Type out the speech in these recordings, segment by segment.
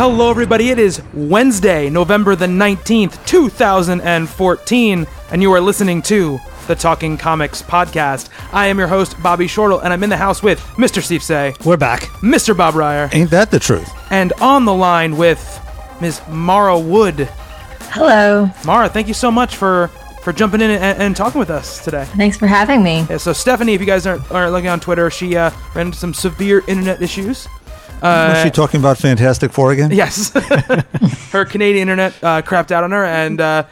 Hello, everybody. It is Wednesday, November the 19th, 2014, and you are listening to the Talking Comics podcast. I am your host, Bobby Shortle, and I'm in the house with Mr. Steve Say, We're back. Mr. Bob Reyer, Ain't that the truth? and on the line with Ms. Mara Wood. Hello. Mara, thank you so much for, for jumping in and, and talking with us today. Thanks for having me. Yeah, so, Stephanie, if you guys aren't, aren't looking on Twitter, she uh, ran into some severe internet issues. Was she talking about Fantastic Four again? Yes. her Canadian internet uh, crapped out on her, and uh,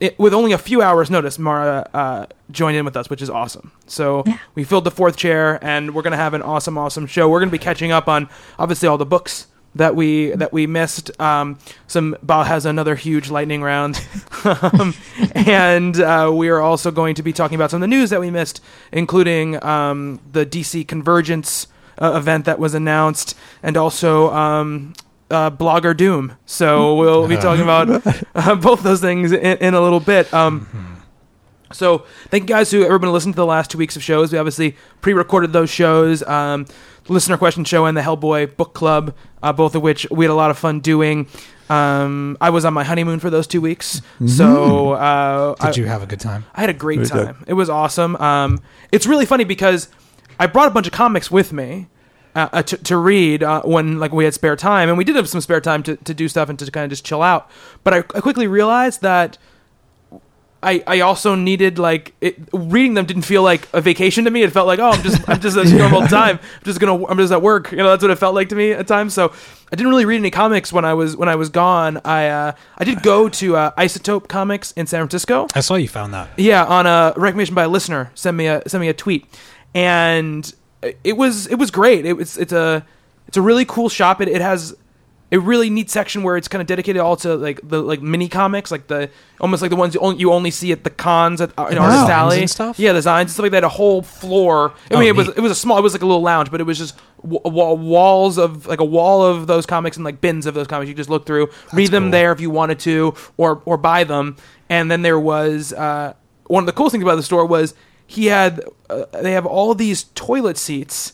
it, with only a few hours' notice, Mara uh, joined in with us, which is awesome. So we filled the fourth chair, and we're going to have an awesome, awesome show. We're going to be catching up on, obviously, all the books that we that we missed. Um, some Bob has another huge lightning round, um, and uh, we are also going to be talking about some of the news that we missed, including um, the DC Convergence uh, event that was announced, and also um, uh, Blogger Doom. So we'll be talking about uh, both those things in, in a little bit. Um, so thank you guys who everyone listened to the last two weeks of shows. We obviously pre-recorded those shows. Um, listener question show and the Hellboy book club, uh, both of which we had a lot of fun doing. Um, I was on my honeymoon for those two weeks, so uh, I- Did you have a good time? I had a great time. It was awesome. Um, it's really funny because I brought a bunch of comics with me uh, uh, to, to read uh, when like we had spare time, and we did have some spare time to, to do stuff and to kind of just chill out. But I, I quickly realized that I, I also needed like it, reading them didn't feel like a vacation to me. It felt like oh I'm just I'm just at normal time. I'm just gonna I'm just at work. You know that's what it felt like to me at times. So I didn't really read any comics when I was when I was gone. I uh, I did go to uh, Isotope Comics in San Francisco. I saw you found that. Yeah, on a recommendation by a listener, send me a send me a tweet, and it was it was great. It was it's a it's a really cool shop. It, it has a really neat section where it's kind of dedicated all to like the like mini comics, like the almost like the ones you only, you only see at the cons at in Artist Alley and stuff? Yeah, designs and stuff like that. A whole floor. I Oh, mean, it was it was a small. It was like a little lounge, but it was just w- wall, walls of like a wall of those comics and like bins of those comics. You just look through, read them cool. there if you wanted to, or or buy them. And then there was uh, one of the coolest things about the store was he had uh, they have all these toilet seats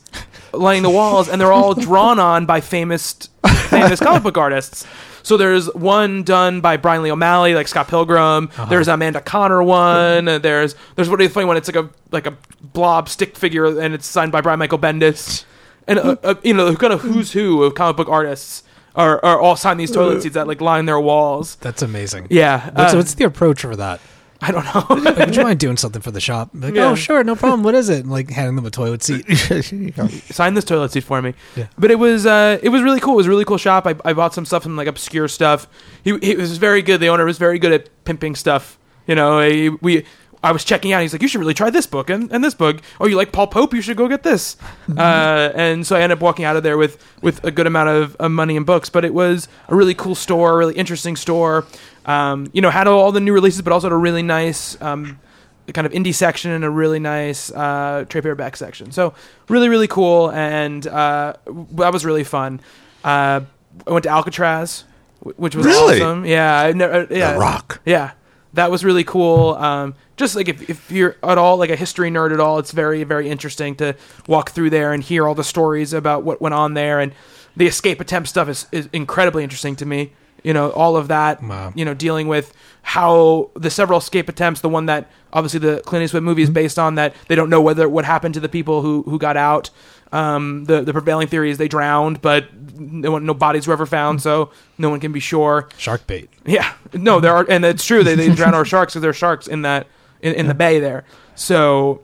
lining the walls, and they're all drawn on by famous famous comic book artists. So there's one done by Brian Lee O'Malley, like Scott Pilgrim. There's Amanda Conner one. and There's there's what is funny one. It's like a like a blob stick figure, and it's signed by Brian Michael Bendis. And uh, uh, you know, kind of who's who of comic book artists are, are all signed these toilet seats that like line their walls. That's amazing. Yeah, What's, uh, what's the approach for that? I don't know. Like, would you mind doing something for the shop? Like, Yeah. oh, sure, no problem. What is it? And, like handing them a toilet seat. sign this toilet seat for me. Yeah. But it was uh, it was really cool. It was a really cool shop. I, I bought some stuff from like obscure stuff. He, he was very good. The owner was very good at pimping stuff. You know, he, we I was checking out. He's like, you should really try this book and, and this book. Oh, you like Paul Pope? You should go get this. uh, and so I ended up walking out of there with with a good amount of, of money and books. But it was a really cool store, a really interesting store. Um, you know, had all the new releases, but also had a really nice. Um, kind of indie section and a really nice uh, trade paperback section. So really, really cool, and uh, that was really fun. Uh, I went to Alcatraz, which was Really? awesome. Yeah, I never, yeah, Rock. Yeah, that was really cool. Um, just like if, if you're at all like a history nerd at all, it's very very interesting to walk through there and hear all the stories about what went on there, and the escape attempt stuff is, is incredibly interesting to me. You know, all of that. Wow. You know, dealing with how the several escape attempts, the one that obviously the Clint Eastwood movie is based on, that they don't know whether what happened to the people who who got out. Um, the the prevailing theory is they drowned, but no one, no bodies were ever found, so no one can be sure. Shark bait. Yeah, no, there are, and it's true. They, they drown our sharks because there are sharks in that in, in the bay there. So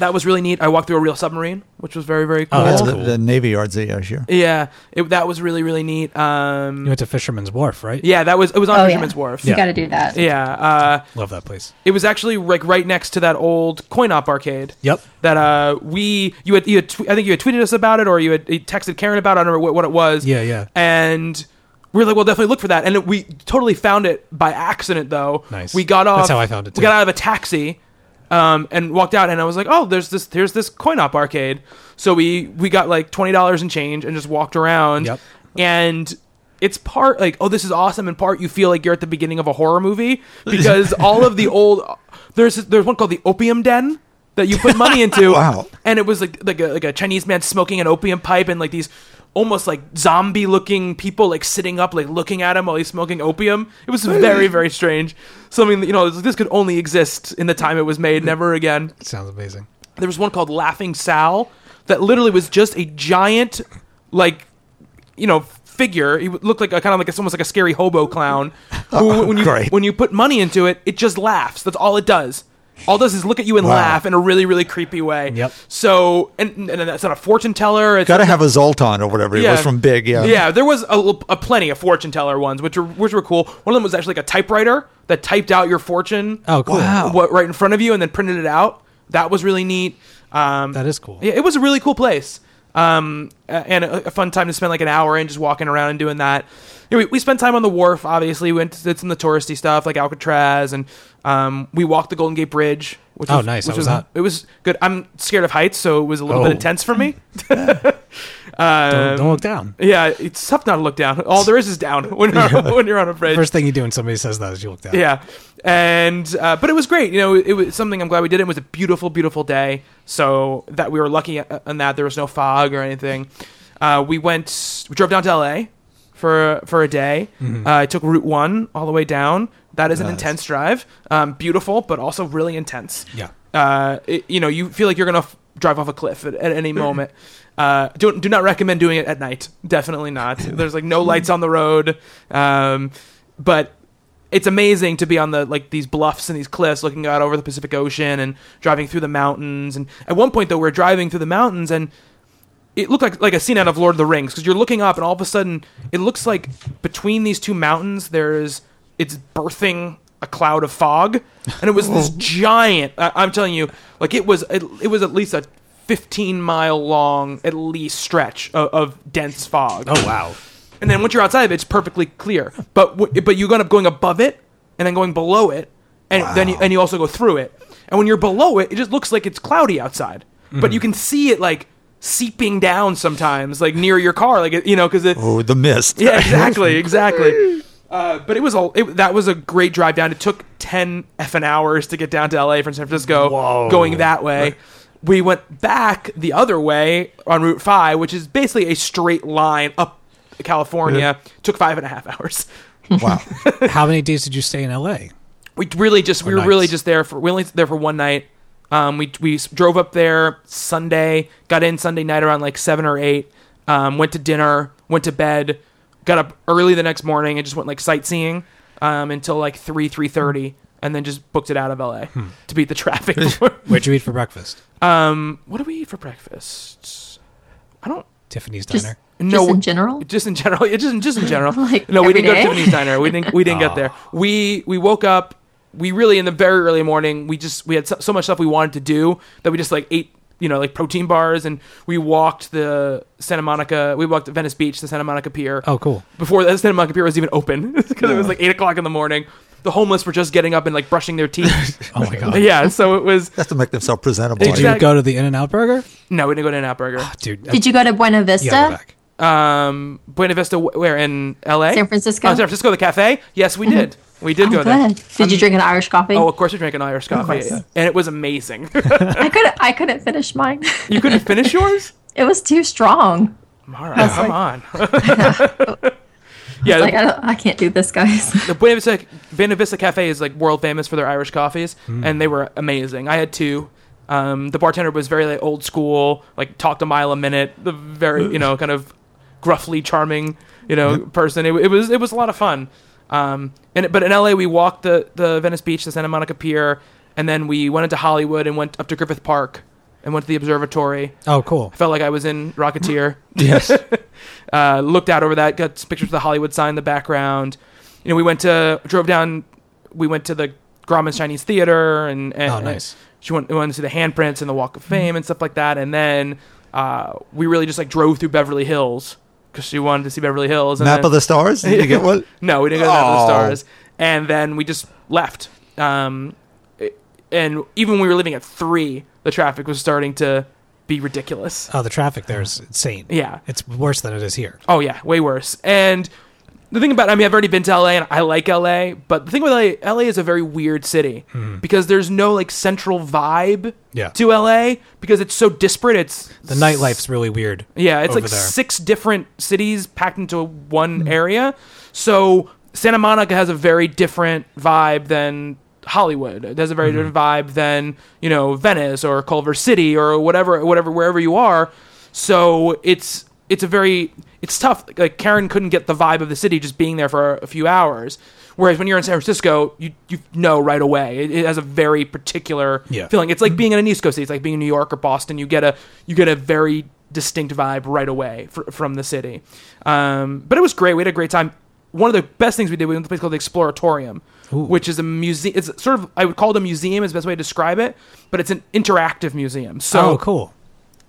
That was really neat. I walked through a real submarine, which was very very cool. Oh, that's the, cool. the Navy Yard's ZS here. Yeah, it, that was really really neat. Um, You went to Fisherman's Wharf, right? yeah, that was it was on Oh, Fisherman's yeah. Wharf. You Yeah. got to do that. Yeah, uh, Love that place. it was actually like right next to that old coin op arcade. Yep. That uh, we you had, you had tw- I think you had tweeted us about it or you had you texted Karen about it. I don't remember what, what it was. Yeah, yeah. And we were like, well, definitely look for that. And it, we totally found it by accident, though. Nice. We got off. That's how I found it, We got out of a taxi, um, and walked out, and I was like, oh, there's this, here's this coin op arcade. So we we got like twenty dollars in change and just walked around. Yep. And it's part like, oh, this is awesome. in part you feel like you're at the beginning of a horror movie because all of the old there's there's one called the Opium Den that you put money into. Wow. And it was like like a like a Chinese man smoking an opium pipe and like these almost like zombie looking people like sitting up like looking at him while he's smoking opium. It was very very strange. Something that, you know this could only exist in the time it was made, never again. Sounds amazing. There was one called Laughing Sal that literally was just a giant, like, you know, figure. He would- looked like a kind of like a, almost like a scary hobo clown. Who, when you great. when you put money into it, it just laughs. That's all it does. All does is look at you and Wow. laugh in a really really creepy way. Yep. So and and that's not a fortune teller. It's Got to have a Zoltan or whatever. It was from Big. Yeah. yeah, there was a, a plenty of fortune teller ones, which were which were cool. One of them was actually like a typewriter that typed out your fortune. Oh, cool. Wow. What right in front of you, and then printed it out. That was really neat. Um, That is cool. yeah, it was a really cool place. Um, and a, a fun time to spend like an hour in just walking around and doing that. You know, we, we spent time on the wharf. Obviously, we went to, did some of the touristy stuff like Alcatraz, and um, we walked the Golden Gate Bridge. Which Oh, was, nice. Which How was was that? It was good. I'm scared of heights, so it was a little bit Oh. intense for me. Don't, don't look down. Yeah, it's tough not to look down. All there is is down when you're, when you're on a bridge. First thing you do when somebody says that is you look down. Yeah, and uh, but it was great. You know, it was something I'm glad we did. It was a beautiful, beautiful day. So that we were lucky in that there was no fog or anything. Uh, we went, we drove down to LA for for a day. Mm-hmm. Uh, I took Route One all the way down. That is an Nice. intense drive. Um, beautiful, but also really intense. Yeah. Uh, it- you know, you feel like you're gonna f- drive off a cliff at, at any moment. Uh, do do not recommend doing it at night. Definitely not. There's like no lights on the road. Um, but it's amazing to be on the like these bluffs and these cliffs looking out over the Pacific Ocean and driving through the mountains. And at one point though, we're driving through the mountains and it looked like like a scene out of Lord of the Rings because you're looking up and all of a sudden it looks like between these two mountains there's it's birthing a cloud of fog and it was this giant I, I'm telling you like it was it, it was at least a 15 mile long at least stretch of, of dense fog Oh wow. and then once you're outside of it, it's perfectly clear. But w- but you end up going above it and then going below it, and then you, and you also go through it. And when you're below it, it just looks like it's cloudy outside, but you can see it like seeping down sometimes, like near your car, like you know, because it. Oh, the mist. Yeah, exactly, exactly. Uh, but it was a it, that was a great drive down. It took ten f effing hours to get down to LA from San Francisco, Whoa. going that way. We went back the other way on Route Five, which is basically a straight line up California. Took five and a half hours. Wow. How many days did you stay in LA? We really just we Or were really just there for we only there for one night. Um, we we drove up there Sunday, got in Sunday night around like seven or eight. Um, went to dinner, went to bed, got up early the next morning, and just went like sightseeing um, until like three three thirty, and then just booked it out of LA Hmm. to beat the traffic. Where'd you eat for breakfast? um, what do we eat for breakfast? I don't Tiffany's Just, Diner. no just in general. just in general, yeah, just in, just in general. Like, no, we every didn't go to day? Tiffany's diner. We didn't. We didn't get there. We we woke up. We really in the very early morning. We just we had so, so much stuff we wanted to do that we just like ate. You know, like protein bars, and we walked the Santa Monica. We walked Venice Beach, the Santa Monica Pier. Oh, cool. Before the Santa Monica Pier was even open, because it was like eight o'clock in the morning. The homeless were just getting up and like brushing their teeth. Oh my god. yeah, so it was. Have to make themselves presentable. Did you go to the In and Out Burger? No, we didn't go to In-N-Out Burger. Dude, Did you go to Buena Vista? you gotta go back. Um, Buena Vista, where in L.A. San Francisco? Oh, San Francisco, the cafe. Yes, we did. We did Oh, go there. good. Did you drink an Irish coffee? Oh, of course we drank an Irish coffee, course. and it was amazing. I couldn't. I couldn't finish mine. you couldn't finish yours? it was too strong. All right, come on. Yeah, Like I, don't, I can't do this, guys. the Buena Vista, Buena Vista Cafe is like world famous for their Irish coffees, and they were amazing. I had two. Um, the bartender was very like old school, like talked a mile a minute. The very you know kind of gruffly charming you know person. It, it was it was a lot of fun. Um, and but in LA we walked the the Venice Beach, the Santa Monica Pier, and then we went into Hollywood and went up to Griffith Park and went to the observatory. Oh, cool. Felt like I was in Rocketeer. Yes. uh, looked out over that, got pictures of the Hollywood sign in the background. You know, we went to drove down. We went to the Grauman's Chinese Theater, and, and Oh, nice. she went, went to see the handprints and the Walk of Fame and stuff like that. And then uh, we really just like drove through Beverly Hills because she wanted to see Beverly Hills. And Map then- of the Stars? Did you get one? no, we didn't go to Map of the. Stars. And then we just left. Um, and even when we were leaving at three, the traffic was starting to be ridiculous. Oh, the traffic there is insane. Yeah. It's worse than it is here. Oh yeah, way worse. And the thing about I mean I've already been to LA and I like LA, but the thing with LA, LA is a very weird city mm-hmm. because there's no like central vibe. Yeah. to LA because it's so disparate. It's The nightlife's really weird. yeah, it's like there. Six different cities packed into one mm-hmm. area. So Santa Monica has a very different vibe than Hollywood. It has a very different vibe than you know Venice or Culver City or whatever, whatever, wherever you are. So it's it's a very it's tough. Like Karen couldn't get the vibe of the city just being there for a few hours. Whereas when you're in San Francisco, you you know right away. It, it has a very particular Yeah. feeling. It's like being in an East Coast city. It's like being in New York or Boston. You get a you get a very distinct vibe right away fr- from the city. Um, but it was great. We had a great time. One of the best things we did, we went to a place called the Exploratorium, which is a museum. It's sort of I would call it a museum is the best way to describe it, but it's an interactive museum. So oh, cool.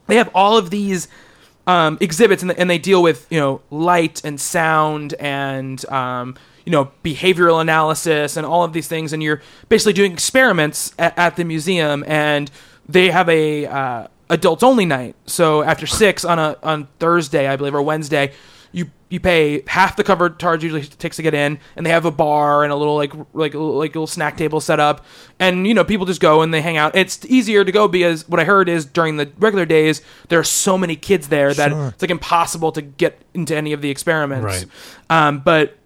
they have all of these um, exhibits and, and they deal with you know light and sound and um, you know behavioral analysis and all of these things and you're basically doing experiments at, at the museum and they have a uh, adults only night so after six on a on thursday i believe or wednesday you you pay half the cover charge usually takes to get in and they have a bar and a little like like like little snack table set up and you know people just go and they hang out it's easier to go because what i heard is during the regular days there are so many kids there that Sure. it's like impossible to get into any of the experiments Right. um, but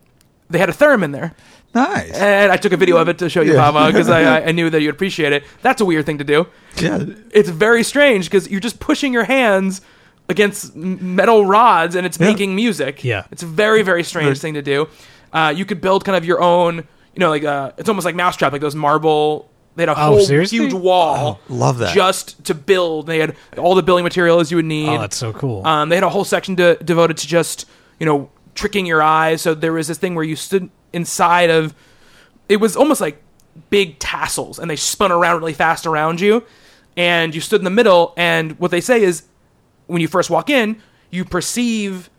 they had a theremin there Nice. and i took a video of it to show you Yeah. Baba because I, I- I knew that you'd appreciate it that's a weird thing to do Yeah. it's very strange because you're just pushing your hands against metal rods and it's Yeah. making music. Yeah. it's a very very strange thing to do. Uh, you could build kind of your own, you know, like uh, it's almost like Mousetrap, like those marble. They had a Oh, whole seriously? huge wall. Oh, love that. Just to build, they had all the building materials you would need. Oh, that's so cool. Um, they had a whole section de- devoted to just you know tricking your eyes. So there was this thing where you stood inside of. It was almost like big tassels, and they spun around really fast around you, and you stood in the middle. And what they say is, when you first walk in, you perceive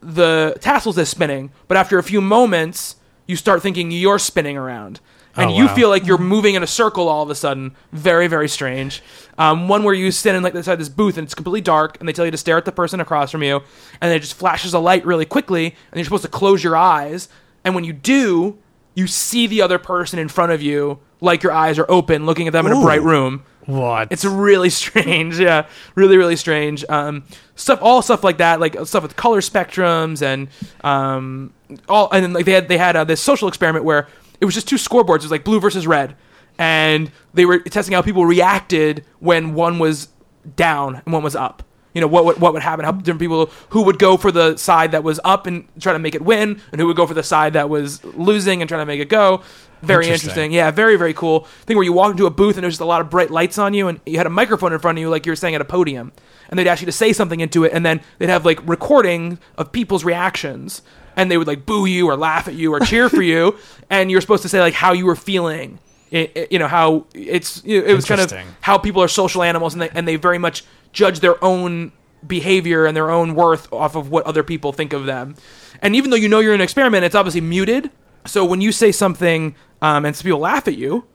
the tassels as spinning, but after a few moments, you start thinking you're spinning around. And Oh, you wow. feel like you're moving in a circle all of a sudden. Very, very strange. Um, one where you stand in like inside this booth and it's completely dark, and they tell you to stare at the person across from you, and it just flashes a light really quickly, and you're supposed to close your eyes. And when you do, you see the other person in front of you, like your eyes are open, looking at them in a bright room. What? It's really strange, yeah, really, really strange. Um, stuff, all stuff like that, like stuff with color spectrums and um, all, and then like they had they had uh, this social experiment where it was just two scoreboards, it was like blue versus red, and they were testing how people reacted when one was down and one was up. You know what what, what would happen? How different people who would go for the side that was up and try to make it win, and who would go for the side that was losing and try to make it go. Very Interesting. interesting. Yeah, very very cool thing where you walk into a booth and there's just a lot of bright lights on you, and you had a microphone in front of you like you were saying at a podium, and they'd ask you to say something into it, and then they'd have like recording of people's reactions, and they would like boo you or laugh at you or cheer for you, and you're supposed to say like how you were feeling. It, it- you know how it's you know, it was kind of how people are social animals, and they and they very much judge their own behavior and their own worth off of what other people think of them. And even though you know you're in an experiment, it's obviously muted. So when you say something um, and some people laugh at you,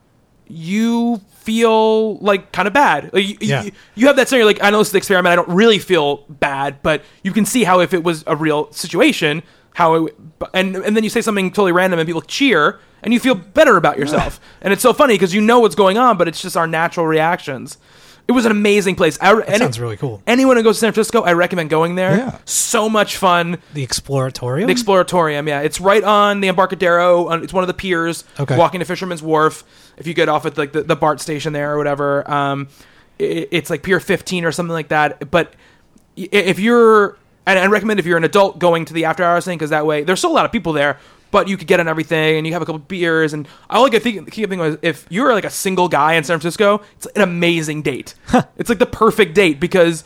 you feel like kind of bad. Like you, Yeah. you, you have that saying, like, I know this is the experiment. I don't really feel bad, but you can see how if it was a real situation, how it, and and then you say something totally random and people cheer and you feel better about yourself. and it's so funny because you know what's going on, but it's just our natural reactions. It was an amazing place. I, that sounds really cool. Anyone who goes to San Francisco, I recommend going there. Yeah. So much fun. the Exploratorium? The Exploratorium, yeah, it's right on the Embarcadero. On, it's one of the piers. Okay. Walking to Fisherman's Wharf. If you get off at like the, the BART station there or whatever, um, it, it's like Pier 15 or something like that. But if you're, and I recommend if you're an adult going to the after hours thing because that way there's still a lot of people there, but you could get on everything, and you have a couple beers, and I could think, keep thinking was if you're like a single guy in San Francisco, it's an amazing date. it's like the perfect date because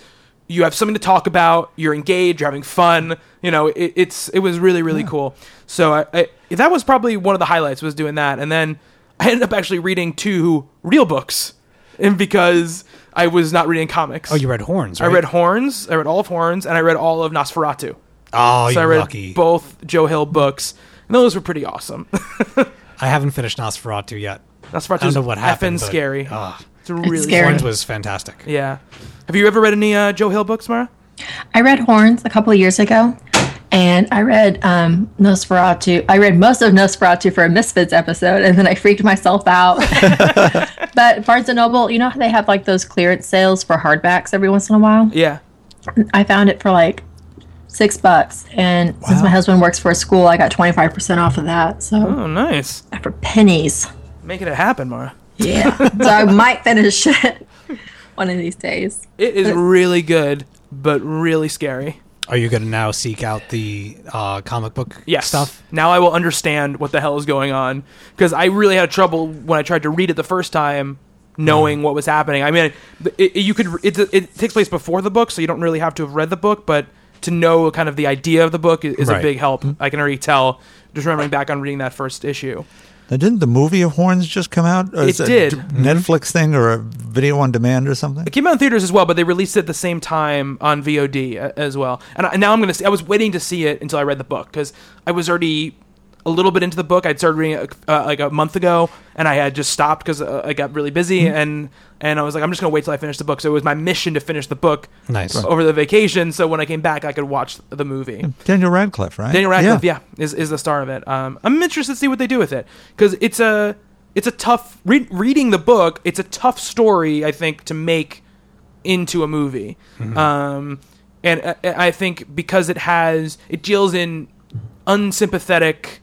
you have something to talk about, you're engaged, you're having fun. You know, it, it's it was really really cool. So I, I that was probably one of the highlights was doing that, and then I ended up actually reading two real books, and because I was not reading comics. Oh, you read Horns, I read Horns. I read all of Horns, and I read all of Nosferatu. Oh, so you're I read lucky. both Joe Hill books, and those were pretty awesome. I haven't finished NOS4A2 yet. NOS4A2 I don't know what happened. effing but- scary. Ah, It's really scary. Horns was fantastic. Yeah. Have you ever read any uh, Joe Hill books, Mara? I read Horns a couple of years ago, and I read um, NOS4A2. I read most of NOS4A2 for a Misfits episode, and then I freaked myself out. but Barnes and Noble, you know how they have like those clearance sales for hardbacks every once in a while? Yeah. I found it for like six bucks, and since my husband works for a school, I got twenty five percent off of that. So Oh, nice. for pennies, Making it happen, Mara. yeah. so I might finish it one of these days. It is really good, but really scary. Are you going to now seek out the uh, comic book Yes. stuff? Now I will understand what the hell is going on because I really had trouble when I tried to read it the first time, knowing what was happening. I mean, it, it, you could it, it takes place before the book, so you don't really have to have read the book, but to know kind of the idea of the book is, is a big help. I can already tell just remembering back on reading that first issue. Now, didn't the movie of Horns just come out? Or It is a did. d- Netflix thing or a video on demand or something? It came out in theaters as well, but they released it at the same time on VOD uh, as well. And I, now I'm gonna see. I was waiting to see it until I read the book because I was already a little bit into the book. I'd started reading it uh, like a month ago, and I had just stopped because uh, I got really busy. And and I was like, I'm just gonna wait till I finish the book. So it was my mission to finish the book Nice. over the vacation. So when I came back, I could watch the movie. Daniel Radcliffe, right? Daniel Radcliffe, yeah, is, is the star of it. Um, I'm interested to see what they do with it because it's a it's a tough re- reading the book. It's a tough story, I think, to make into a movie. Um, and uh, I think because it has it deals in unsympathetic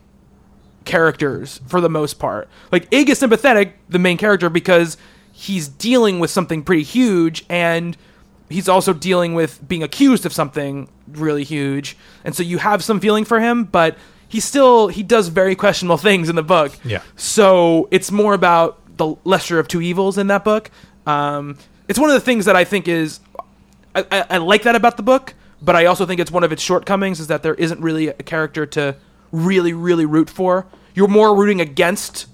characters for the most part. Like Ig is sympathetic, the main character, because he's dealing with something pretty huge and he's also dealing with being accused of something really huge. And so you have some feeling for him, but he still he does very questionable things in the book. Yeah. So it's more about the lesser of two evils in that book. Um, it's one of the things that I think is I, I, I like that about the book, but I also think it's one of its shortcomings is that there isn't really a character to really, really root for. You're more rooting against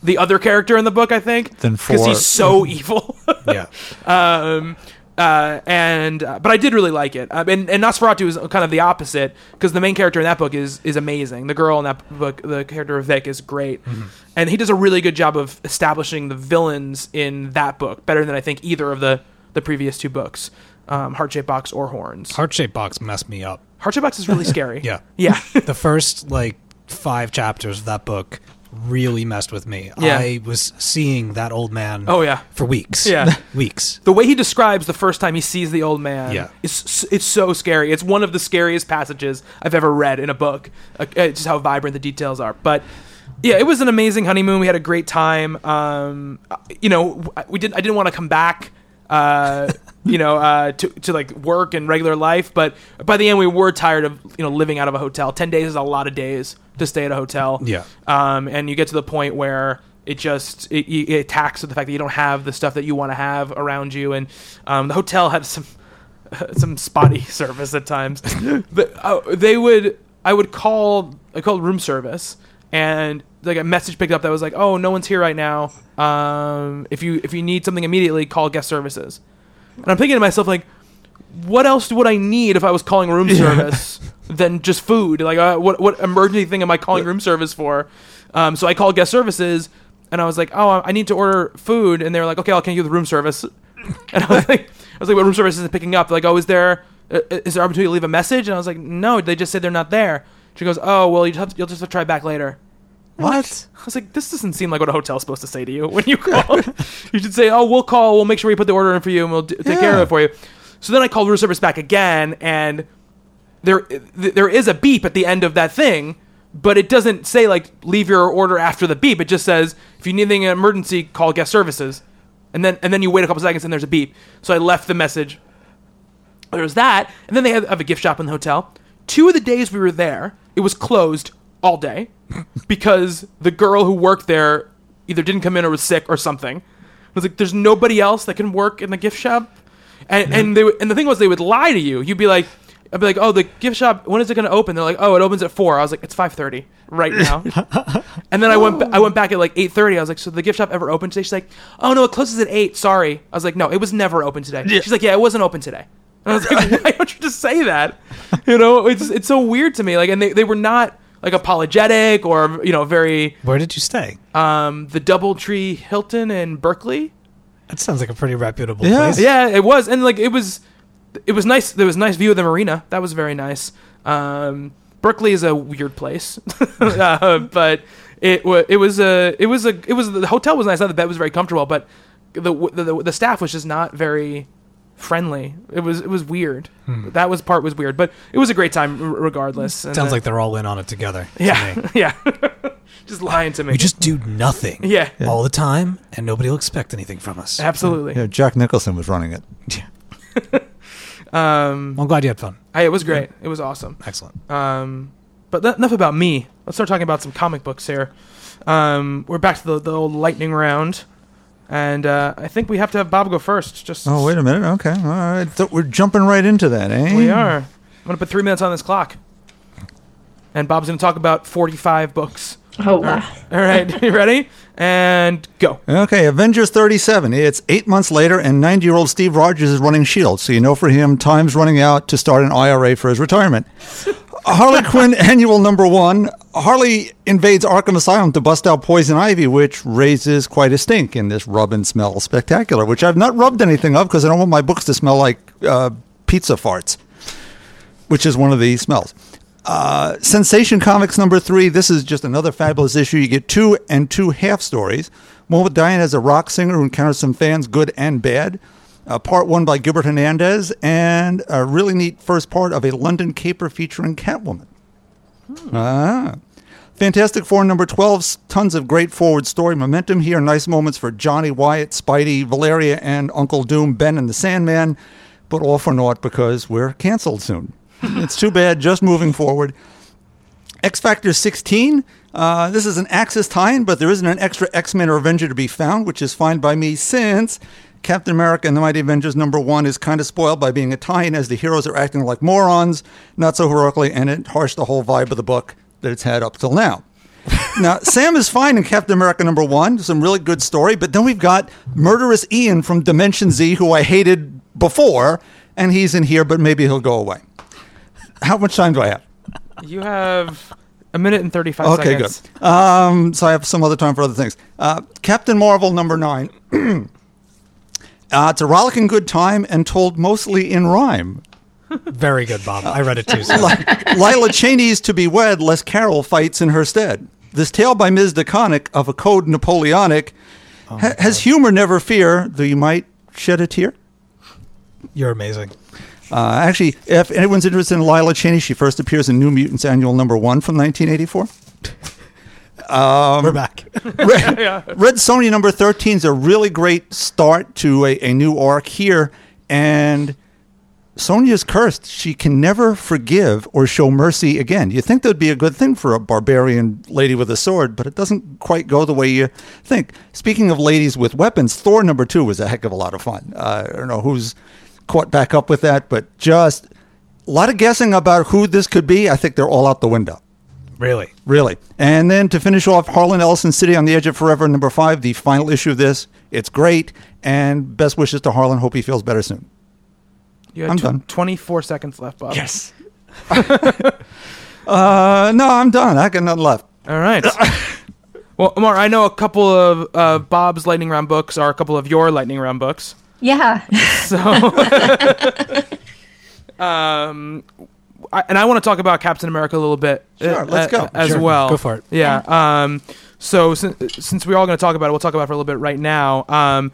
the other character in the book, I think, Than because he's so evil. yeah. um, uh, and uh, but I did really like it. Um, and, and NOS4A2 is kind of the opposite because the main character in that book is is amazing. The girl in that book, the character of Vic, is great, and he does a really good job of establishing the villains in that book better than I think either of the the previous two books, um, Heart Shaped Box or Horns. Heart shaped box messed me up. Heart Shaped Box is really scary. Yeah. yeah. the first like five chapters of that book really messed with me. Yeah. I was seeing that old man Oh yeah. for weeks. Yeah. weeks. The way he describes the first time he sees the old man Yeah. is it's so scary. It's one of the scariest passages I've ever read in a book. Uh, uh, just how vibrant the details are. But yeah, it was an amazing honeymoon. We had a great time. Um, uh, you know, we did. I didn't want to come back. Uh, you know, uh, to to like work and regular life. But by the end, we were tired of you know living out of a hotel. Ten days is a lot of days to stay at a hotel. Yeah. Um, and you get to the point where it just it, it attacks the fact that you don't have the stuff that you want to have around you, and um, the hotel had some some spotty service at times. but uh, they would I would call I called room service, and like a message picked up that was like, "Oh, no one's here right now. Um, if you if you need something immediately, call guest services." And I'm thinking to myself like, what else would I need if I was calling room service than just food? Like, uh, what what emergency thing am I calling room service for? Um, so I called guest services, and I was like, "Oh, I need to order food," and they were like, "Okay, I'll can you the room service?" And I was like, "I was like, what room service isn't picking up?" They're like, "Oh, is there uh, there opportunity to leave a message?" And I was like, "No, they just said they're not there." She goes, "Oh, well, you just have to, you'll just have to try back later." What? I was like, this doesn't seem like what a hotel's supposed to say to you when you call. you should say, oh, we'll call. We'll make sure we put the order in for you, and we'll d- take care of it for you. So then I called room service back again, and there th- there is a beep at the end of that thing, but it doesn't say like leave your order after the beep. It just says if you need anything in an emergency, call guest services, and then and then you wait a couple seconds and there's a beep. So I left the message. There was that, and then they have, have a gift shop in the hotel. Two of the days we were there, it was closed all day because the girl who worked there either didn't come in or was sick or something. It was like, there's nobody else that can work in the gift shop, and and they would- and the thing was they would lie to you. You'd be like, I'd be like, oh, the gift shop, when is it going to open? They're like, oh, it opens at four. I was like, it's five thirty right now. and then I went ba- I went back at like eight thirty. I was like, so the gift shop ever open today? She's like, oh no, it closes at eight. Sorry. I was like, no, it was never open today. She's like, yeah, it wasn't open today. And I was like, why don't you just say that? You know, it's it's so weird to me. Like, and they, they were not like apologetic or you know very Where did you stay? um the DoubleTree Hilton in Berkeley. That sounds like a pretty reputable Yeah. place. Yeah, it was, and like it was, it was nice. There was a nice view of the marina. That was very nice. Um, Berkeley is a weird place, uh, but it was it was a it was a it was the hotel was nice. Not the bed was very comfortable, but the the, the staff was just not very friendly. It was it was weird. That was part was weird, but it was a great time r- regardless. And, Sounds uh, like they're all in on it together. yeah me. yeah, just lying to me. We just do nothing. Yeah. Yeah. All the time, and nobody will expect anything from us. absolutely. Yeah, Jack Nicholson was running it. Um, I'm glad you had fun. hey, it was great. It was awesome. Excellent. Um, but th- enough about me. Let's start talking about some comic books here. Um, we're back to the, the old lightning round, and uh, I think we have to have Bob go first. Just Oh, wait a minute. Okay. All right. So we're jumping right into that, eh? we are. I'm gonna put three minutes on this clock, and Bob's gonna talk about 45 books. Oh wow. All right, you ready? And go. Okay, Avengers 37. It's eight months later, and 90 year old Steve Rogers is running S.H.I.E.L.D., so you know for him, time's running out to start an IRA for his retirement. Harley Quinn annual number one. Harley invades Arkham Asylum to bust out Poison Ivy, which raises quite a stink in this rub and smell spectacular, which I've not rubbed anything of because I don't want my books to smell like uh, pizza farts, which is one of the smells. Uh, Sensation Comics number three. This is just another fabulous issue. You get two and two half stories. One with Diane as a rock singer who encounters some fans, good and bad. Uh, part one by Gilbert Hernandez, and a really neat first part of a London caper featuring Catwoman. Ah. Fantastic Four number 12, tons of great forward story momentum here. Nice moments for Johnny, Wyatt, Spidey, Valeria, and Uncle Doom, Ben, and the Sandman, but all for naught because we're canceled soon. it's too bad, just moving forward. X Factor 16. Uh, this is an Axis tie-in, but there isn't an extra X-Men or Avenger to be found, which is fine by me since Captain America and the Mighty Avengers number one is kind of spoiled by being a tie-in as the heroes are acting like morons, not so heroically, and it harshed the whole vibe of the book that it's had up till now. now, Sam is fine in Captain America number one. Some really good story, but then we've got Murderous Ian from Dimension Z, who I hated before, and he's in here, but maybe he'll go away. How much time do I have? You have a minute and 35 Okay, seconds. good. Um, so I have some other time for other things. Uh, Captain Marvel number nine. uh, it's a rollicking good time and told mostly in rhyme. Very good, Bob. I read it too. So. Lila Cheney's to be wed, lest Carol fights in her stead. This tale by Ms. DeConnick of a code Napoleonic ha- has humor, never fear, though you might shed a tear. You're amazing. Uh, actually, if anyone's interested in Lila Cheney, she first appears in New Mutants Annual number one from 1984. We're back. Red, Red Sonja number 13 is a really great start to a, a new arc here. And Sonja's cursed. She can never forgive or show mercy again. You think that would be a good thing for a barbarian lady with a sword, but it doesn't quite go the way you think. Speaking of ladies with weapons, Thor number two was a heck of a lot of fun. Uh, I don't know who's caught back up with that, but just a lot of guessing about who this could be. I think they're all out the window. Really. Really. And then to finish off, Harlan Ellison City on the Edge of Forever, number five, the final issue of this. It's great. And best wishes to Harlan. Hope he feels better soon. You have I'm tw- done. 24 seconds left, Bob. Yes. uh, no, I'm done. I got nothing left. All right. well, Amar, I know a couple of uh, Bob's lightning round books are a couple of your lightning round books. Yeah. So, um, I, and I want to talk about Captain America a little bit. Sure, uh, let's uh, go. as Sure, well. go for it. Yeah. Um, so since, since we're all going to talk about it, we'll talk about it for a little bit right now. Um,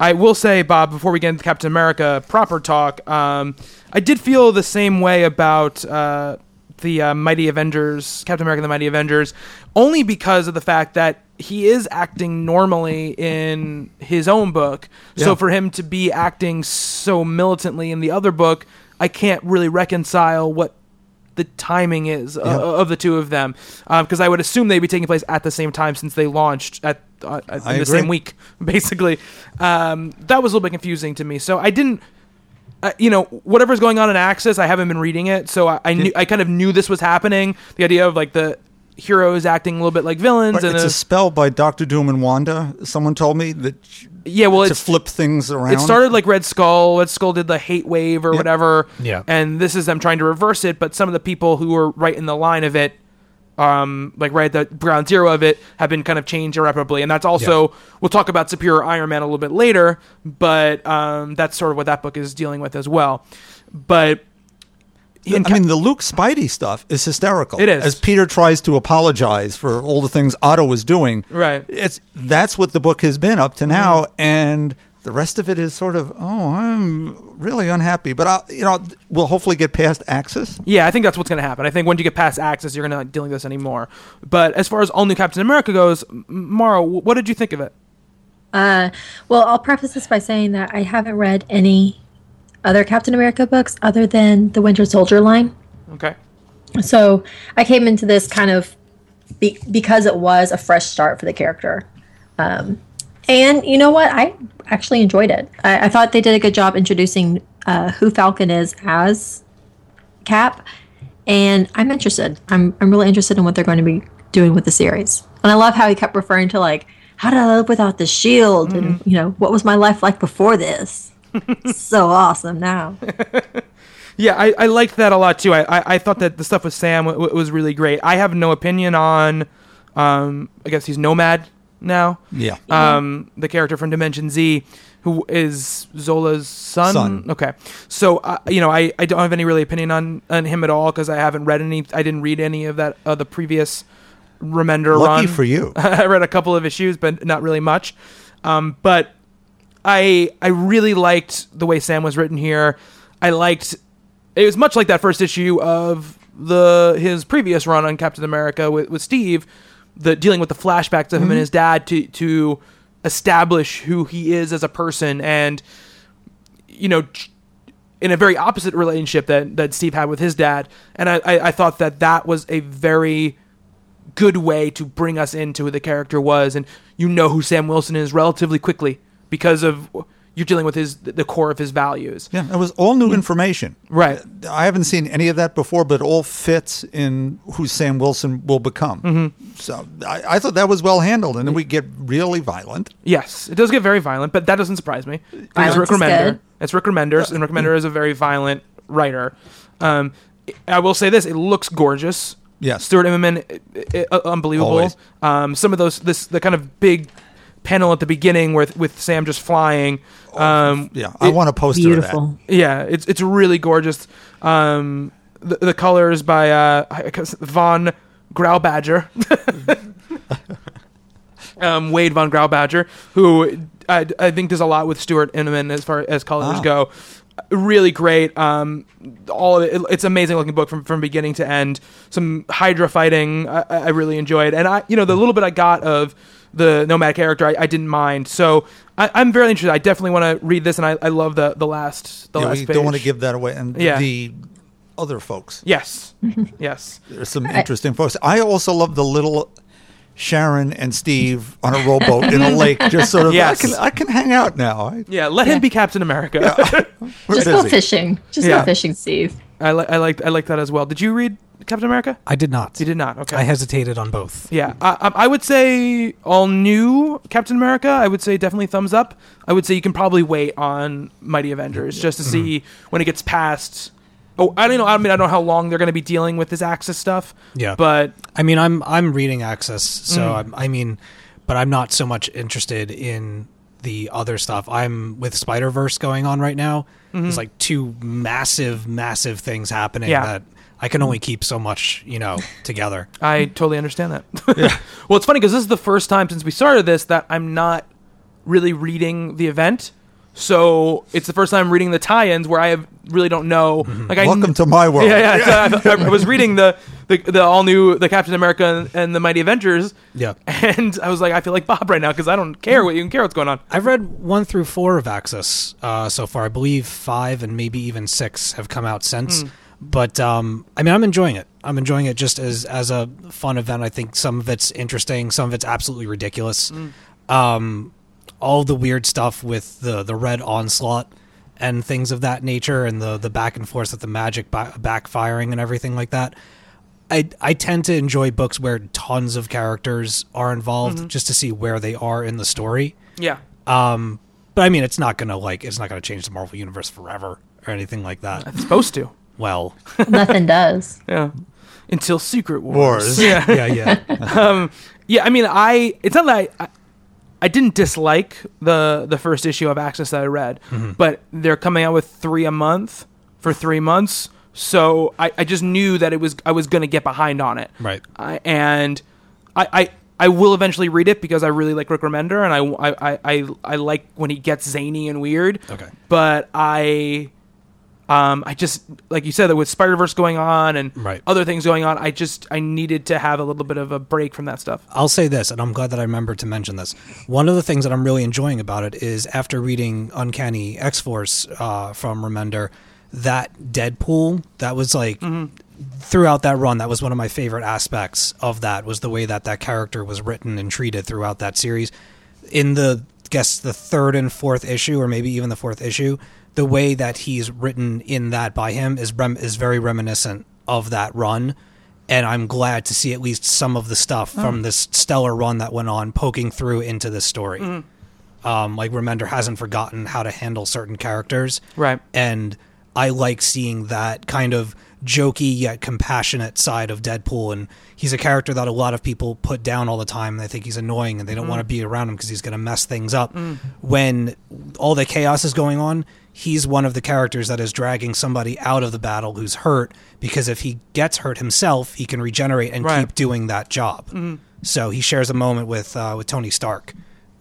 I will say, Bob, before we get into Captain America proper talk, um, I did feel the same way about uh, the uh, Mighty Avengers, Captain America: and The Mighty Avengers, only because of the fact that he is acting normally in his own book. So for him to be acting so militantly in the other book, I can't really reconcile what the timing is uh, of the two of them because I would assume they'd be taking place at the same time since they launched at, uh, I in the agree. same week basically. Um, that was a little bit confusing to me. So I didn't uh, you know whatever's going on in Axis I haven't been reading it. So I, I knew I kind of knew this was happening. The idea of like the heroes acting a little bit like villains and it's uh, a spell by Doctor Doom and Wanda. Someone told me that yeah well to it's flip things around. It started like Red Skull. Red Skull did the hate wave or Yep. whatever. Yeah. And this is them trying to reverse it, but some of the people who were right in the line of it, um, like right at the ground zero of it, have been kind of changed irreparably. And that's also we'll talk about Superior Iron Man a little bit later, but um, that's sort of what that book is dealing with as well. But in I mean, the Luke Spidey stuff is hysterical. It is. As Peter tries to apologize for all the things Otto was doing. Right. It's that's what the book has been up to now, Mm-hmm. and the rest of it is sort of, oh, I'm really unhappy. But I, you know, we'll hopefully get past Axis. Yeah, I think that's what's going to happen. I think once you get past Axis, you're going to not dealing with this anymore. But as far as all new Captain America goes, Mara, what did you think of it? Uh, well, I'll preface this by saying that I haven't read any other Captain America books other than the Winter Soldier line. Okay. So I came into this kind of be- because it was a fresh start for the character. Um, and you know what? I actually enjoyed it. I, I thought they did a good job introducing uh, who Falcon is as Cap. And I'm interested. I'm, I'm really interested in what they're going to be doing with the series. And I love how he kept referring to, like, how did I live without the shield? And, you know, what was my life like before this? So awesome now. Yeah, I, I liked that a lot too. I, I, I thought that the stuff with Sam w- w- was really great. I have no opinion on, um, I guess he's Nomad now. Yeah. Um, the character from Dimension Z, who is Zola's son. Son. Okay, so uh, you know, I, I don't have any really opinion on on him at all because I haven't read any. I didn't read any of that uh, the previous Remender Lucky run. for you. I read a couple of issues, but not really much. Um, but I I really liked the way Sam was written here. I liked it was much like that first issue of the his previous run on Captain America with, with Steve, the dealing with the flashbacks of him and mm-hmm. his dad to to establish who he is as a person and you know in a very opposite relationship that that Steve had with his dad. And I, I, I thought that that was a very good way to bring us into who the character was. And you know who Sam Wilson is relatively quickly because of you're dealing with his the core of his values Yeah, it was all new information. right I haven't seen any of that before, but it all fits in who Sam Wilson will become. Mm-hmm. So I, I thought that was well handled, and then we get really violent. Yes, it does get very violent, but that doesn't surprise me. It's Rick is Remender. It's Rick Remender, and Rick Remender is a very violent writer. Um, I will say this: it looks gorgeous. Yes. Stuart Immonen, i- i- uh, unbelievable. Um, some of those, this the kind of big panel at the beginning with with Sam just flying. Um, Yeah, I want a poster Beautiful. of yeah, it's it's really gorgeous. Um, the, the colors by uh, Von Grawbadger, um, Wade Von Grawbadger, who I, I think does a lot with Stuart Immonen as far as colors Ah. go. Really great. Um, all of it, it's an amazing looking book from from beginning to end. Some Hydra fighting I, I really enjoyed, and I you know the little bit I got of the Nomad character I, I didn't mind. So I, I'm very interested. I definitely want to read this, and I, I love the the last the. Yeah, last we page. don't want to give that away. And Yeah. the other folks, Yes. yes. there's some interesting folks. I also love the little Sharon and Steve on a rowboat in a lake, just sort of. Yes. I can I can hang out now. I, Yeah. Let him be Captain America. we're Just busy. go fishing. Just Yeah. go fishing, Steve. I like. I like. I like that as well. Did you read Captain America? I did not. You did not. Okay. I hesitated on both. Yeah, I, I would say all new Captain America. I would say definitely thumbs up. I would say you can probably wait on Mighty Avengers just to see when it gets past. Oh, I don't know. I mean, I don't know how long they're going to be dealing with this Axis stuff. Yeah. but I mean, I'm I'm reading Axis, so Mm. I'm, I mean, but I'm not so much interested in the other stuff. I'm with Spider Verse going on right now. There's like two massive, massive things happening Mm-hmm. Yeah. that I can only keep so much, you know, together. I totally understand that. well, it's funny because this is the first time since we started this that I'm not really reading the event. So it's the first time I'm reading the tie-ins where I have, really don't know. Like I Welcome to my world. Yeah, yeah. so I, I was reading the, the the all new the Captain America and, and the Mighty Avengers. Yeah. and I was like, I feel like Bob right now because I don't care what you can care what's going on. I've read one through four of Axis uh, so far. I believe five and maybe even six have come out since. Hmm. But um, I mean, I'm enjoying it. I'm enjoying it just as as a fun event. I think some of it's interesting, some of it's absolutely ridiculous. Um, all the weird stuff with the the red onslaught and things of that nature, and the the back and forth with the magic ba- backfiring and everything like that. I I tend to enjoy books where tons of characters are involved, just to see where they are in the story. Yeah. Um, but I mean, it's not gonna like it's not gonna change the Marvel universe forever or anything like that. It's supposed to. Well, Nothing does. Yeah. Until Secret Wars. Wars. Yeah. yeah, yeah. Yeah, I mean, I it's not that I, I I didn't dislike the the first issue of Axis that I read, Mm-hmm. but they're coming out with three a month for three months, so I, I just knew that it was I was gonna get behind on it, Right. I, and I, I I will eventually read it because I really like Rick Remender and I I, I, I, I like when he gets zany and weird. Okay. but I. Um, I just like you said with Spider Verse going on and Right. other things going on. I just I needed to have a little bit of a break from that stuff. I'll say this, and I'm glad that I remembered to mention this. One of the things that I'm really enjoying about it is after reading Uncanny X Force uh, from Remender, that Deadpool that was like throughout that run. That was one of my favorite aspects of that was the way that that character was written and treated throughout that series. In the guess the third and fourth issue, or maybe even the fourth issue, the way that he's written in that by him is rem- is very reminiscent of that run and I'm glad to see at least some of the stuff oh. from this stellar run that went on poking through into this story. Mm-hmm. Um, like Remender hasn't forgotten how to handle certain characters, Right. And I like seeing that kind of jokey yet compassionate side of Deadpool, and he's a character that a lot of people put down all the time. They think he's annoying, and they don't mm-hmm. want to be around him because he's going to mess things up. Mm. When all the chaos is going on, he's one of the characters that is dragging somebody out of the battle who's hurt because if he gets hurt himself, he can regenerate and Right. keep doing that job. So he shares a moment with uh, with Tony Stark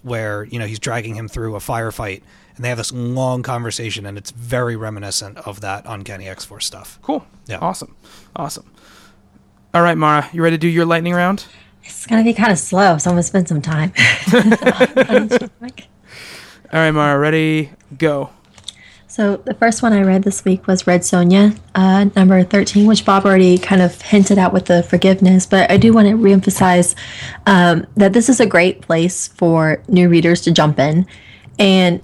where you know he's dragging him through a firefight, and they have this long conversation, and it's very reminiscent of that Uncanny X Force stuff. Cool. Yeah. Awesome. Awesome. All right, Mara, you ready to do your lightning round? It's gonna be kind of slow, so I'm gonna spend some time. All right, Mara, ready? Go. So the first one I read this week was Red Sonja, uh, number 13, which Bob already kind of hinted at with the forgiveness. But I do want to reemphasize um, that this is a great place for new readers to jump in. And,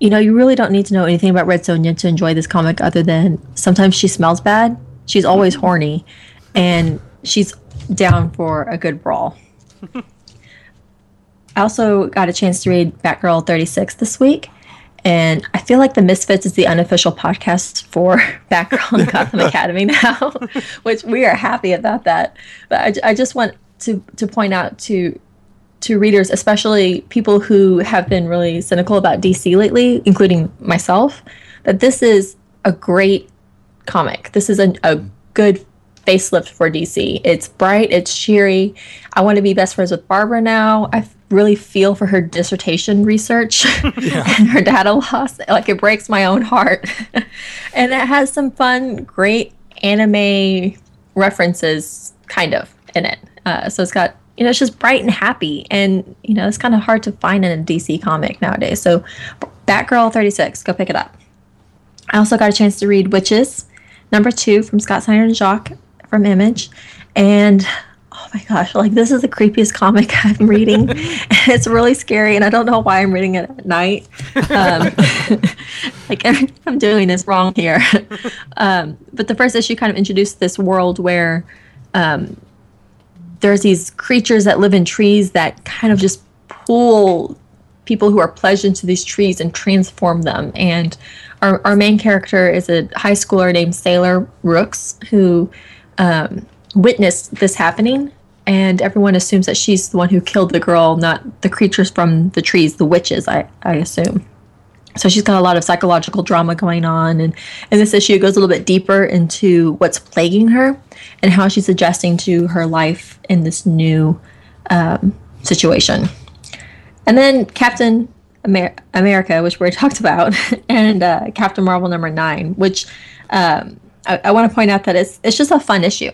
you know, you really don't need to know anything about Red Sonja to enjoy this comic other than sometimes she smells bad. She's always horny. And she's down for a good brawl. I also got a chance to read Batgirl 36 this week. And I feel like the Misfits is the unofficial podcast for Batgirl and Gotham Academy now, which we are happy about that. But I, I just want to, to point out to to readers, especially people who have been really cynical about DC lately, including myself, that this is a great comic. This is a, a good facelift for DC. It's bright, it's cheery. I want to be best friends with Barbara now. I really feel for her dissertation research and her data loss. Like it breaks my own heart. and it has some fun, great anime references, kind of, in it. Uh, so it's got, you know, it's just bright and happy. And, you know, it's kind of hard to find in a DC comic nowadays. So Batgirl 36, go pick it up. I also got a chance to read Wytches, number two from Scott Snyder and Jock from Image. And my gosh, like this is the creepiest comic I'm reading. it's really scary, and I don't know why I'm reading it at night. Um, like everything I'm doing is wrong here. Um, but the first issue kind of introduced this world where um, there's these creatures that live in trees that kind of just pull people who are pledged into these trees and transform them. And our, our main character is a high schooler named Sailor Rooks who um, witnessed this happening. And everyone assumes that she's the one who killed the girl, not the creatures from the trees, the witches, I, I assume. So she's got a lot of psychological drama going on. And in this issue, goes a little bit deeper into what's plaguing her and how she's adjusting to her life in this new um, situation. And then Captain Amer- America, which we talked about, and uh, Captain Marvel number nine, which um, I, I want to point out that it's it's just a fun issue,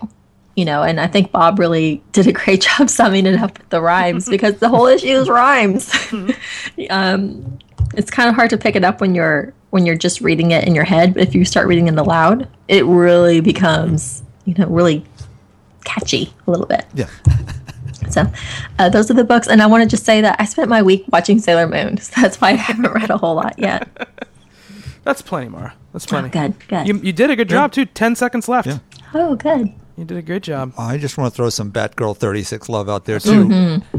you know. And I think Bob really did a great job summing it up with the rhymes because the whole issue is rhymes. um, it's kind of hard to pick it up when you're when you're just reading it in your head. But if you start reading it aloud, it really becomes, you know, really catchy a little bit. Yeah. So uh, those are the books. And I want to just say that I spent my week watching Sailor Moon. So that's why I haven't read a whole lot yet. That's plenty, Mara. That's plenty. Oh, good, good. You, you did a good job too. Ten seconds left. Yeah. oh, good. You did a great job. I just want to throw some Batgirl 36 love out there, too. Mm-hmm.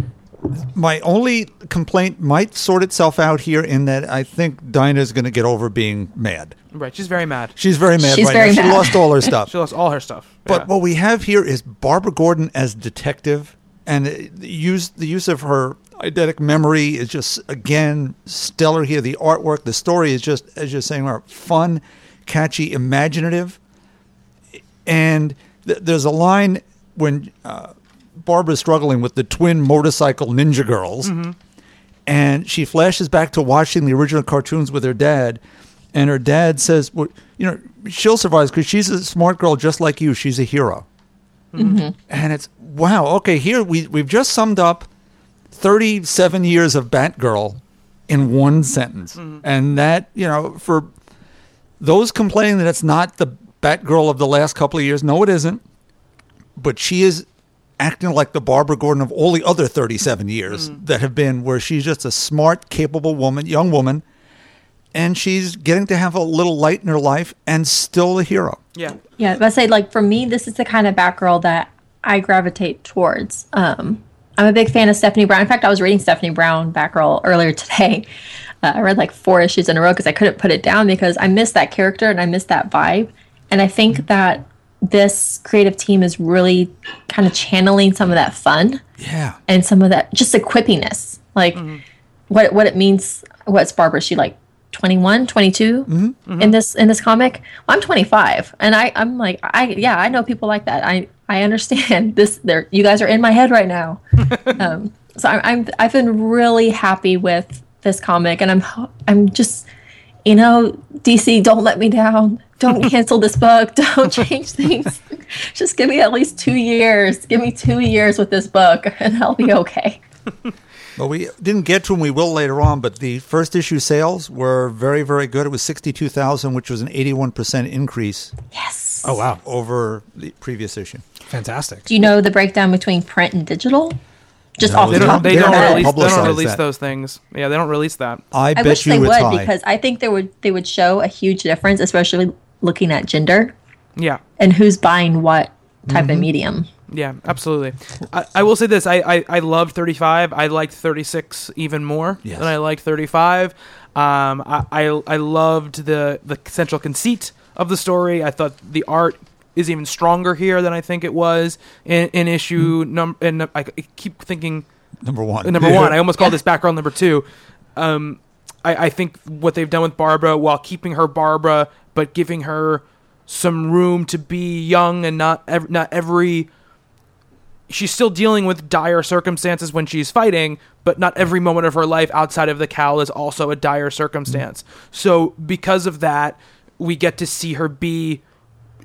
My only complaint might sort itself out here in that I think Dinah's going to get over being mad. Right. She's very mad. She's very mad She's right very now. She lost all her stuff. She lost all her stuff. But Yeah. what we have here is Barbara Gordon as detective, and uh, the use the use of her eidetic memory is just again stellar here. The artwork, the story is just as you're saying, are fun, catchy, imaginative, and th- there's a line when uh, Barbara's struggling with the twin motorcycle ninja girls, mm-hmm. and she flashes back to watching the original cartoons with her dad, and her dad says, well, "You know, she'll survive because she's a smart girl just like you. She's a hero." Mm-hmm. And it's wow. Okay, here we we've just summed up thirty-seven years of Batgirl in one sentence, mm-hmm. and that you know for those complaining that it's not the Batgirl of the last couple of years, no, it isn't. But she is acting like the Barbara Gordon of all the other 37 years that have been, where she's just a smart, capable woman, young woman, and she's getting to have a little light in her life and still a hero. yeah. Yeah, but I say like for me, this is the kind of Batgirl that I gravitate towards. Um, I'm a big fan of Stephanie Brown. In fact, I was reading Stephanie Brown Batgirl earlier today. Uh, I read like four issues in a row because I couldn't put it down because I missed that character and I missed that vibe. And I think that this creative team is really kind of channeling some of that fun Yeah. and some of that just equippiness like mm-hmm. what what it means what's barbara she like 21 22 mm-hmm. Mm-hmm. in this in this comic? Well, i'm 25 and i i'm like i yeah i know people like that. I i understand this there you guys are in my head right now. Um so I'm, I'm i've been really happy with this comic and i'm i'm just you know dc don't let me down don't cancel this book don't change things just give me at least two years give me two years with this book and i'll be okay Well, we didn't get to them. We will later on, but the first issue sales were very, very good. It was 62,000, which was an 81% increase yes Oh wow, over the previous issue. fantastic. do you know the breakdown between print and digital just No, off They the don't. top They of don't your head. release. They don't release that. those things. Yeah, they don't release that. I, I bet wish you they would high. because I think they would they would show a huge difference, especially looking at gender Yeah. and who's buying what type Mm-hmm. of medium. Yeah, absolutely. I, I will say this: I, I I loved 35. I liked 36 even more Yes. than I liked 35. Um, I, I I loved the the central conceit of the story. I thought the art is even stronger here than I think it was in, in issue number. And I, I keep thinking number one. uh, number one. I almost called this background number two. Um, I, I think what they've done with Barbara, while keeping her Barbara, but giving her some room to be young and not ev- not every. She's still dealing with dire circumstances when she's fighting, but not every moment of her life outside of the cowl is also a dire circumstance. So because of that, we get to see her be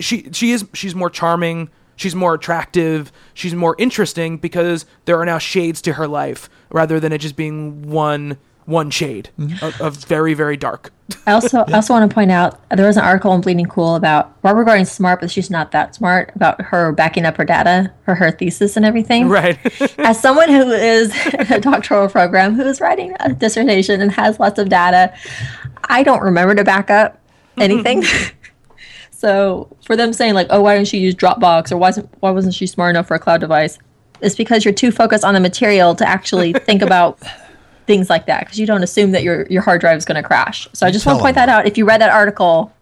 she she is she's more charming she's more attractive she's more interesting because there are now shades to her life rather than it just being one one shade mm-hmm. of, of very very dark I also I also want to point out there was an article on Bleeding Cool about Barbara Gordon's smart, but she's not that smart about her backing up her data for her thesis and everything. right As someone who is a doctoral program who is writing a dissertation and has lots of data, I don't remember to back up anything. so for them saying like, "Oh, why didn't she use Dropbox?" or "Why wasn't why wasn't she smart enough for a cloud device?" It's because you're too focused on the material to actually think about things like that because you don't assume that your your hard drive is going to crash. So I just want to point them. that out. If you read that article,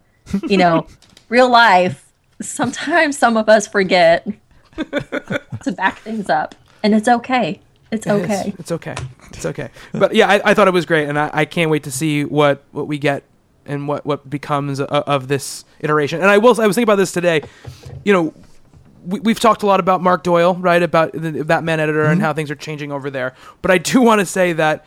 you know, real life, sometimes some of us forget to back things up, and it's okay. It's okay. It's, it's okay it's okay but yeah I, I thought it was great and I, I can't wait to see what what we get and what what becomes of, of this iteration and I will I was thinking about this today you know we, we've talked a lot about Mark Doyle, right? About the Batman editor and how things are changing over there. But I do want to say that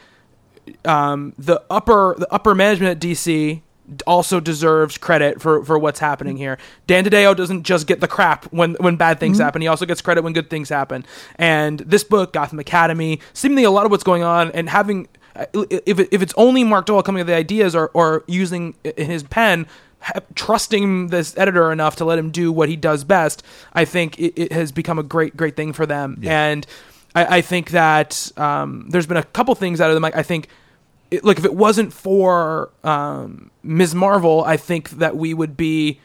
um, the upper the upper management at DC also deserves credit for, for what's happening here. Dan DiDio doesn't just get the crap when when bad things happen. He also gets credit when good things happen. And this book, Gotham Academy, seemingly a lot of what's going on and having if it, if it's only Mark Doyle coming up with the ideas or or using his pen. Ha- Trusting this editor enough to let him do what he does best, I think it, it has become a great, great thing for them. And I, I think that um, there's been a couple things out of them. Like I think it, look, if it wasn't for um, Ms. Marvel, I think that we would be.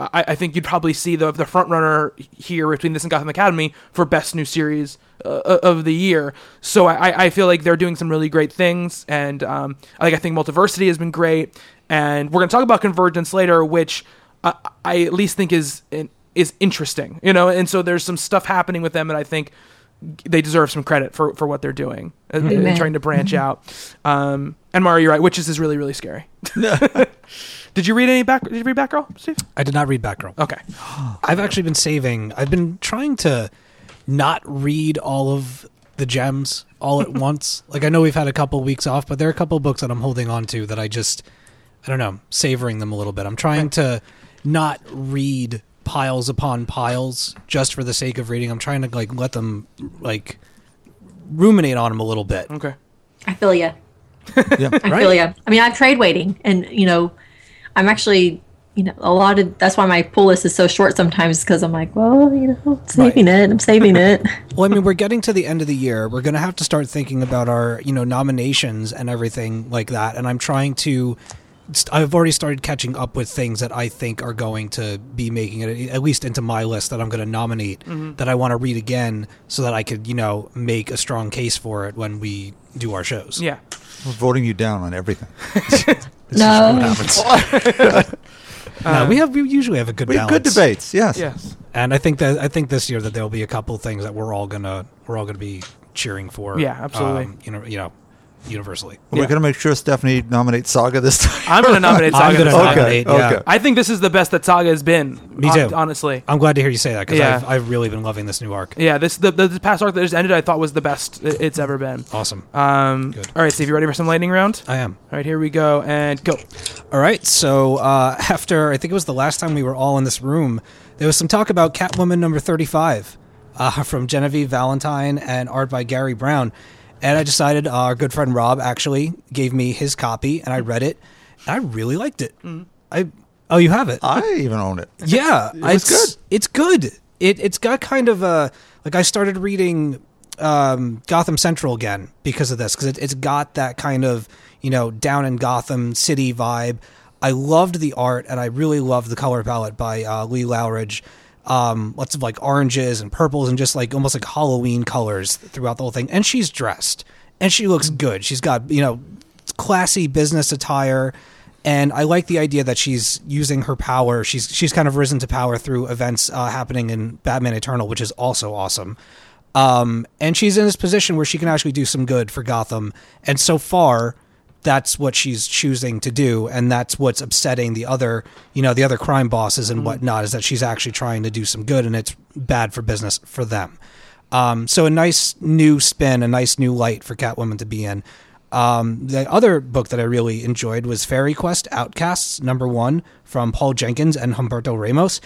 I, I think you'd probably see the the front runner here between this and Gotham Academy for best new series uh, of the year. So I, I feel like they're doing some really great things, and um, think I think Multiversity has been great, and we're gonna talk about Convergence later, which I, I at least think is is interesting, you know. And so there's some stuff happening with them that I think they deserve some credit for, for what they're doing uh, mm-hmm. uh, and, and trying to branch mm-hmm. out. Um, and Mario, you're right. Wytches is really, really scary. did you read any back? Did you read Batgirl, Steve? I did not read Batgirl. Okay. I've actually been saving. I've been trying to not read all of the gems all at once. Like I know we've had a couple weeks off, but there are a couple books that I'm holding on to that I just I don't know, savoring them a little bit. I'm trying to not read piles upon piles just for the sake of reading. I'm trying to like let them like ruminate on them a little bit. Okay. I feel ya. Yeah. I Right. feel ya. I mean, I'm trade waiting, and you know, I'm actually, you know, a lot of. That's why my pull list is so short sometimes, because I'm like, well, you know, I'm saving it. I'm saving it. Well, I mean, we're getting to the end of the year. We're going to have to start thinking about our, you know, nominations and everything like that. And I'm trying to. St- I've already started catching up with things that I think are going to be making it at least into my list that I'm going to nominate that I want to read again so that I could, you know, make a strong case for it when we do our shows. Yeah. We're voting you down on everything. no, No, we have we usually have a good We have balance. good debates. Yes. Yes. and I think that I think this year that there'll be a couple things that we're all gonna we're all gonna be cheering for. Yeah, absolutely. um, you know, you know, universally. We're Yeah. going to make sure Stephanie nominates Saga this time. I'm going to nominate Saga. I'm gonna nominate. Okay, yeah. okay. I think this is the best that Saga has been. Me too. Honestly. I'm glad to hear you say that because Yeah. I've, I've really been loving this new arc. Yeah, this the, the, the past arc that just ended. I thought was the best it's ever been. Awesome. Um, Good. all right, Steve, you ready for some lightning round? I am. All right, here we go and go. All right. So uh, after I think it was the last time we were all in this room, there was some talk about Catwoman number 35 uh, from Genevieve Valentine and art by Garry Brown. And I decided uh, our good friend Rob actually gave me his copy, and I read it. And I really liked it. I oh, you have it? I even own it. Yeah, was it's good. It's good. It it's got kind of a like I started reading um, Gotham Central again because of this because it, it's got that kind of you know down in Gotham City vibe. I loved the art and I really loved the color palette by uh, Lee Loughridge. Um, lots of like oranges and purples and just like almost like Halloween colors throughout the whole thing. And she's dressed and she looks good. She's got you know classy business attire and I like the idea that she's using her power. She's she's kind of risen to power through events uh, happening in Batman Eternal, which is also awesome. Um, and she's in this position where she can actually do some good for Gotham. And so far, that's what she's choosing to do, and that's what's upsetting the other, you know, the other crime bosses and whatnot, is that she's actually trying to do some good, and it's bad for business for them. Um, so a nice new spin, a nice new light for Catwoman to be in. Um, the other book that I really enjoyed was Fairy Quest Outcasts, number one, from Paul Jenkins and Humberto Ramos.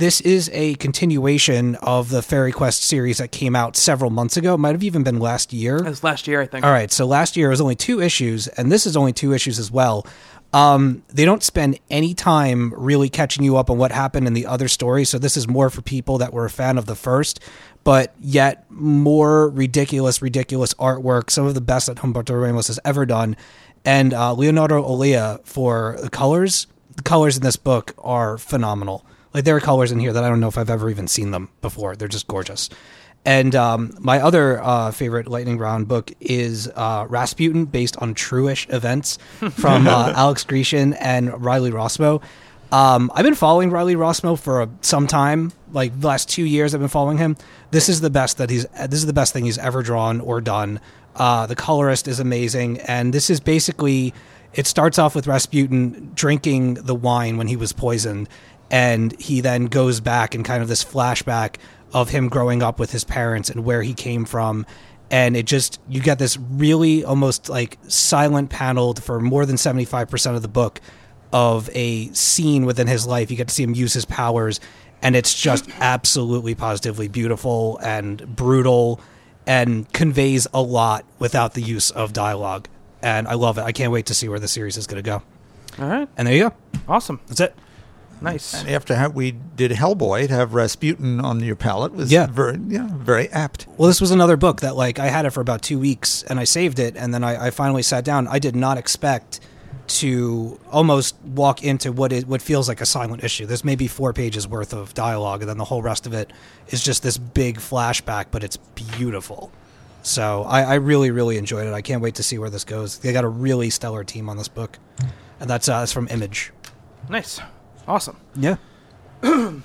This is a continuation of the Fairy Quest series that came out several months ago. It might have even been last year. That was last year, I think. All right, so last year it was only two issues, and this is only two issues as well. Um, they don't spend any time really catching you up on what happened in the other story, so this is more for people that were a fan of the first, but yet more ridiculous, ridiculous artwork, some of the best that Humberto Ramos has ever done, and uh, Leonardo Olea for the colors. The colors in this book are phenomenal. Like there are colors in here that I don't know if I've ever even seen them before. They're just gorgeous. And um, my other uh, favorite lightning round book is uh, Rasputin, based on truish events from uh, Alex Grecian and Riley Rossmo. Um, I've been following Riley Rossmo for a, some time, like the last two years. I've been following him. This is the best that he's. This is the best thing he's ever drawn or done. Uh, the colorist is amazing, and this is basically. It starts off with Rasputin drinking the wine when he was poisoned, and he then goes back in kind of this flashback of him growing up with his parents and where he came from and it just you get this really almost like silent paneled for more than 75% of the book of a scene within his life you get to see him use his powers and it's just absolutely positively beautiful and brutal and conveys a lot without the use of dialogue and I love it. I can't wait to see where the series is going to go. All right. And there you go. Awesome. That's it. Nice. And After we did Hellboy, to have Rasputin on your palette was Yeah. very, yeah, very apt. Well, this was another book that like I had it for about two weeks, and I saved it, and then I, I finally sat down. I did not expect to almost walk into what is what feels like a silent issue. There's maybe four pages worth of dialogue, and then the whole rest of it is just this big flashback, but it's beautiful. So I, I really, really enjoyed it. I can't wait to see where this goes. They got a really stellar team on this book, and that's uh, that's from Image. Nice. Awesome. Yeah. All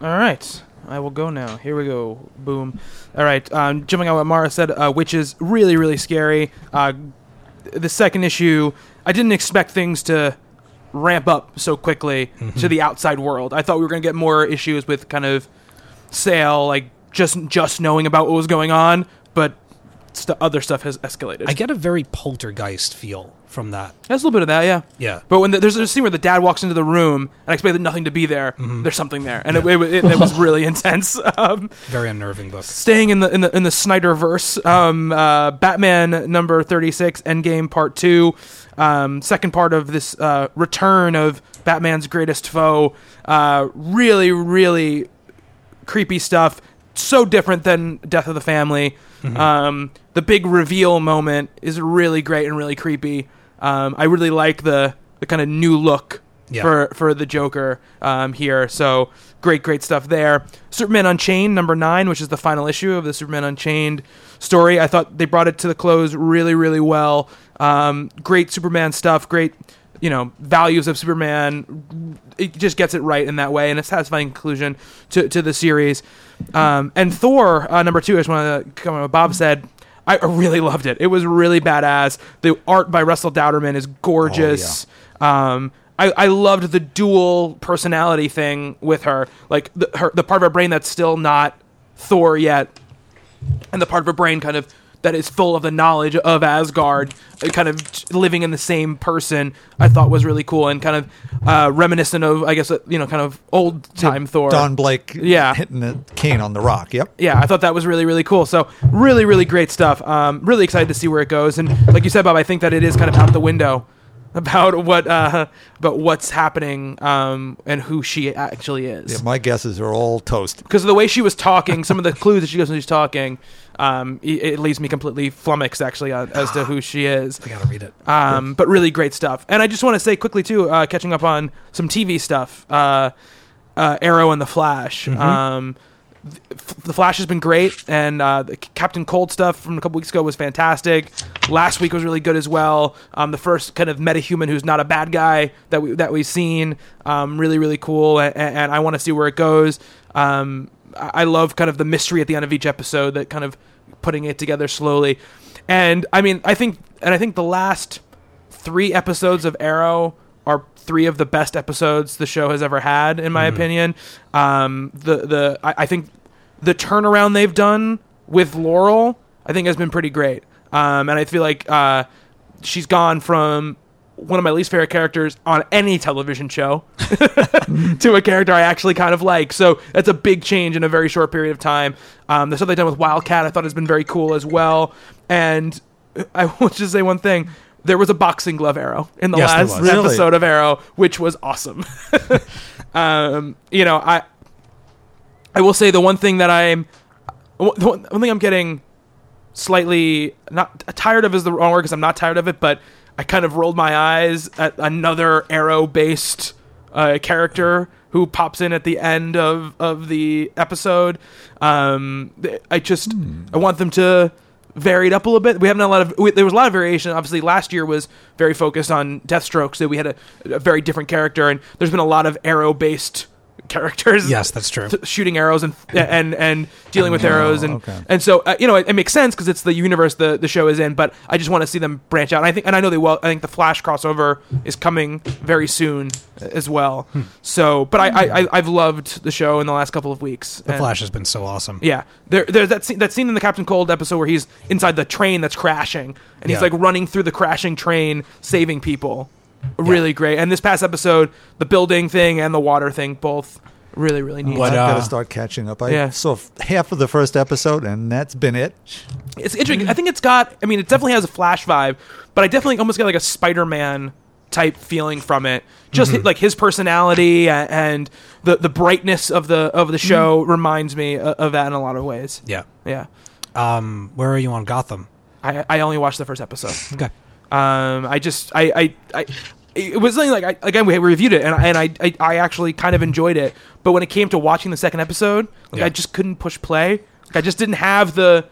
right. I will go now. Here we go. Boom. All right. Um, jumping on what Mara said, uh, which is really, really scary. Uh, the second issue, I didn't expect things to ramp up so quickly to the outside world. I thought we were going to get more issues with kind of Sale, like just just knowing about what was going on, but st- other stuff has escalated. I get a very poltergeist feel from that. There's a little bit of that, yeah. Yeah. But when the, there's a scene where the dad walks into the room and I expected nothing to be there, there's something there, and it, it, it, it was really intense. Um, Very unnerving book. staying in the in the in the Snyder verse, um, uh, Batman number thirty six, Endgame Part Two, um, second part of this uh, return of Batman's greatest foe. Uh, really, really creepy stuff. So different than Death of the Family. Um, the big reveal moment is really great and really creepy. Um, I really like the the kind of new look Yeah. for for the Joker um, here. So great, great stuff there. Superman Unchained number nine, which is the final issue of the Superman Unchained story. I thought they brought it to the close really, really well. Um, great Superman stuff. Great, you know, values of Superman. It just gets it right in that way, and a satisfying conclusion to to the series. Um, and Thor uh, number two, I just want to come on what Bob said. I really loved it. It was really badass. The art by Russell Dauterman is gorgeous. Um, I, I loved the dual personality thing with her, like the, her, the part of her brain that's still not Thor yet, and the part of her brain kind of that is full of the knowledge of Asgard, uh, kind of living in the same person. I thought was really cool and kind of uh, reminiscent of, I guess, uh, you know, kind of old time Thor. Don Blake Yeah. hitting the cane on the rock. Yep. yeah, I thought that was really, really cool. So really, really great stuff. Um, really excited to see where it goes. And like you said, Bob, I think that it is kind of out the window about what uh, about what's happening um, and who she actually is. Yeah, my guesses are all toast. Because of the way she was talking, some of the clues that she gives when she's talking, um, it, it leaves me completely flummoxed actually on, as to who she is. I gotta read it. Um, but really great stuff. And I just want to say quickly too, uh, catching up on some TV stuff. Uh, uh, Arrow and the Flash. Um, th- F- the Flash has been great, and uh, the Captain Cold stuff from a couple weeks ago was fantastic. Last week was really good as well. Um, the first kind of metahuman who's not a bad guy that we that we've seen, um, really really cool, and, and I want to see where it goes. Um, I love kind of the mystery at the end of each episode that kind of putting it together slowly. And I mean, I think, and I think the last three episodes of Arrow three of the best episodes the show has ever had, in my opinion. Um, the the I, I think the turnaround they've done with Laurel, I think, has been pretty great. Um, and I feel like uh, she's gone from one of my least favorite characters on any television show to a character I actually kind of like. So that's a big change in a very short period of time. Um, the stuff they've done with Wildcat I thought has been very cool as well. And I will just say one thing. There was a boxing glove arrow in the Yes, last. Really? episode of Arrow, which was awesome. um, you know, I I will say the one thing that I'm one, the one thing I'm getting slightly not tired of is the wrong word because I'm not tired of it, but I kind of rolled my eyes at another arrow based uh, character who pops in at the end of, of the episode. Um, I just I want them to vary it up a little bit. We haven't had a lot of we, there was a lot of variation. Obviously, last year was very focused on Deathstroke, so we had a, a very different character, and there's been a lot of arrow based characters Yes, that's true. shooting arrows and and and dealing with arrows and okay. and so uh, you know it, it makes sense because it's the universe the the show is in. But I just want to see them branch out. And I think and I know they will. I think the Flash crossover is coming very soon as well. Hmm. So, but I, I I- I've loved the show in the last couple of weeks. The And- Flash has been so awesome. yeah, there, there's that scene, that scene in the Captain Cold episode where he's inside the train that's crashing, and he's Yeah. like running through the crashing train, saving people. Really great. And this past episode, the building thing and the water thing both Really, really neat. What, I've got uh, to start catching up. I Yeah. saw f- half of the first episode, and that's been it. It's interesting. I think it's got. I mean, it definitely has a Flash vibe, but I definitely almost get like a Spider-Man type feeling from it. Just Mm-hmm. like his personality and the the brightness of the of the show reminds me of that in a lot of ways. Yeah. Yeah. Um, where are you on Gotham? I I only watched the first episode. Okay. Um, I just I I. I it was something like I, again we reviewed it and I, and I, I I actually kind of enjoyed it, but when it came to watching the second episode, like Yeah. I just couldn't push play. Like I just didn't have the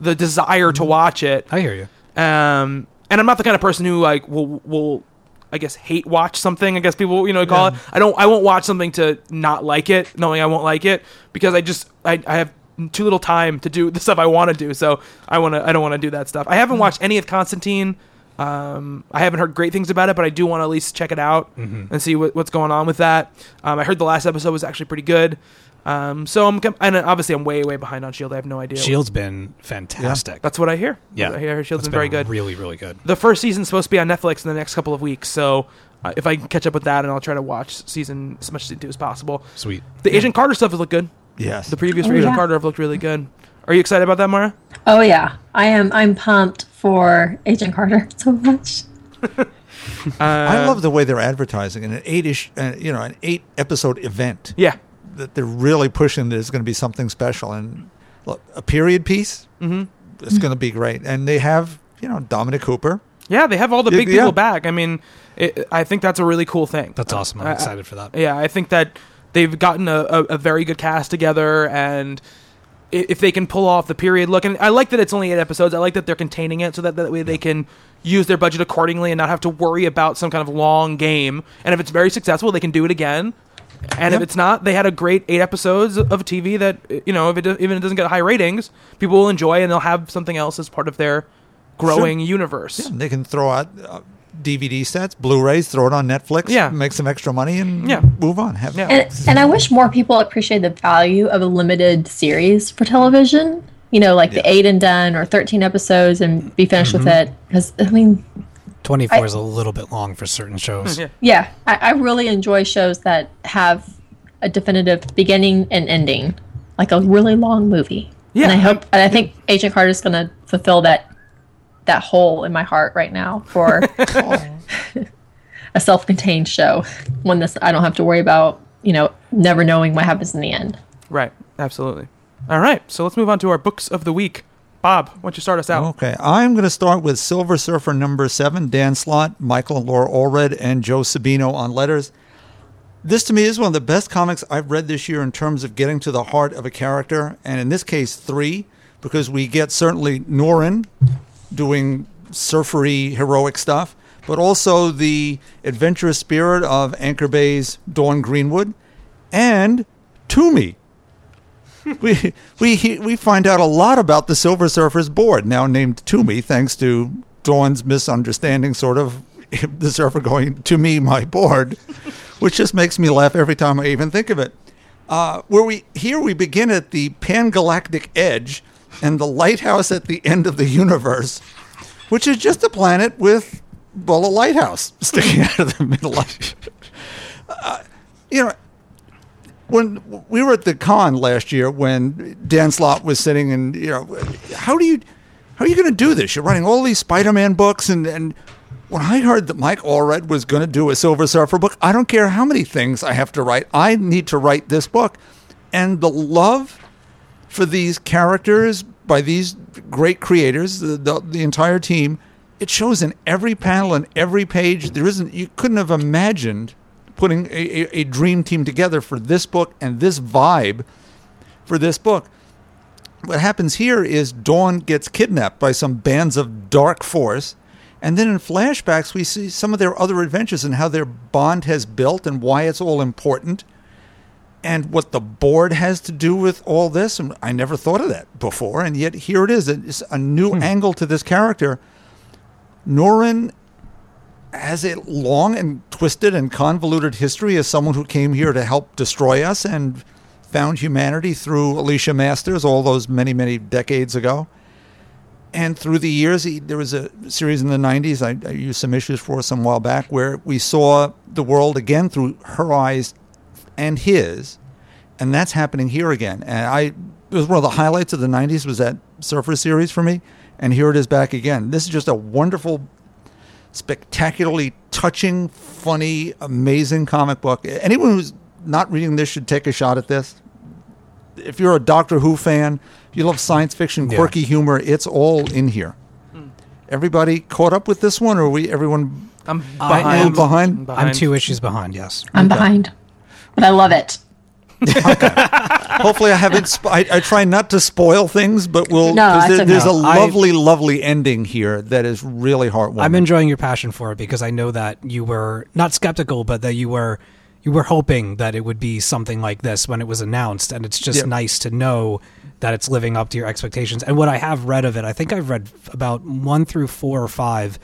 the desire to watch it. I hear you. Um, and I'm not the kind of person who like will will I guess hate watch something. I guess people you know call it. I don't. I won't watch something to not like it, knowing I won't like it because I just I, I have too little time to do the stuff I want to do. So I want to. I don't want to do that stuff. I haven't watched any of Constantine. Um, I haven't heard great things about it, but I do want to at least check it out and see what, what's going on with that. Um, I heard the last episode was actually pretty good. Um, so I'm and obviously I'm way way behind on Shield. I have no idea. Shield's been fantastic. That's what I hear. yeah. I hear Shield's It's been very good Really, really good. the first season's supposed to be on Netflix in the next couple of weeks. So uh, if I can catch up with that, and I'll try to watch season as much season two as possible. Sweet. The Agent Carter stuff has looked good. Yes. The previous Oh, Agent yeah. Carter have looked really good. Are you excited about that, Mara? Oh yeah, I am. I'm pumped for Agent Carter so much. I love the way they're advertising in an eight-ish, uh, you know, an eight-episode event. Yeah, That they're really pushing. There's going to be something special, and look, a period piece. Mm-hmm. It's going to be great, and they have, you know, Dominic Cooper. yeah. They have all the Yeah, big people back. I mean, it, I think that's a really cool thing. That's awesome. I'm I- I- excited for that. Yeah, I think that they've gotten a, a, a very good cast together, and i- if they can pull off the period look, and I like that it's only eight episodes. I like that they're containing it so that that way they can use their budget accordingly and not have to worry about some kind of long game. And if it's very successful, they can do it again. And if it's not, they had a great eight episodes of TV that you know, if it do- even if it doesn't get high ratings, people will enjoy, and they'll have something else as part of their growing universe. And they can throw out uh, DVD sets, Blu-rays, throw it on Netflix, Yeah. make some extra money, and Yeah. move on. Have Yeah. And, and I wish more people appreciate the value of a limited series for television. You know, like the eight and done or thirteen episodes and be finished with mm-hmm. it. Because I mean, 24 I- is a little bit long for certain shows. Yeah. yeah, I, I really enjoy shows that have a definitive beginning and ending, like a really long movie. Yeah, and I hope, and I think Agent Carter is going to fulfill that that hole in my heart right now for a self-contained show. One that I don't have to worry about, you know, never knowing what happens in the end. Right. Absolutely. All right. So let's move on to our books of the week. Bob, why don't you start us out? Okay, I'm going to start with Silver Surfer number seven, Dan Slott, Michael and Laura Allred, and Joe Sabino on letters. This to me is one of the best comics I've read this year in terms of getting to the heart of a character, and in this case, three, because we get certainly Norrin doing surfery heroic stuff, but also the adventurous spirit of Anchor Bay's Dawn Greenwood, and Toomie, we we we find out a lot about the Silver Surfers board now named Toomie, thanks to Dawn's misunderstanding, sort of the surfer going to me my board, which just makes me laugh every time I even think of it. Uh, where we here we begin at the Pan Galactic edge and the lighthouse at the end of the universe, which is just a planet with well a lighthouse sticking out of the middle of it. Uh, you know, when we were at the con last year when Dan Slott was sitting and you know how do you how are you going to do this? You're writing all these Spider-Man books and and when I heard that Mike Allred was going to do a Silver Surfer book, I don't care how many things I have to write. I need to write this book. And the love for these characters by these great creators, the, the, the entire team, it shows in every panel and every page. There isn't you couldn't have imagined putting a, a, a dream team together for this book and this vibe for this book. What happens here is Dawn gets kidnapped by some bands of dark force. And then in flashbacks, we see some of their other adventures and how their bond has built and why it's all important and what the board has to do with all this. And I never thought of that before. And yet here it is. It's a new hmm. angle to this character. Norrin has a long and twisted and convoluted history as someone who came here to help destroy us and found humanity through Alicia Masters all those many, many decades ago. And through the years, he, there was a series in the 90s I, I used some issues for some while back where we saw the world again through her eyes and his. and that's happening here again. And I it was one of the highlights of the '90s was that Surfer series for me, and here it is back again. This is just a wonderful, spectacularly touching, funny, amazing comic book. Anyone who's not reading this should take a shot at this. If you're a Doctor Who fan, you love science fiction, Yeah. quirky humor, it's all in here. Everybody caught up with this one, or are we everyone I'm I behind. am behind? I'm two issues behind. Yes. I'm behind, but I love it. Hopefully, I haven't. Sp- I, I try not to spoil things, but we'll. No, 'cause that's there- there's a okay. I- lovely, lovely ending here that is really heartwarming. I'm enjoying your passion for it because I know that you were not skeptical, but that you were you were hoping that it would be something like this when it was announced, and it's just Yep. nice to know that it's living up to your expectations. And what I have read of it, I think I've read about one through four or five.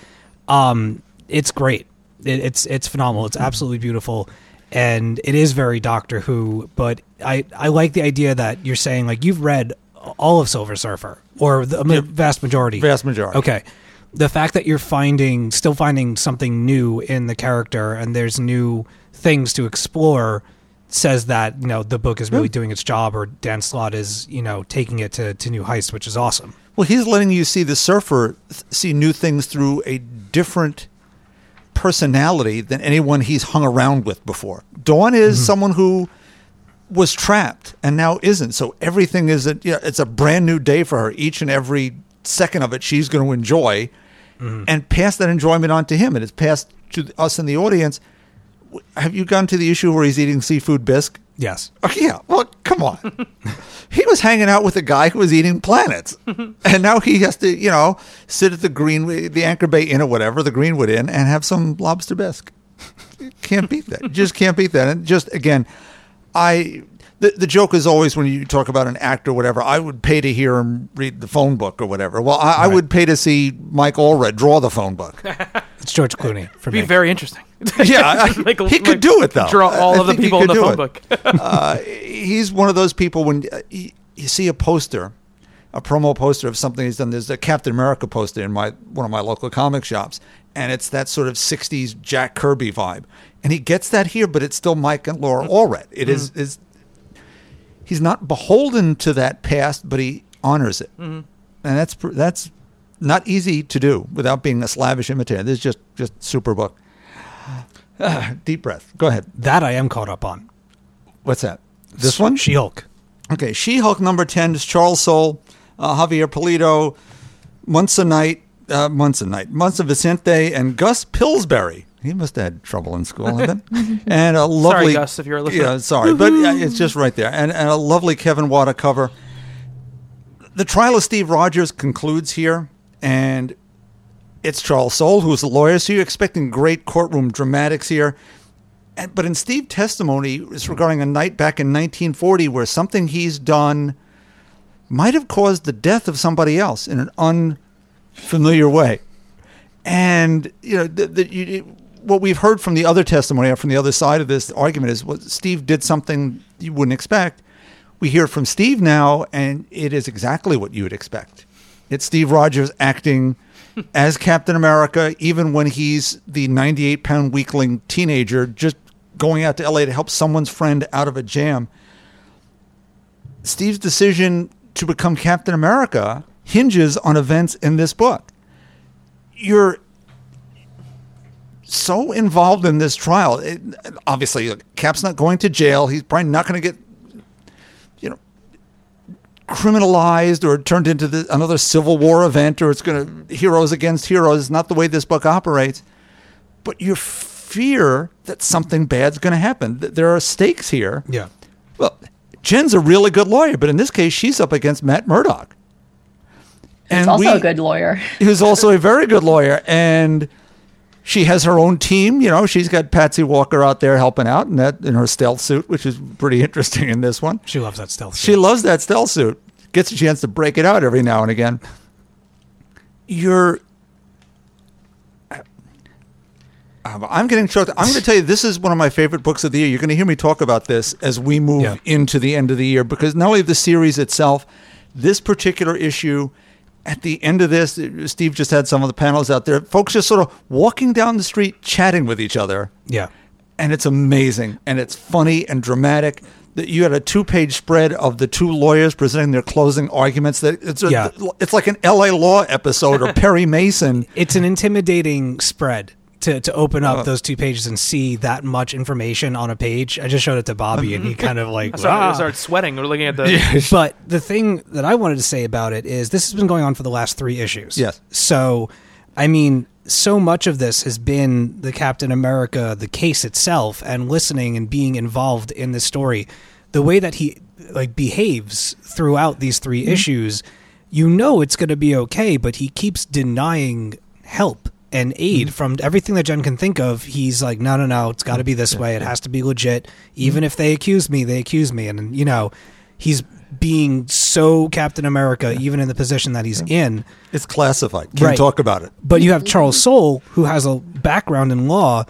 Um, it's great. It, it's it's phenomenal. It's absolutely beautiful, and it is very Doctor Who. But I I like the idea that you're saying like you've read all of Silver Surfer or the vast majority. Vast majority. Okay. The fact that you're finding, still finding something new in the character and there's new things to explore says that, you know, the book is really hmm. doing its job or Dan Slott is, you know, taking it to, to new heights, which is awesome. Well, he's letting you see the surfer th- see new things through a different personality than anyone he's hung around with before. Dawn is mm-hmm. someone who was trapped and now isn't. So everything is a, you know, it's a brand new day for her. Each and every second of it she's going to enjoy mm-hmm. and pass that enjoyment on to him and it's passed to us in the audience. Have you gone to the issue where he's eating seafood bisque? Yes. Oh, yeah. Well, come on. he was hanging out with a guy who was eating planets, and now he has to, you know, sit at the Green, the Anchor Bay Inn or whatever, the Greenwood Inn, and have some lobster bisque. can't beat that. Just can't beat that. And just again, I. The, the joke is always when you talk about an actor or whatever, I would pay to hear him read the phone book or whatever. Well, I, I would pay to see Mike Allred draw the phone book. It's George Clooney for me. Be very interesting. Yeah, I- Like- he could like, do it though. Draw all I of the people in the phone it. book. uh, he's one of those people when uh, you, you see a poster, a promo poster of something he's done. There's a Captain America poster in my one of my local comic shops, and it's that sort of '60s Jack Kirby vibe. And he gets that here, but it's still Mike and Laura Allred. It is is he's not beholden to that past, but he honors it, and that's that's not easy to do without being a slavish imitator. This is just just super book. Ah, deep breath. Go ahead. that I am caught up on. What's that? This one? She Hulk. Okay, She Hulk number 10 is Charles Soule, uh, Javier Pulido, Months a Night, uh, Months a Night, Muntsa Vicente, and Gus Pillsbury. He must have had trouble in school, I bet. and a lovely. sorry, Gus, if you're a listener. Yeah, sorry, but uh, it's just right there. And, and a lovely Kevin Wada cover. The trial of Steve Rogers concludes here, and it's Charles Soule, who's the lawyer, so you're expecting great courtroom dramatics here. And, but in Steve's testimony, it's regarding a night back in 1940 where something he's done might have caused the death of somebody else in an unfamiliar way. And you know, the, the, you, what we've heard from the other testimony, from the other side of this argument, is what Steve did something you wouldn't expect. We hear from Steve now, and it is exactly what you would expect. It's Steve Rogers acting as Captain America, even when he's the 98 pound weakling teenager just going out to LA to help someone's friend out of a jam. Steve's decision to become Captain America hinges on events in this book. You're so involved in this trial. It, obviously, Cap's not going to jail. He's probably not going to get, you know, criminalized or turned into the, another Civil War event, or it's going to heroes against heroes. It's not the way this book operates. But you fear that something bad's going to happen. There are stakes here. Yeah. Well, Jen's a really good lawyer, but in this case, she's up against Matt Murdock. He's also a good lawyer. Who's also a very good lawyer, and she has her own team. You know, she's got Patsy Walker out there helping out in that in her stealth suit, which is pretty interesting in this one. She loves that stealth. Suit. She loves that stealth suit. Gets a chance to break it out every now and again. You're. I'm getting choked. I'm going to tell you, this is one of my favorite books of the year. You're going to hear me talk about this as we move Yeah. into the end of the year because not only the series itself, this particular issue, at the end of this, uh, Steve just had some of the panels out there. Folks just sort of walking down the street, chatting with each other Yeah. and it's amazing and it's funny and dramatic. that you had a two-page spread of the two lawyers presenting their closing arguments. That it's a, Yeah. it's like an L.A. Law episode or Perry Mason. it's an intimidating spread to, to open up those two pages and see that much information on a page. I just showed it to Bobby and he kind of like I started, I "Ah." started sweating. We're looking at the. But the thing that I wanted to say about it is this has been going on for the last three issues. Yes. So, I mean, so much of this has been the Captain America, the case itself, and listening and being involved in the story. The way that he like behaves throughout these 3 issues, you know it's going to be okay, but he keeps denying help and aid mm-hmm. from everything that Jen can think of. He's like, no, no, no, it's got to be this way. It has to be legit. Mm-hmm. Even if they accuse me, they accuse me, and you know, he's being so Captain America, even in the position that he's in. It's classified. Can't Right. talk about it. But you have mm-hmm. Charles Soule, who has a background in law,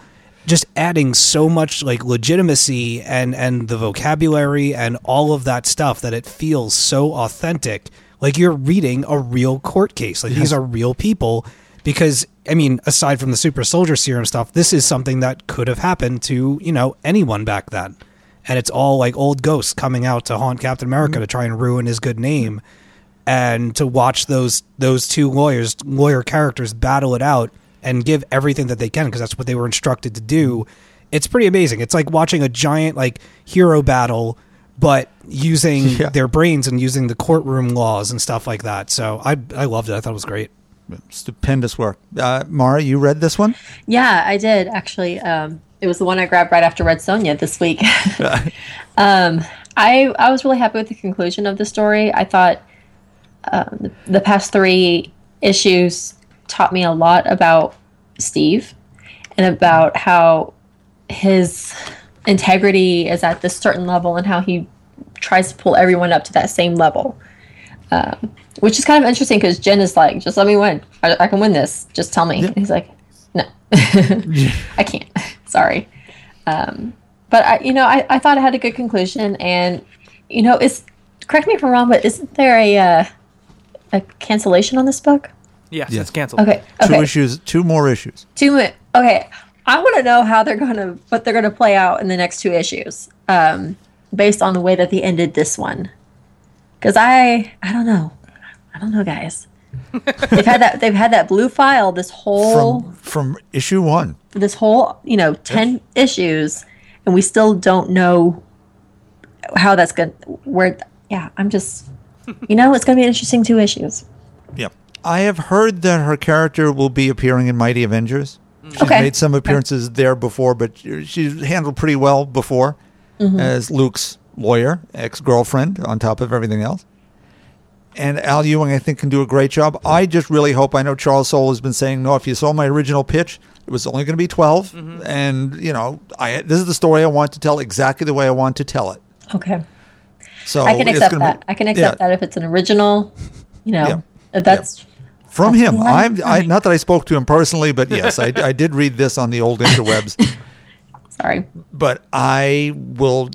just adding so much like legitimacy and and the vocabulary and all of that stuff that it feels so authentic. Like you're reading a real court case. Like these are real people. Because I mean, aside from the super soldier serum stuff, this is something that could have happened to you know anyone back then, and it's all like old ghosts coming out to haunt Captain America mm-hmm. to try and ruin his good name. And to watch those those two lawyers lawyer characters battle it out and give everything that they can because that's what they were instructed to do mm-hmm. it's pretty amazing. It's like watching a giant like hero battle but using Yeah. their brains and using the courtroom laws and stuff like that. So i i loved it. I thought it was great Stupendous work. Uh, Mara, you read this one? Yeah, I did actually. Um, it was the one I grabbed right after Red Sonja this week. um, I I was really happy with the conclusion of the story. I thought um, the, the past three issues taught me a lot about Steve and about how his integrity is at this certain level and how he tries to pull everyone up to that same level. Um, which is kind of interesting because Jen is like, just let me win. I, I can win this. Just tell me. And he's like, no, I can't. Sorry. Um, but I, you know, I, I thought it had a good conclusion, and you know, is correct me if I'm wrong, but isn't there a uh, a cancellation on this book? Yes, Yes. it's canceled. Okay, Two issues, two more issues. two. mi- Okay, I want to know how they're gonna what they're gonna play out in the next two issues, um, based on the way that they ended this one. Because I, I don't know, I don't know, guys. they've had that they've had that blue file this whole From from issue one. this whole you know 10 issues and we still don't know how that's going to where yeah i'm just you know it's going to be an interesting two issues Yep. I have heard that her character will be appearing in Mighty Avengers. Mm. She's Okay. made some appearances there before, but she's handled pretty well before mm-hmm. as Luke's lawyer, ex girlfriend, on top of everything else. And Al Ewing, I think, can do a great job. I just really hope. I know Charles Soule has been saying, "No, if you saw my original pitch, it was only going to be 12 mm-hmm. and you know, I this is the story I want to tell exactly the way I want to tell it." okay So i can accept that be- i can accept yeah. that if it's an original you know Yeah. if that's from That's him. I'm. I, not that I spoke to him personally, but yes, I, I did read this on the old interwebs. sorry but I will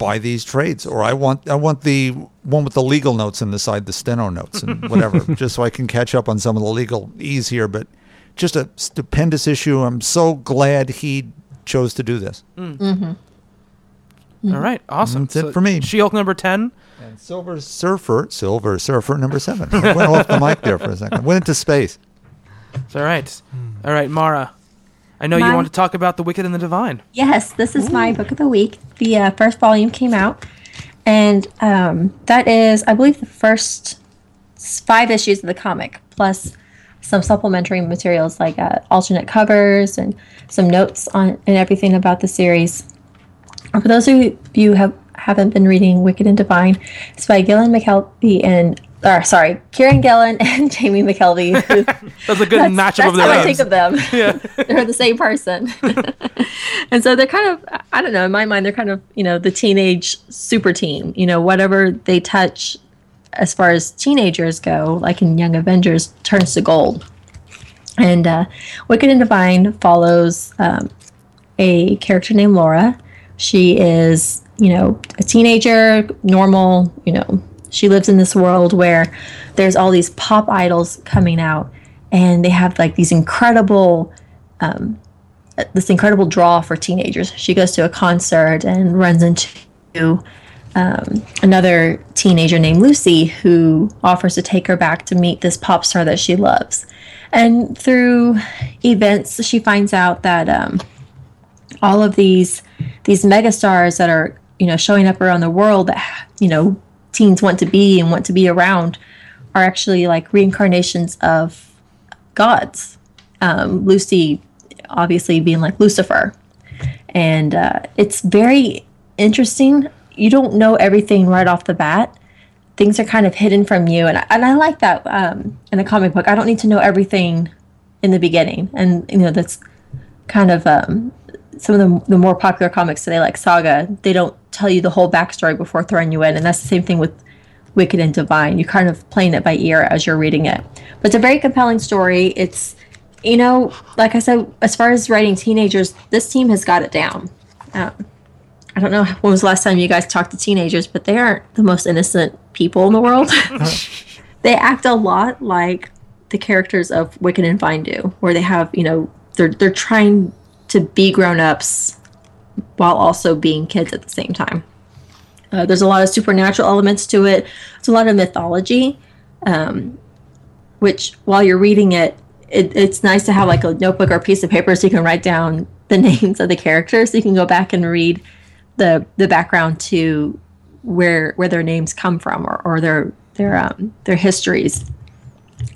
buy these trades, or I want I want the one with the legal notes in the side, the steno notes and whatever, just so I can catch up on some of the legal ease here. But just a stupendous issue. I'm so glad he chose to do this. Mm. Mm-hmm. Mm-hmm. All right, awesome. That's it for me. She-Hulk number ten. And Silver Surfer, Silver Surfer number seven. I went off the mic there for a second. Went into space. It's all right. All right, Mara. I know you want to talk about the Wicked and the Divine. Yes, this is my book of the week. The uh, first volume came out, and um, that is, I believe, the first five issues of the comic, plus some supplementary materials like uh, alternate covers and some notes on and everything about the series. For those of you who have haven't been reading Wicked and Divine, it's by Gillian McKelvie and, or sorry, Kieron Gillen and Jamie McKelvie. That's a good that's, matchup that's of their how I think of them. Yeah. they're the same person. and so they're kind of, I don't know, in my mind, they're kind of, you know, the teenage super team. You know, whatever they touch as far as teenagers go, like in Young Avengers, turns to gold. And uh, Wicked and Divine follows um, a character named Laura. She is, you know, a teenager, normal, you know, she lives in this world where there's all these pop idols coming out and they have like these incredible um, this incredible draw for teenagers. She goes to a concert and runs into um, another teenager named Lucy who offers to take her back to meet this pop star that she loves. And through events, she finds out that um, all of these these megastars that are you know showing up around the world that you know teens want to be and want to be around are actually like reincarnations of gods. Um, Lucy, obviously, being like Lucifer, and uh, it's very interesting. You don't know everything right off the bat. Things are kind of hidden from you, and I, and I like that um, in a comic book. I don't need to know everything in the beginning, and you know that's kind of um, some of the, the more popular comics today, like Saga. They don't tell you the whole backstory before throwing you in, and that's the same thing with Wicked and Divine. You're kind of playing it by ear as you're reading it, but it's a very compelling story. It's you know, like I said, as far as writing teenagers, this team has got it down. Um, I don't know when was the last time you guys talked to teenagers, but they aren't the most innocent people in the world. they act a lot like the characters of Wicked and Vine do, where they have, you know, they're they're trying to be grown ups while also being kids at the same time. Uh, there's a lot of supernatural elements to it. It's a lot of mythology, um, which while you're reading it, it, it's nice to have like a notebook or a piece of paper so you can write down the names of the characters. So you can go back and read the the background to where where their names come from or, or their their um, their histories.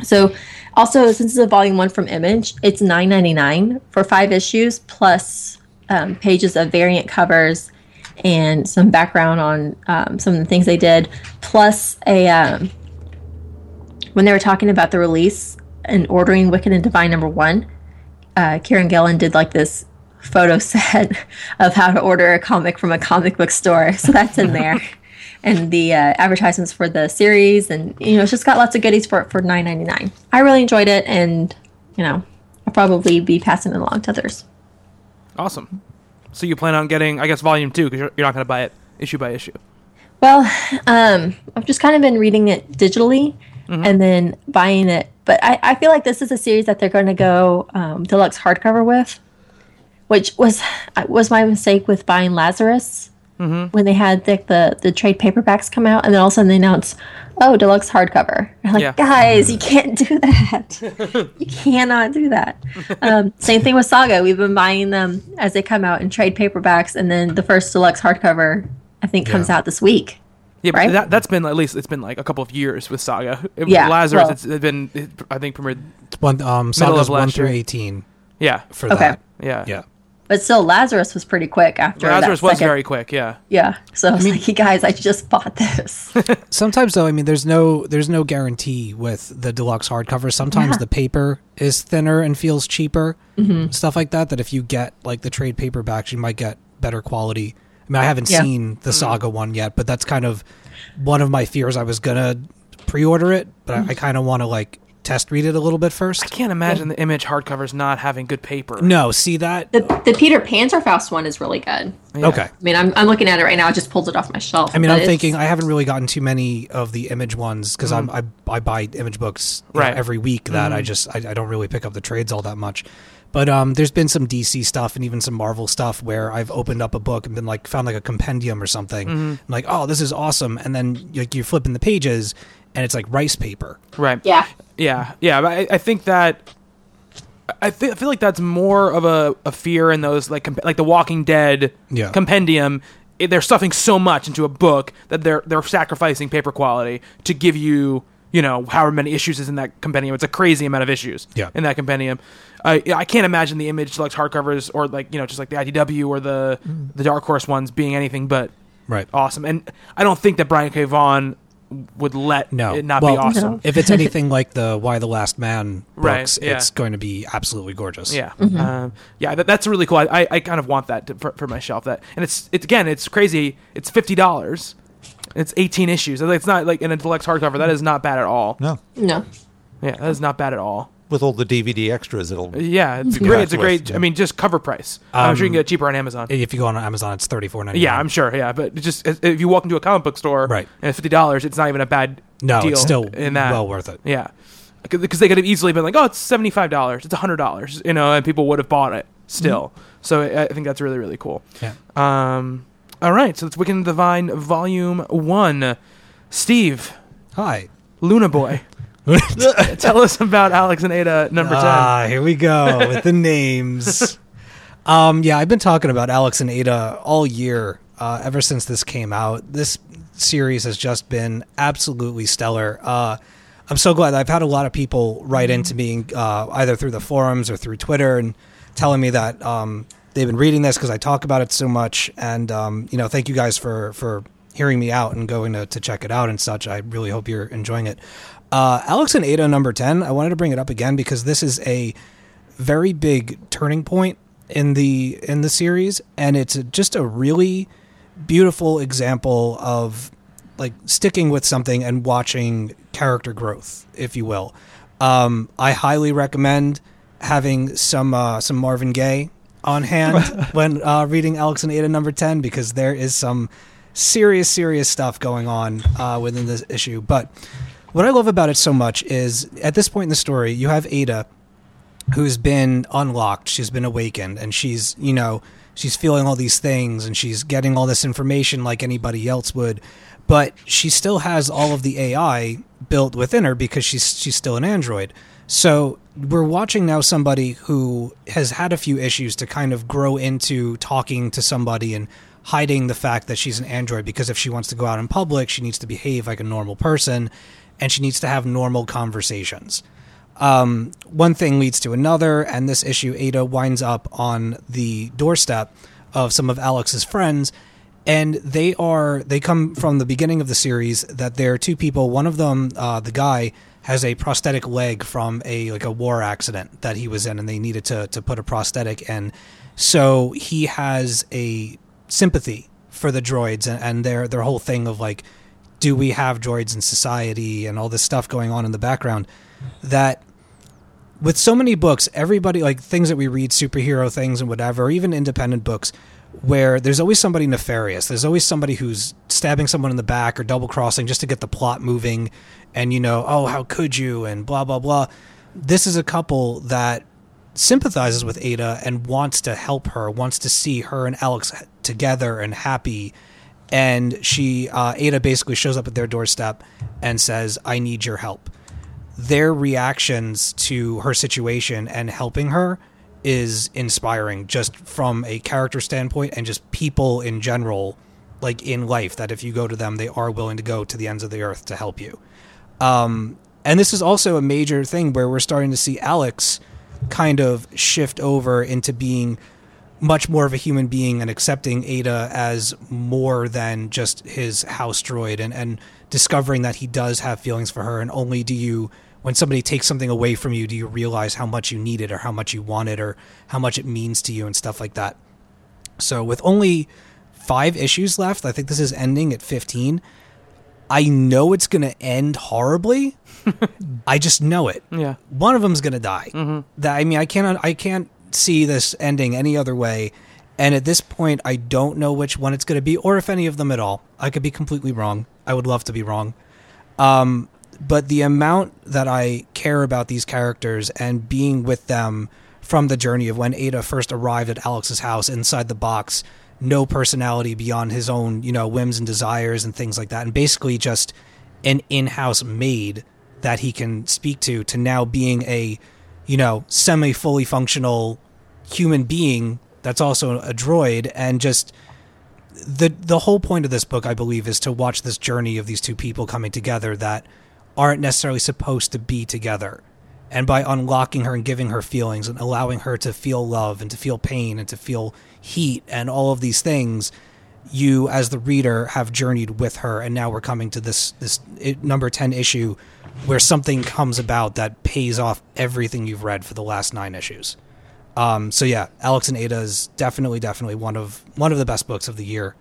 So also since it's a volume one from Image, it's nine ninety nine for five issues plus um, pages of variant covers and some background on um, some of the things they did, plus a um, when they were talking about the release and ordering Wicked and Divine number one, uh, Kieron Gillen did like this photo set of how to order a comic from a comic book store. So that's in there. and the uh, advertisements for the series, and you know, it's just got lots of goodies for it for nine ninety nine. I really enjoyed it, and you know, I'll probably be passing it along to others. Awesome. So you plan on getting, I guess, volume two because you're, you're not going to buy it issue by issue. Well, um, I've just kind of been reading it digitally and then buying it. But I, I feel like this is a series that they're going to go um, deluxe hardcover with, which was was my mistake with buying Lazarus when they had the, the the trade paperbacks come out, and then all of a sudden they announced, "Oh, deluxe hardcover." I'm like, Yeah. guys, you can't do that. you cannot do that. Um, same thing with Saga. We've been buying them as they come out in trade paperbacks, and then the first deluxe hardcover I think comes Yeah. out this week. Yeah, but Right? that, that's been at least it's been like a couple of years with Saga. It- Yeah, Lazarus, well- it's been it, I think premiered. One um, sagas of one last through year. eighteen Yeah, for Okay. that. yeah, Yeah. But still, Lazarus was pretty quick after that. Lazarus that was second- very quick. Yeah, Yeah. So I was like, you guys, I just bought this. Sometimes though, I mean, there's no there's no guarantee with the deluxe hardcover. Sometimes Yeah. the paper is thinner and feels cheaper, Mm-hmm. stuff like that. That if you get like the trade paperbacks, you might get better quality. I mean, I haven't Yeah. seen the Saga one yet, but that's kind of one of my fears. I was gonna pre-order it, but I, I kind of want to like test read it a little bit first. I can't imagine the image hardcovers not having good paper. No, see that? the, the Peter Panzerfaust one is really good. Yeah. Okay. I mean, I'm, I'm looking at it right now. I just pulled it off my shelf. I mean, I'm it's- thinking I haven't really gotten too many of the image ones because I'm mm. I, I buy image books you know, Right. every week. That I mm. just I, I don't really pick up the trades all that much. But um, there's been some DC stuff and even some Marvel stuff where I've opened up a book and been like found like a compendium or something. Mm-hmm. I'm like, oh, this is awesome, and then like you're flipping the pages and it's like rice paper. Right. Yeah. Yeah, yeah. But I, I think that I, thi- I feel like that's more of a, a fear in those like comp- like the Walking Dead Yeah. compendium. It, they're stuffing so much into a book that they're they're sacrificing paper quality to give you you know however many issues is in that compendium. It's a crazy amount of issues Yeah. in that compendium. I I can't imagine the image deluxe hardcovers or like you know just like the IDW or the the Dark Horse ones being anything but Right. awesome. And I don't think that Brian K. Vaughan would let No, it not well, be awesome. If it's anything like the Y the Last Man Right, books, yeah. it's going to be absolutely gorgeous. Yeah, um, yeah, that, that's really cool. I, I, I kind of want that to, for, for my shelf. That and it's it's again, it's crazy. It's fifty dollars. It's eighteen issues. It's not like in a deluxe hardcover. That is not bad at all. No, No. Yeah, that is not bad at all. With all the DVD extras, it'll. Yeah, it's Yeah, great. It's a great. I mean, just cover price. I'm sure you can Um, get it cheaper on Amazon. If you go on Amazon, it's thirty four ninety. yeah, I'm sure. Yeah, but just if you walk into a comic book store, Right. and it's fifty dollars, it's not even a bad No, deal. it's still in that. well worth it. Yeah, because they could have easily been like, "Oh, it's seventy five dollars. It's hundred dollars," you know, and people would have bought it still. So I, I think that's really really cool. Yeah. Um, All right, so it's Wicked and the Divine, Volume One. Steve, Hi. Luna Boy, tell us about Alex and Ada number ten. Ah, here we go with the names. Um, yeah, I've been talking about Alex and Ada all year, uh, ever since this came out. This series has just been absolutely stellar. Uh, I'm so glad. I've had a lot of people write into me, uh, either through the forums or through Twitter, and telling me that um, they've been reading this because I talk about it so much. And um, you know, thank you guys for for hearing me out and going to, to check it out and such. I really hope you're enjoying it. Uh, Alex and Ada number ten. I wanted to bring it up again because this is a very big turning point in the in the series, and it's just a really beautiful example of like sticking with something and watching character growth, if you will. Um, I highly recommend having some uh, some Marvin Gaye on hand when uh, reading Alex and Ada number ten because there is some serious serious stuff going on uh, within this issue. But what I love about it so much is at this point in the story, you have Ada who's been unlocked she's been awakened and she's you know she's feeling all these things and she's getting all this information like anybody else would but she still has all of the ai built within her because she's she's still an android. So we're watching now somebody who has had a few issues to kind of grow into talking to somebody and hiding the fact that she's an android because if she wants to go out in public she needs to behave like a normal person and she needs to have normal conversations um, one thing leads to another, and this issue, Ada winds up on the doorstep of some of Alex's friends, and they are they come from the beginning of the series that there are two people. One of them, uh, the guy, has a prosthetic leg from a like a war accident that he was in, and they needed to to put a prosthetic in. So he has a sympathy for the droids and, and their their whole thing of like, do we have droids in society and all this stuff going on in the background that with so many books, everybody like things that we read, superhero things and whatever, even independent books, where there's always somebody nefarious. There's always somebody who's stabbing someone in the back or double crossing just to get the plot moving, and you know, oh, how could you, and blah blah blah. This is a couple that sympathizes with Ada and wants to help her, wants to see her and Alex together and happy. And she, uh, Ada, basically shows up at their doorstep and says, "I need your help." their reactions to her situation and helping her is inspiring just from a character standpoint and just people in general like in life that if you go to them they are willing to go to the ends of the earth to help you um, and this is also a major thing where we're starting to see alex kind of shift over into being much more of a human being and accepting ada as more than just his house droid and, and discovering that he does have feelings for her. And only do you when somebody takes something away from you do you realize how much you need it or how much you want it or how much it means to you and stuff like that. So with only five issues left i think this is ending at 15 i know it's going to end horribly. I just know it. Yeah. one of them's going to die mm-hmm. that i mean i cannot i can't see this ending any other way. And at this point i don't know which one it's going to be or if any of them at all. I could be completely wrong. I would love to be wrong. Um, but the amount that I care about these characters and being with them from the journey of when Ada first arrived at Alex's house inside the box, no personality beyond his own, you know, whims and desires and things like that, and basically just an in-house maid that he can speak to, to now being a, you know, semi fully functional human being that's also a droid, and just the the whole point of this book, I believe, is to watch this journey of these two people coming together that aren't necessarily supposed to be together. And by unlocking her and giving her feelings and allowing her to feel love and to feel pain and to feel heat and all of these things, you as the reader have journeyed with her and now we're coming to this this number 10 issue where something comes about that pays off everything you've read for the last 9 issues. Um, so yeah, Alex and Ada is definitely, definitely one of one of the best books of the year.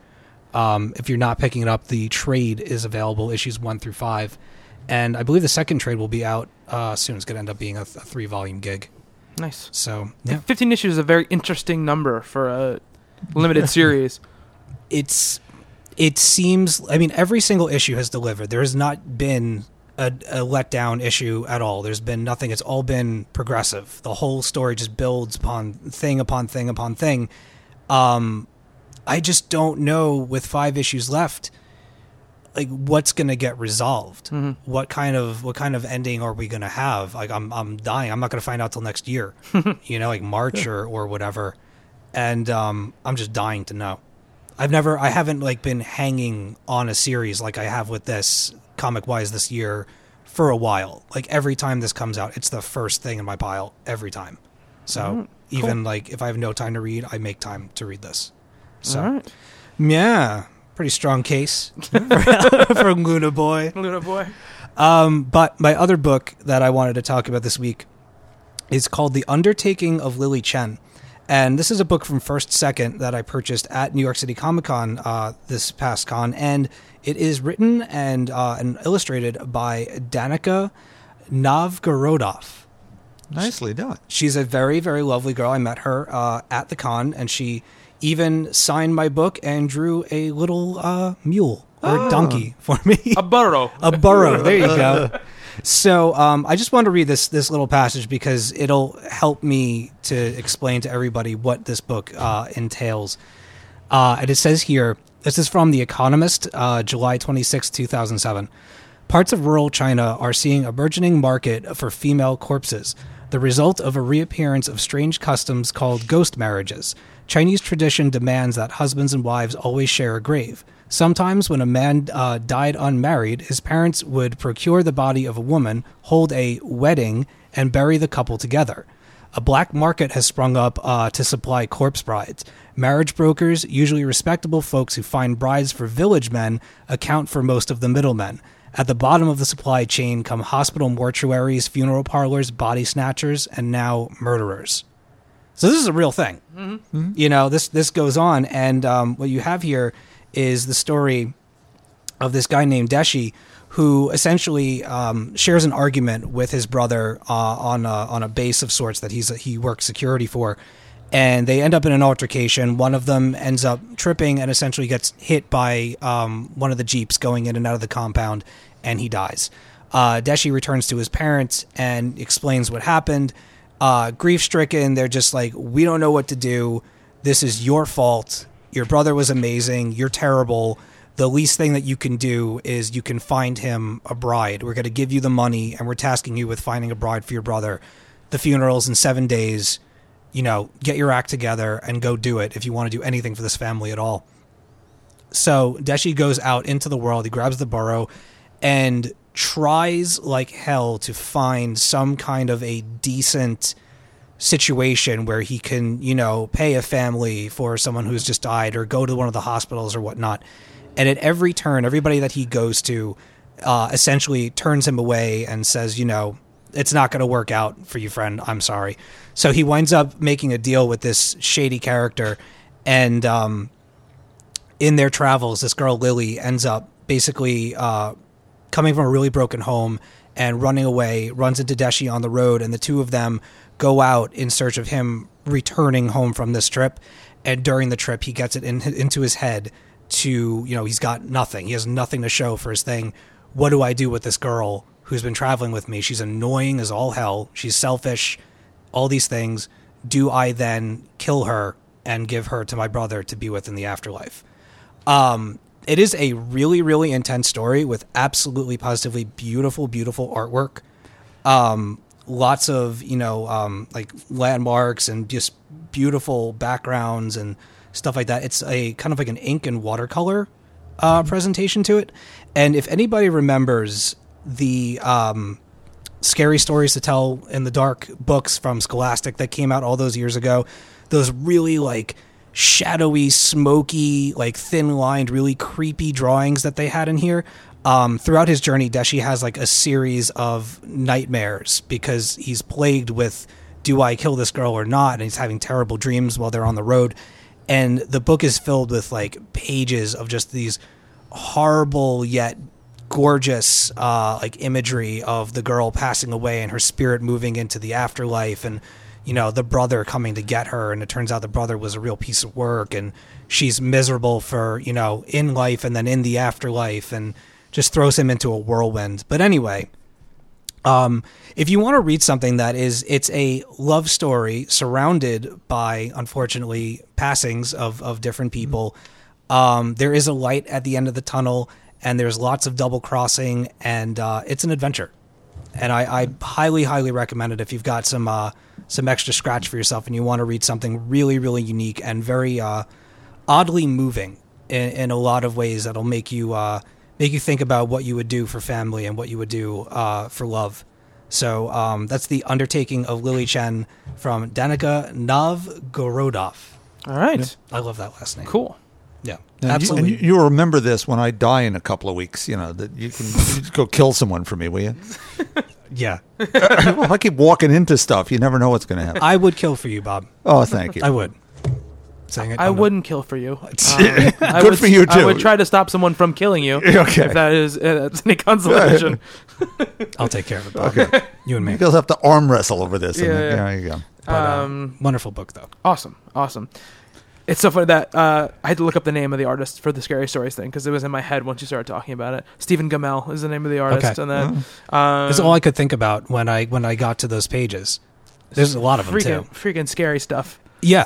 Um, if you're not picking it up, the trade is available, issues one through five, and I believe the second trade will be out uh, soon. It's going to end up being a, a three volume gig. Nice. So yeah, 15 issues is a very interesting number for a limited series. it's it seems. I mean, every single issue has delivered. There has not been a, a letdown issue at all. There's been nothing. It's all been progressive. The whole story just builds upon thing upon thing upon thing. Um, I just don't know with five issues left like what's going to get resolved what kind of what kind of ending are we going to have like i'm i'm dying i'm not going to find out till next year you know like march or or whatever and um i'm just dying to know i've never i haven't like been hanging on a series like i have with this comic wise this year for a while like every time this comes out it's the first thing in my pile every time so even like if i have no time to read i make time to read this so right. yeah, pretty strong case for Luna Boy. Luna boy. Um, but my other book that I wanted to talk about this week is called The Undertaking of Lily Chen. And this is a book from First Second that I purchased at New York City Comic Con uh, this past con. And it is written and, uh, and illustrated by Danica Novgorodoff. Nicely done. She's a very, very lovely girl. I met her uh, at the con, and she even signed my book and drew a little uh, mule or donkey for me. A burro. a burro. There you go. So um, I just want to read this this little passage because it'll help me to explain to everybody what this book uh, entails. Uh, and it says here, this is from The Economist, uh, July 26, 2007. Parts of rural China are seeing a burgeoning market for female corpses, the result of a reappearance of strange customs called ghost marriages. Chinese tradition demands that husbands and wives always share a grave. Sometimes, when a man uh, died unmarried, his parents would procure the body of a woman, hold a wedding, and bury the couple together. A black market has sprung up uh, to supply corpse brides. Marriage brokers, usually respectable folks who find brides for village men, account for most of the middlemen. At the bottom of the supply chain come hospital mortuaries, funeral parlors, body snatchers, and now murderers. So this is a real thing. You know, this this goes on, and um, what you have here is the story of this guy named Deshi, who essentially um, shares an argument with his brother uh, on a, on a base of sorts that he's he works security for, and they end up in an altercation. One of them ends up tripping and essentially gets hit by um, one of the jeeps going in and out of the compound, and he dies. Uh, Deshi returns to his parents and explains what happened. Uh, grief stricken, they're just like, we don't know what to do. This is your fault. Your brother was amazing. You're terrible. The least thing that you can do is you can find him a bride. We're going to give you the money and we're tasking you with finding a bride for your brother. The funeral's in seven days. You know, get your act together and go do it if you want to do anything for this family at all. So Deshi goes out into the world. He grabs the burro and tries like hell to find some kind of a decent situation where he can, you know, pay a family for someone who's just died or go to one of the hospitals or whatnot. And at every turn, everybody that he goes to uh, essentially turns him away and says, you know, it's not going to work out for you, friend. I'm sorry. So he winds up making a deal with this shady character. And um, in their travels, this girl, Lily, ends up basically uh, coming from a really broken home and running away, runs into Deshi on the road, and the two of them go out in search of him returning home from this trip. And during the trip, he gets it in, into his head to, you know, he's got nothing. He has nothing to show for his thing. What do I do with this girl who's been traveling with me? She's annoying as all hell. She's selfish, all these things. Do I then kill her and give her to my brother to be with in the afterlife? Um, it is a really, really intense story with absolutely positively beautiful, beautiful artwork. Um, lots of, you know, um, like landmarks and just beautiful backgrounds and stuff like that. It's a kind of like an ink and watercolor uh, presentation to it. And if anybody remembers the um, scary stories to tell in the dark books from Scholastic that came out all those years ago, those really like shadowy, smoky, like thin lined, really creepy drawings that they had in here. Um, throughout his journey, Deshi has like a series of nightmares because he's plagued with do I kill this girl or not? And he's having terrible dreams while they're on the road. And the book is filled with like pages of just these horrible yet gorgeous uh, like imagery of the girl passing away and her spirit moving into the afterlife and you know the brother coming to get her and it turns out the brother was a real piece of work and she's miserable for you know in life and then in the afterlife and just throws him into a whirlwind but anyway Um, if you want to read something that is, it's a love story surrounded by, unfortunately, passings of, of different people. Um, there is a light at the end of the tunnel, and there's lots of double crossing, and uh, it's an adventure. And I, I highly, highly recommend it if you've got some uh, some extra scratch for yourself and you want to read something really, really unique and very uh, oddly moving in, in a lot of ways that'll make you uh, make you think about what you would do for family and what you would do uh, for love. So um, that's the undertaking of Lily Chen from Danica Novgorodoff. All right. I love that last name. Cool. Yeah, And you- absolutely. And you, will remember this when I die in a couple of weeks. You know that you can you just go kill someone for me, will you? yeah, well, I keep walking into stuff. You never know what's going to happen. I would kill for you, Bob. oh, thank you. I would. Saying it, I on the- wouldn't kill for you. Um, Good I would, for you, too. I too. would try to stop someone from killing you. Okay. If that is uh, that's any consolation. I'll take care of it, Bob. You and me. You guys have to arm wrestle over this. and Yeah, then- yeah. There you go. But, uh, Um, wonderful book, though. Awesome, awesome. It's so funny that uh, I had to look up the name of the artist for the scary stories thing because it was in my head once you started talking about it. Stephen Gammell is the name of the artist, Okay. and then um, That's all I could think about when I when I got to those pages. There's a lot of them freaking too. freaking scary stuff. Yeah,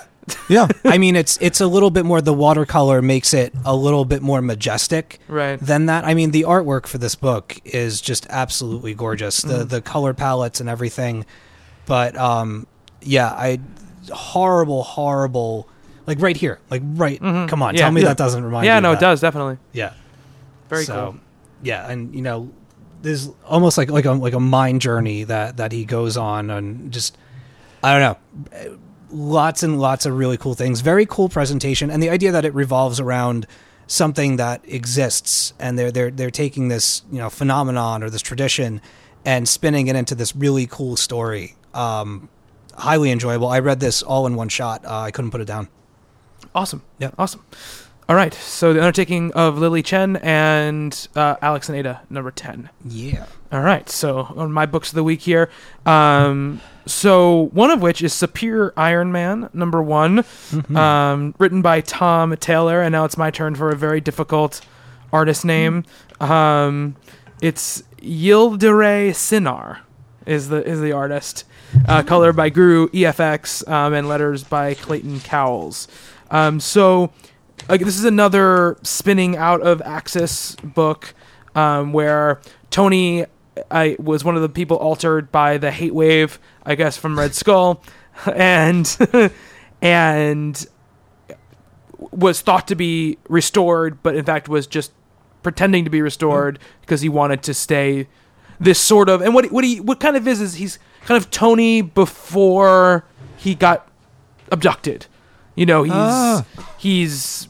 Yeah. I mean it's it's a little bit more. The watercolor makes it a little bit more majestic. Right. Than that, I mean, the artwork for this book is just absolutely gorgeous. The Mm-hmm. the color palettes and everything. But um, yeah, I horrible, horrible. Like right here, like right. Come on, Mm-hmm. Yeah. tell me Yeah. that doesn't remind you. yeah, no, it does definitely. Yeah. Very So, cool. Yeah, and you know, there's almost like like a like a mind journey that that he goes on, and just I don't know, lots and lots of really cool things. Very cool presentation, and the idea that it revolves around something that exists, and they're they're they're taking this you know phenomenon or this tradition and spinning it into this really cool story. Um, highly enjoyable. I read this all in one shot. Uh, I couldn't put it down. Awesome. Yeah. Awesome. All right. So the undertaking of Lily Chen and uh, Alex and Ada, number ten. Yeah. All right. So on my books of the week here, um, so one of which is Superior Iron Man, number one, um, written by Tom Taylor, and now it's my turn for a very difficult artist name. Um, it's Yildiray Cinar is the is the artist. Uh, color by Guru EFX um, and letters by Clayton Cowles. Um, so like this is another spinning out of Axis book um, where Tony I was one of the people altered by the hate wave, I guess, from Red Skull, and and was thought to be restored, but in fact was just pretending to be restored because he wanted to stay this sort of and what what he what kind of is is he's kind of Tony before he got abducted. You know, he's Ah. he's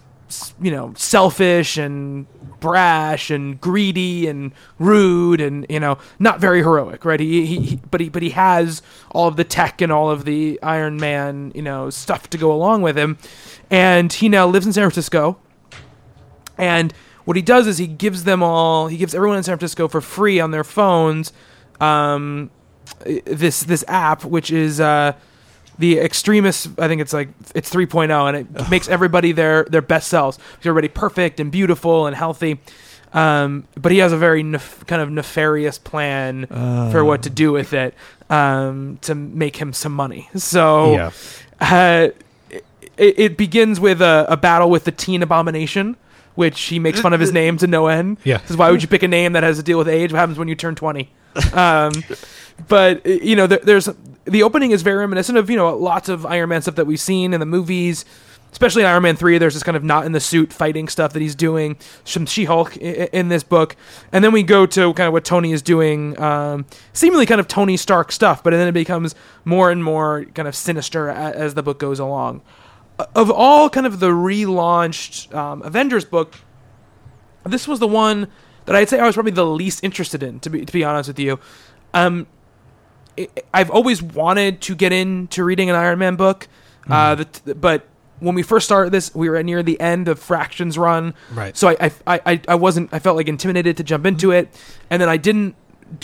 you know selfish and brash and greedy and rude and you know not very heroic, right? He, he, he but he but he has all of the tech and all of the Iron Man you know stuff to go along with him, and he now lives in San Francisco. And what he does is he gives them all, he gives everyone in San Francisco for free on their phones, um, this this app which is uh, the Extremis. I think it's like it's 3.0, and it makes everybody their their best selves. Makes everybody perfect and beautiful and healthy. Um, but he has a very nef- kind of nefarious plan for what to do with it um, to make him some money. So Yeah. uh, it, it begins with a, a battle with the teen abomination, which he makes fun of his name to no end. Yeah. Says, why would you pick a name that has to deal with age? What happens when you turn 20? Um, but, uh, you know, there, there's the opening is very reminiscent of, you know, lots of Iron Man stuff that we've seen in the movies. Especially in Iron Man 3, there's this kind of not in the suit fighting stuff that he's doing. Some She Hulk in this book. And then we go to kind of what Tony is doing, um, seemingly kind of Tony Stark stuff, but then it becomes more and more kind of sinister a- as the book goes along of all kind of the relaunched um, Avengers book, this was the one that I'd say I was probably the least interested in. To be to be honest with you, um, I've always wanted to get into reading an Iron Man book, uh, the, but when we first started this, we were near the end of Fractions run, Right. So I I, I I wasn't I felt like intimidated to jump into it, and then I didn't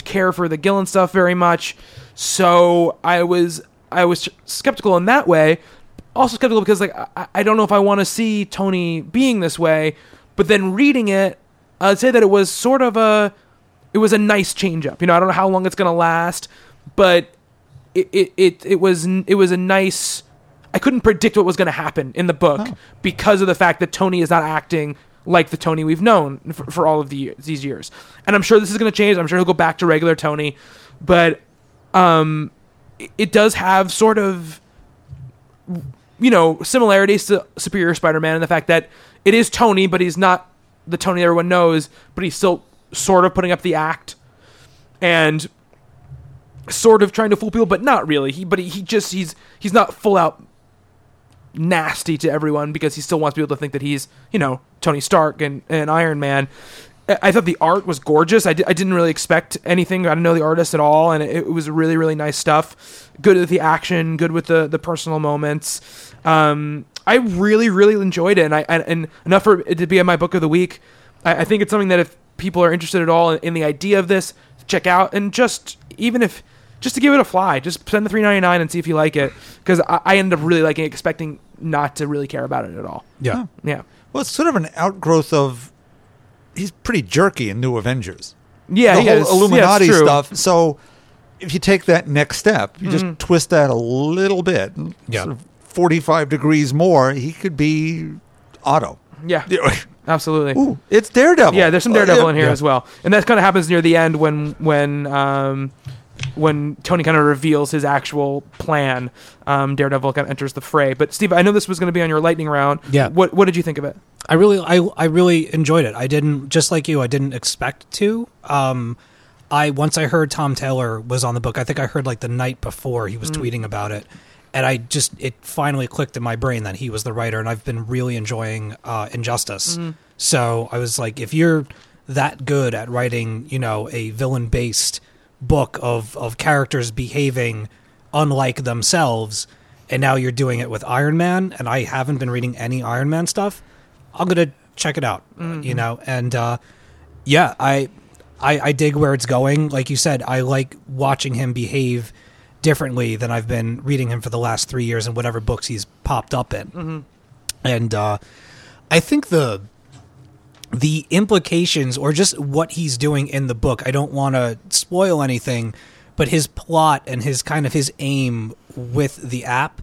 care for the Gillen stuff very much, so I was I was skeptical in that way. Also skeptical because like I, I don't know if I want to see Tony being this way, but then reading it, I'd say that it was sort of a it was a nice change up. You know, I don't know how long it's gonna last, but it it it, it was it was a nice. I couldn't predict what was going to happen in the book because of the fact that Tony is not acting like the Tony we've known for, for all of the years, these years. And I'm sure this is going to change. I'm sure he'll go back to regular Tony, but um, it- it does have sort of you know similarities to Superior Spider-Man in the fact that it is Tony, but he's not the Tony everyone knows, but he's still sort of putting up the act and sort of trying to fool people, but not really. He but he, he just he's he's not full out nasty to everyone because he still wants people to think that he's you know Tony Stark and, and Iron Man. I thought the art was gorgeous. I, I didn't really expect anything. I didn't know the artist at all, and it, it was really really nice stuff. Good with the action, good with the the personal moments. Um, I really really enjoyed it, and I and, and enough for it to be in my book of the week. I, I think it's something that if people are interested at all in, in the idea of this, check out, and just even if just to give it a fly, just send the three ninety nine and see if you like it. Because I, I ended up really liking it, expecting not to really care about it at all. Yeah. Yeah, Well, it's sort of an outgrowth of. He's pretty jerky in New Avengers. yeah, the he whole is. Illuminati yeah, stuff. So if you take that next step, you just twist that a little bit, Yeah. sort of 45 degrees more, he could be Otto. Yeah, absolutely. Ooh, it's Daredevil. Yeah, there's some Uh, Daredevil yeah. in here yeah. as well, and that kind of happens near the end when when um, when Tony kind of reveals his actual plan. Um, Daredevil kind of enters the fray. But Steve, I know this was going to be on your lightning round. Yeah. What what did you think of it? I really, I, I really enjoyed it. I didn't, just like you, I didn't expect to. Um, I once I heard Tom Taylor was on the book. I think I heard like the night before he was tweeting about it, and I just it finally clicked in my brain that he was the writer, and I've been really enjoying uh, Injustice. So I was like, if you're that good at writing, you know, a villain based book of of characters behaving unlike themselves, and now you're doing it with Iron Man, and I haven't been reading any Iron Man stuff. I'm gonna check it out, you know, and uh, yeah, I, I I dig where it's going. Like you said, I like watching him behave differently than I've been reading him for the last three years and whatever books he's popped up in. And uh, I think the the implications or just what he's doing in the book, I don't want to spoil anything, but his plot and his kind of his aim with the app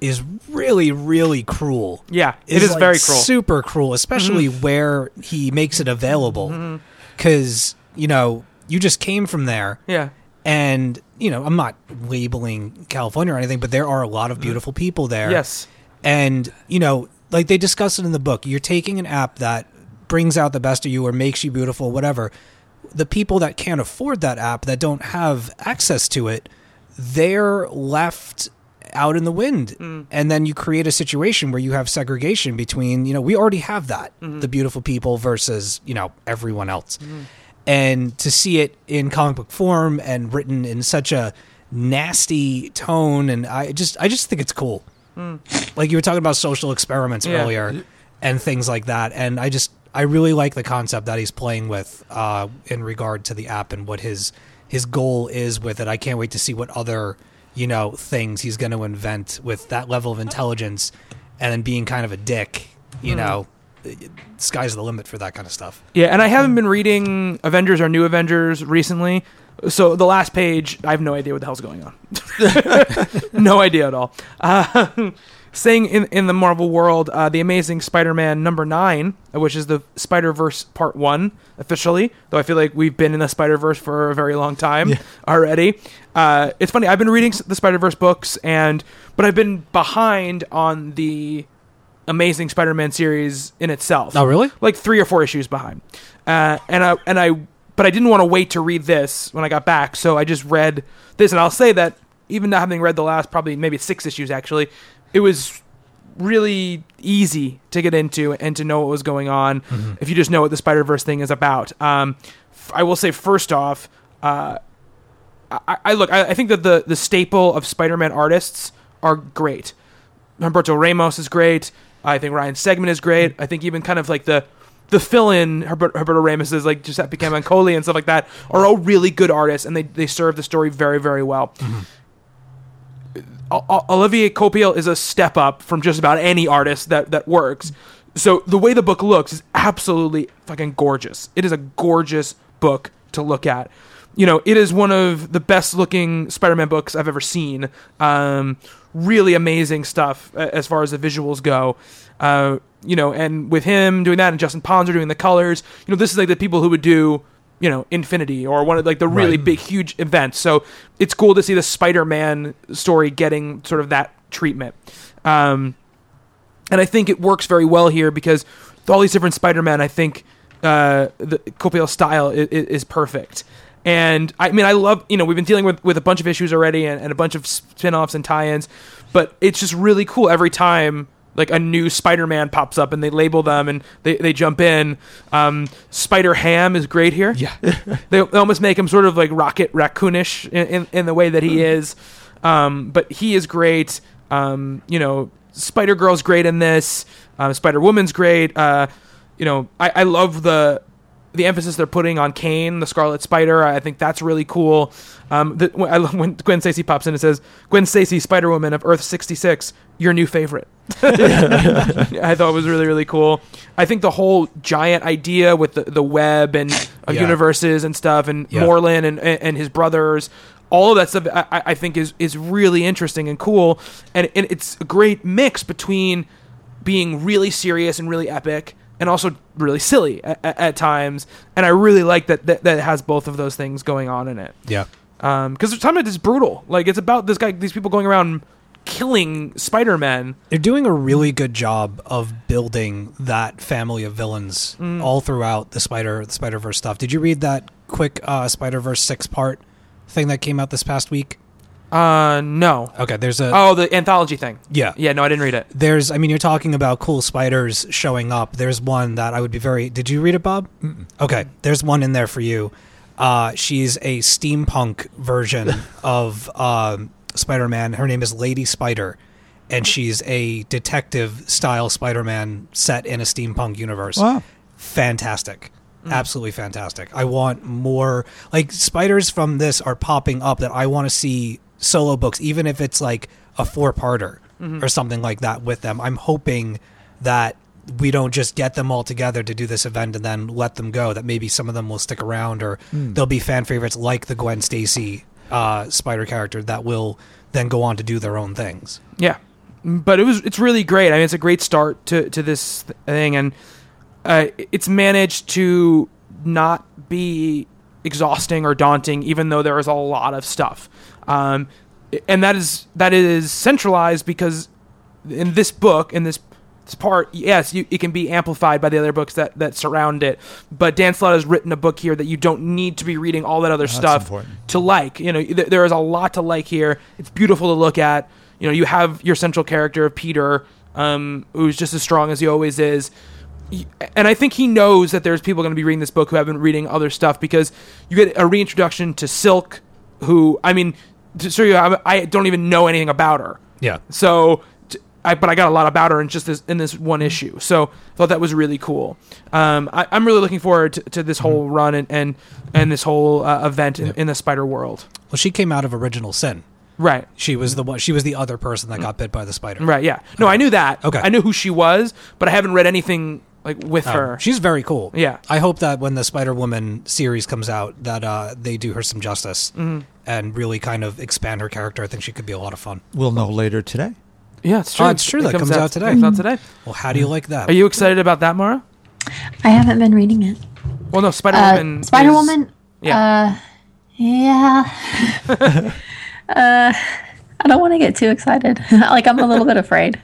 is really really cruel. Yeah, it It's, is like, very cruel. Mm-hmm. Super cruel, especially where he makes it available. Cuz, you know, you just came from there Yeah. and, you know, I'm not labeling California or anything, but there are a lot of beautiful people there. Yes. And, you know, like they discuss it in the book, you're taking an app that brings out the best of you or makes you beautiful, whatever. The people that can't afford that app, that don't have access to it, they're left out in the wind. Mm. And then you create a situation where you have segregation between, you know, we already have that, mm-hmm. the beautiful people versus, you know, everyone else. Mm-hmm. And to see it in comic book form and written in such a nasty tone and I just I just think it's cool mm. like you were talking about social experiments Yeah. earlier and things like that and i just i really like the concept that he's playing with uh, in regard to the app and what his his goal is with it i can't wait to see what other you know things he's going to invent with that level of intelligence and then being kind of a dick you know sky's the limit for that kind of stuff Yeah, and I haven't been reading Avengers or New Avengers recently. So the last page, I have no idea what the hell's going on. no idea at all. Uh, saying in in the Marvel world, uh, the Amazing Spider-Man number nine, uh, which is the Spider Verse Part One officially. Though I feel like we've been in the Spider Verse for a very long time already. Uh, it's funny. I've been reading the Spider Verse books, and but I've been behind on the Amazing Spider-Man series in itself. Oh, really? Like three or four issues behind. Uh, and I and I, but I didn't want to wait to read this when I got back, so I just read this. And I'll say that even not having read the last probably maybe six issues actually, it was really easy to get into and to know what was going on if you just know what the Spider Verse thing is about. Um, f- I will say first off, uh, I, I look. I, I think that the the staple of Spider-Man artists are great. Humberto Ramos is great. I think Ryan Stegman is great. I think even kind of like the the fill-in Herbert, Humberto Ramos is like Giuseppe Camuncoli and stuff like that are all really good artists, and they they serve the story very very well. O- Olivier Coipel is a step up from just about any artist that that works. So the way the book looks is absolutely fucking gorgeous. It is a gorgeous book to look at. You know, it is one of the best looking Spider-Man books I've ever seen. Um, really amazing stuff as far as the visuals go. Uh, you know, and with him doing that and Justin Ponsor doing the colors, you know, this is like the people who would do, you know, Infinity or one of like the really Right. big, huge events. So it's cool to see the Spider-Man story getting sort of that treatment. Um, and I think it works very well here because with all these different Spider-Man, I think uh, the Coipel's style is, is perfect. And I mean, I love you know we've been dealing with, with a bunch of issues already and, and a bunch of spin-offs and tie-ins, but it's just really cool every time like a new Spider-Man pops up and they label them and they, they jump in. Um, Spider Ham is great here. Yeah. they, they almost make him sort of like Rocket Raccoonish in, in, in the way that he is. Um, but he is great. Um, you know, Spider Girl's great in this. Um, Spider Woman's great. Uh, you know, I, I love the the emphasis they're putting on Kaine, the Scarlet Spider. I think that's really cool. Um, the, when, I love when Gwen Stacy pops in and says, "Gwen Stacy, Spider Woman of Earth sixty six, your new favorite." I thought it was really really cool. I think the whole giant idea with the, the web and of Yeah. universes and stuff, and Yeah. Morlun and, and and his brothers, all of that stuff, I, I- I think is is really interesting and cool, and, and it's a great mix between being really serious and really epic, and also really silly at, at, times. And I really like that, that that it has both of those things going on in it Yeah. because some of it is brutal. Like it's about this guy, these people going around killing Spider Man. They're doing a really good job of building that family of villains Mm. all throughout the Spider the Spider Verse stuff. Did you read that quick uh, Spider Verse six part thing that came out this past week? Uh, no. Okay, there's a Oh, the anthology thing. yeah. Yeah, no, I didn't read it. There's, I mean, you're talking about cool spiders showing up. There's one that I would be very. Did you read it, Bob? Okay, there's one in there for you. Uh, she's a steampunk version of um, Spider-Man. Her name is Lady Spider, and she's a detective style Spider-Man set in a steampunk universe. Wow. Fantastic. Absolutely fantastic. I want more like spiders from this are popping up that I want to see solo books, even if it's like a four parter or something like that with them. I'm hoping that we don't just get them all together to do this event and then let them go. That maybe some of them will stick around or there'll be fan favorites like the Gwen Stacy uh, spider character that will then go on to do their own things. Yeah, but it was it's really great. I mean, it's a great start to to this thing, and uh, it's managed to not be exhausting or daunting, even though there is a lot of stuff. Um, and that is that is centralized because in this book, in this, this part, yes, you, it can be amplified by the other books that, that surround it. But Dan Slott has written a book here that you don't need to be reading all that other stuff important. to like. You know, th- there is a lot to like here. It's beautiful to look at. You know, you have your central character of Peter, um, who's just as strong as he always is. And I think he knows that there's people going to be reading this book who have been reading other stuff because you get a reintroduction to Silk, who I mean, to show you, I, I don't even know anything about her. Yeah. So, t- I, but I got a lot about her in just this in this one issue. So I thought that was really cool. Um, I, I'm really looking forward to, to this whole run and and, and this whole uh, event in, in the Spider World. Well, she came out of Original Sin. Right. She was the one. She was the other person that got bit by the spider. Right. Yeah. No, I knew that. Okay. I knew who she was, but I haven't read anything like with Um, her. She's very cool. Yeah. I hope that when the Spider Woman series comes out, that uh, they do her some justice Mm-hmm. and really kind of expand her character. I think she could be a lot of fun. We'll know later today. yeah, it's true. Oh, it's true. It That comes out today. Comes out today. Well, how do you like that? Are you excited about that, Mara? I haven't been reading it. Well, no, Spider Uh, Woman. Spider Woman. Yeah. Uh, yeah. uh, I don't want to get too excited. like I'm a little bit afraid.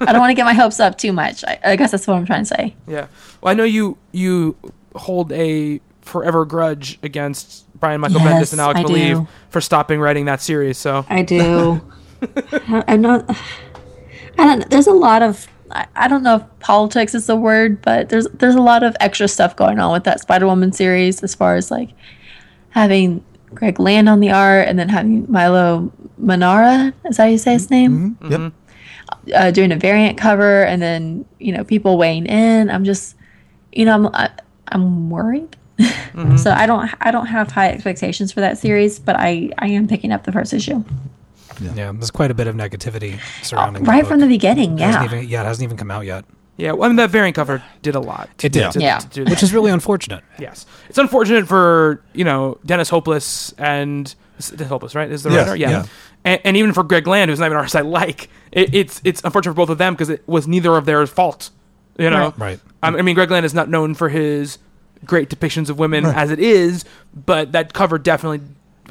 I don't want to get my hopes up too much. I, I guess that's what I'm trying to say. yeah. Well, I know you you hold a forever grudge against Brian Michael Bendis and Alex I Maleev do. for stopping writing that series. So I do. I'm not. I don't. There's a lot of. I, I don't know if politics is the word, but there's there's a lot of extra stuff going on with that Spider Woman series as far as like having Greg Land on the art and then having Milo Manara. Is that how you say his mm-hmm. name? Mm-hmm. Yep. Mm-hmm. Uh, doing a variant cover and then you know people weighing in i'm just you know i'm I, i'm worried so i don't i don't have high expectations for that series but i i am picking up the first issue yeah, there's quite a bit of negativity surrounding. right from the beginning It yeah even, yeah, it hasn't even come out yet. Yeah, well, I mean that variant cover did a lot. to- It did. to- Yeah. to do which is really unfortunate. Yes, it's unfortunate for you know Dennis Hopeless and is it Dennis Hopeless, right? Is the Yes, writer? Yeah, yeah. And, and even for Greg Land, who's not even an artist I like. It, it's it's unfortunate for both of them because it was neither of their fault. You know, Right. Right. I I mean, Greg Land is not known for his great depictions of women as it is, but that cover definitely,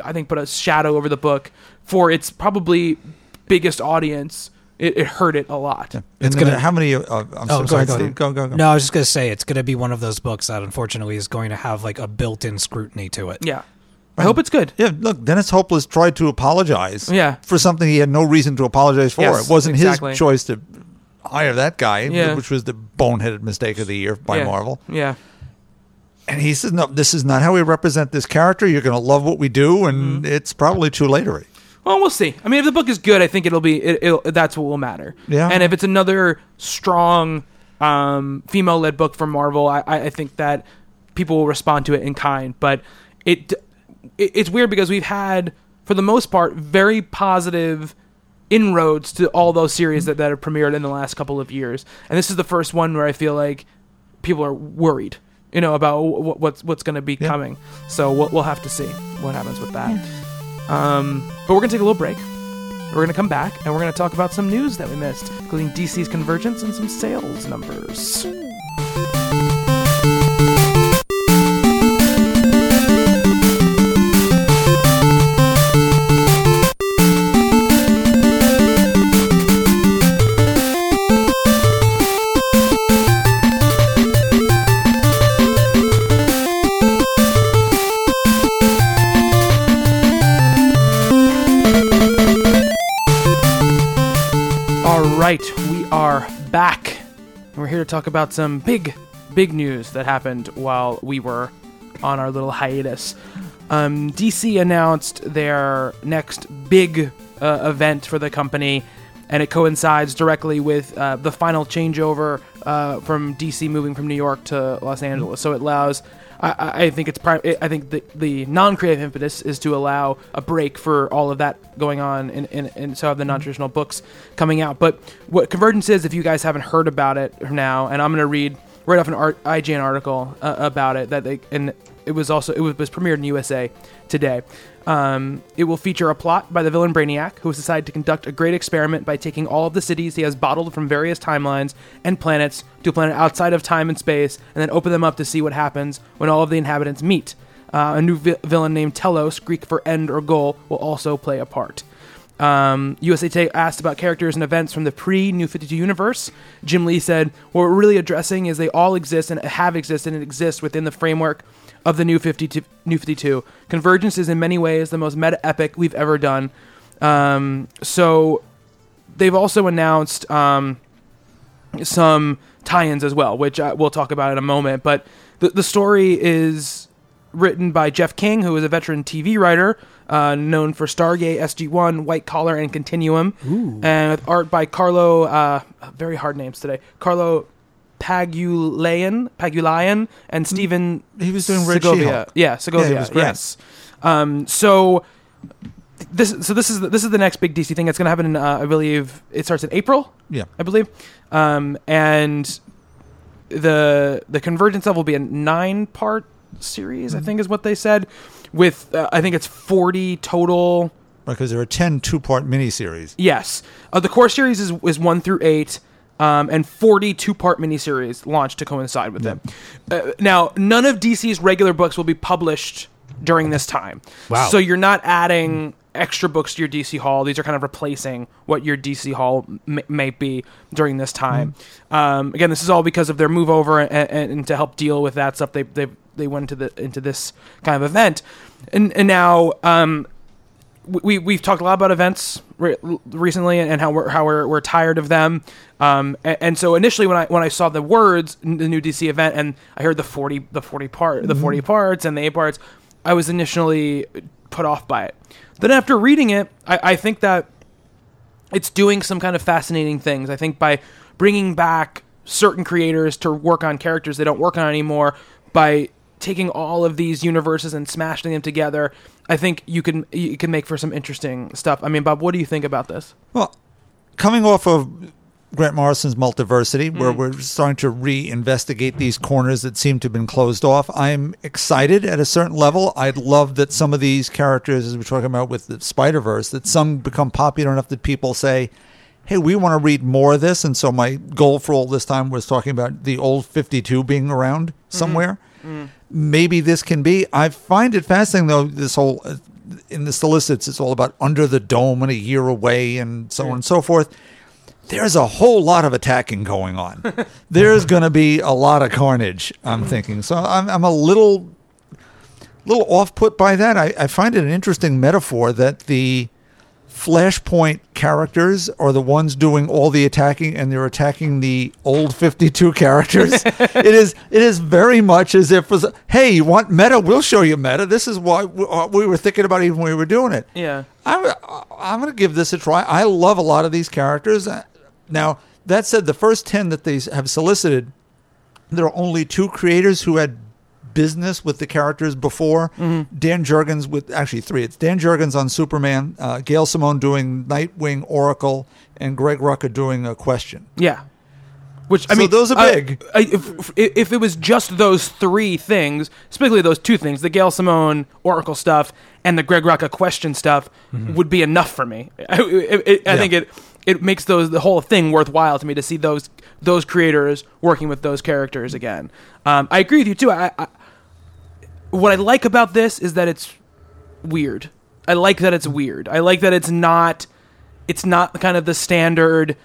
I think, put a shadow over the book for its probably biggest audience. It, it hurt it a lot. And It's gonna- how many? Uh, I'm Oh, so, sorry, go ahead, go Steve. ahead. Go, go, go. No, I was just gonna say it's gonna be one of those books that unfortunately is going to have like a built-in scrutiny to it. Yeah, I hope it's good. Yeah, look, Dennis Hopeless tried to apologize Yeah. for something he had no reason to apologize for. Yes, it wasn't exactly. his choice to hire that guy, Yeah. which was the boneheaded mistake of the year by yeah. Marvel. Yeah. And he says, "No, this is not how we represent this character. You're going to love what we do, and Mm-hmm. it's probably too late already." Well, we'll see. I mean, if the book is good, I think it'll be. It, it'll, that's what will matter. Yeah. And if it's another strong um, female-led book from Marvel, I, I I think that people will respond to it in kind. But it, it it's weird because we've had, for the most part, very positive inroads to all those series that, that have premiered in the last couple of years, and this is the first one where I feel like people are worried. You know about wh- what's what's going to be Yeah. coming. So we'll, we'll have to see what happens with that. Um, but we're gonna take a little break. We're gonna come back and we're gonna talk about some news that we missed, including DC's convergence and some sales numbers. Right, we are back. We're here to talk about some big, big news that happened while we were on our little hiatus. Um, DC announced their next big uh, event for the company, and it coincides directly with uh, the final changeover uh, from DC moving from New York to Los Angeles. So it allows. I, I think it's. Pri- I think the, the non-creative impetus is to allow a break for all of that going on, and, and, and so have the non-traditional books coming out. But what Convergence is, if you guys haven't heard about it now, and I'm going to read right off an art, IGN article uh, about it that they and it was also it was, was premiered in USA today. Um, it will feature a plot by the villain Brainiac, who has decided to conduct a great experiment by taking all of the cities he has bottled from various timelines and planets to a planet outside of time and space, and then open them up to see what happens when all of the inhabitants meet. Uh, a new vi- villain named Telos, Greek for end or goal, will also play a part. Um, USA Today asked about characters and events from the pre New 52 universe. Jim Lee said, What we're really addressing is they all exist and have existed and exist within the framework of the New 52. New 52. Convergence is in many ways the most meta epic we've ever done. Um, so they've also announced um, some tie-ins as well, which uh, we'll talk about in a moment. But the the story is written by Jeff King, who is a veteran TV writer uh, known for Stargate, SG-1, White Collar, and Continuum, and with art by Carlo. Uh, very hard names today. Carlo Pagulayan, Pagulayan, and Stephen. He was doing Red Segovia. She-Hulk. Yeah, Segovia. Yeah, was great. Yes. Um, so this so this is the, this is the next big DC thing. It's going to happen in uh, I believe it starts in April. Yeah. I believe, um, and the the convergence of will be a nine part series. I think is what they said. With uh, I think it's forty total. Because there are 10 two part miniseries. Yes, uh, the core series is is one through eight. Um, and 40 two part miniseries launched to coincide with them. Uh, now, none of DC's regular books will be published during this time. Wow. So you're not adding extra books to your DC haul. These are kind of replacing what your DC haul m- may be during this time. Um, again, this is all because of their move over and, and, and to help deal with that stuff. They they they went into the into this kind of event, and and now um, we we've talked a lot about events re- recently and how we're how we're, we're tired of them. Um, and, and so initially when I when I saw the words the new DC event and I heard the forty the forty part the forty parts and the eight parts, I was initially put off by it. Then after reading it, I, I think that it's doing some kind of fascinating things. I think by bringing back certain creators to work on characters they don't work on anymore, by taking all of these universes and smashing them together, I think you can you can make for some interesting stuff. I mean, Bob, what do you think about this? Well, coming off of Grant Morrison's Multiversity, mm. where we're starting to reinvestigate these corners that seem to have been closed off. I'm excited at a certain level. I'd love that some of these characters, as we're talking about with the Spider Verse, that some become popular enough that people say, hey, we want to read more of this. And so my goal for all this time was talking about the old 52 being around mm-hmm. somewhere. Mm. Maybe this can be. I find it fascinating, though, this whole, uh, in the solicits, it's all about under the dome and a year away and so on and so forth. There's a whole lot of attacking going on. There's going to be a lot of carnage, I'm thinking. So I'm, I'm a little little off put by that. I, I find it an interesting metaphor that the Flashpoint characters are the ones doing all the attacking, and they're attacking the old Fifty Two characters. it is it is very much as if was hey, you want meta? We'll show you meta. This is what we, were thinking about even when we were doing it. Yeah. I'm, I'm going to give this a try. I love a lot of these characters. Uh, Now, that said, the first 10 that they have solicited, there are only two creators who had business with the characters before. Dan Jurgens with, actually three. It's Dan Jurgens on Superman, uh, Gail Simone doing Nightwing Oracle, and Greg Rucka doing a question. Yeah. Which I So mean, those are uh, big. I- if, if it was just those three things, specifically those two things, the Gail Simone Oracle stuff and the Greg Rucka question stuff, would be enough for me. I, it- it- I Yeah. think it it makes those the whole thing worthwhile to me to see those those creators working with those characters again. Um, I agree with you too. I, I what I like about this is that it's weird. I like that it's weird. I like that it's not it's not kind of the standard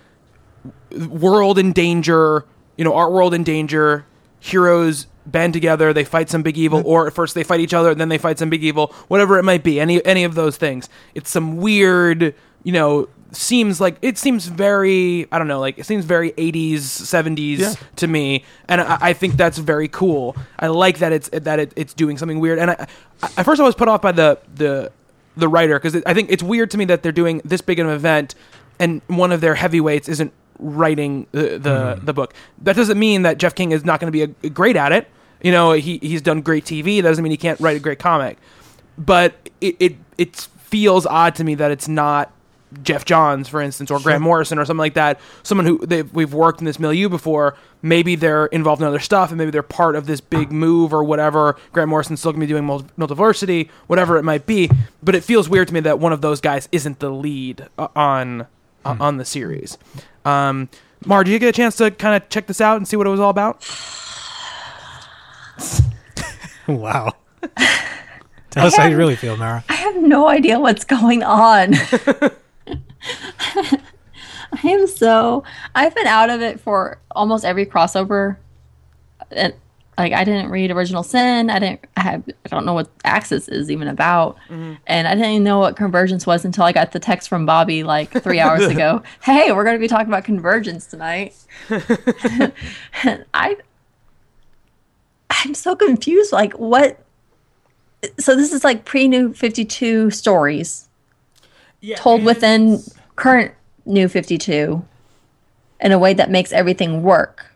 world in danger, you know, art world in danger, heroes band together, they fight some big evil, mm-hmm. or at first they fight each other, then they fight some big evil, whatever it might be, any any of those things. It's some weird, you know, seems like it seems very I don't know, like it seems very 80s, 70s Yeah. to me, and I, I think that's very cool. I like that it's that it, it's doing something weird, and I, I, at first I was put off by the the the writer because I think it's weird to me that they're doing this big of an event and one of their heavyweights isn't writing the the, mm-hmm. the book. That doesn't mean that Jeff King is not going to be a, great at it. You know, he he's done great TV. That doesn't mean he can't write a great comic. But it it, it feels odd to me that it's not Geoff Johns, for instance, or Grant Morrison, or something like that. Someone who they've, we've worked in this milieu before. Maybe they're involved in other stuff, and maybe they're part of this big move or whatever. Grant Morrison's still going to be doing mul- multiversity, whatever it might be. But it feels weird to me that one of those guys isn't the lead uh, on uh, on the series. Um, Mar, did you get a chance to kind of check this out and see what it was all about? wow. Tell us how you really feel, Mara. I have no idea what's going on. I am so I've been out of it for almost every crossover. And like I didn't read Original Sin. I didn't I have I don't know what Axis is even about. Mm-hmm. And I didn't even know what convergence was until I got the text from Bobby like three hours ago. Hey, we're gonna be talking about convergence tonight. and I I'm so confused. Like what so this is like pre new 52 stories told within current new 52 in a way that makes everything work.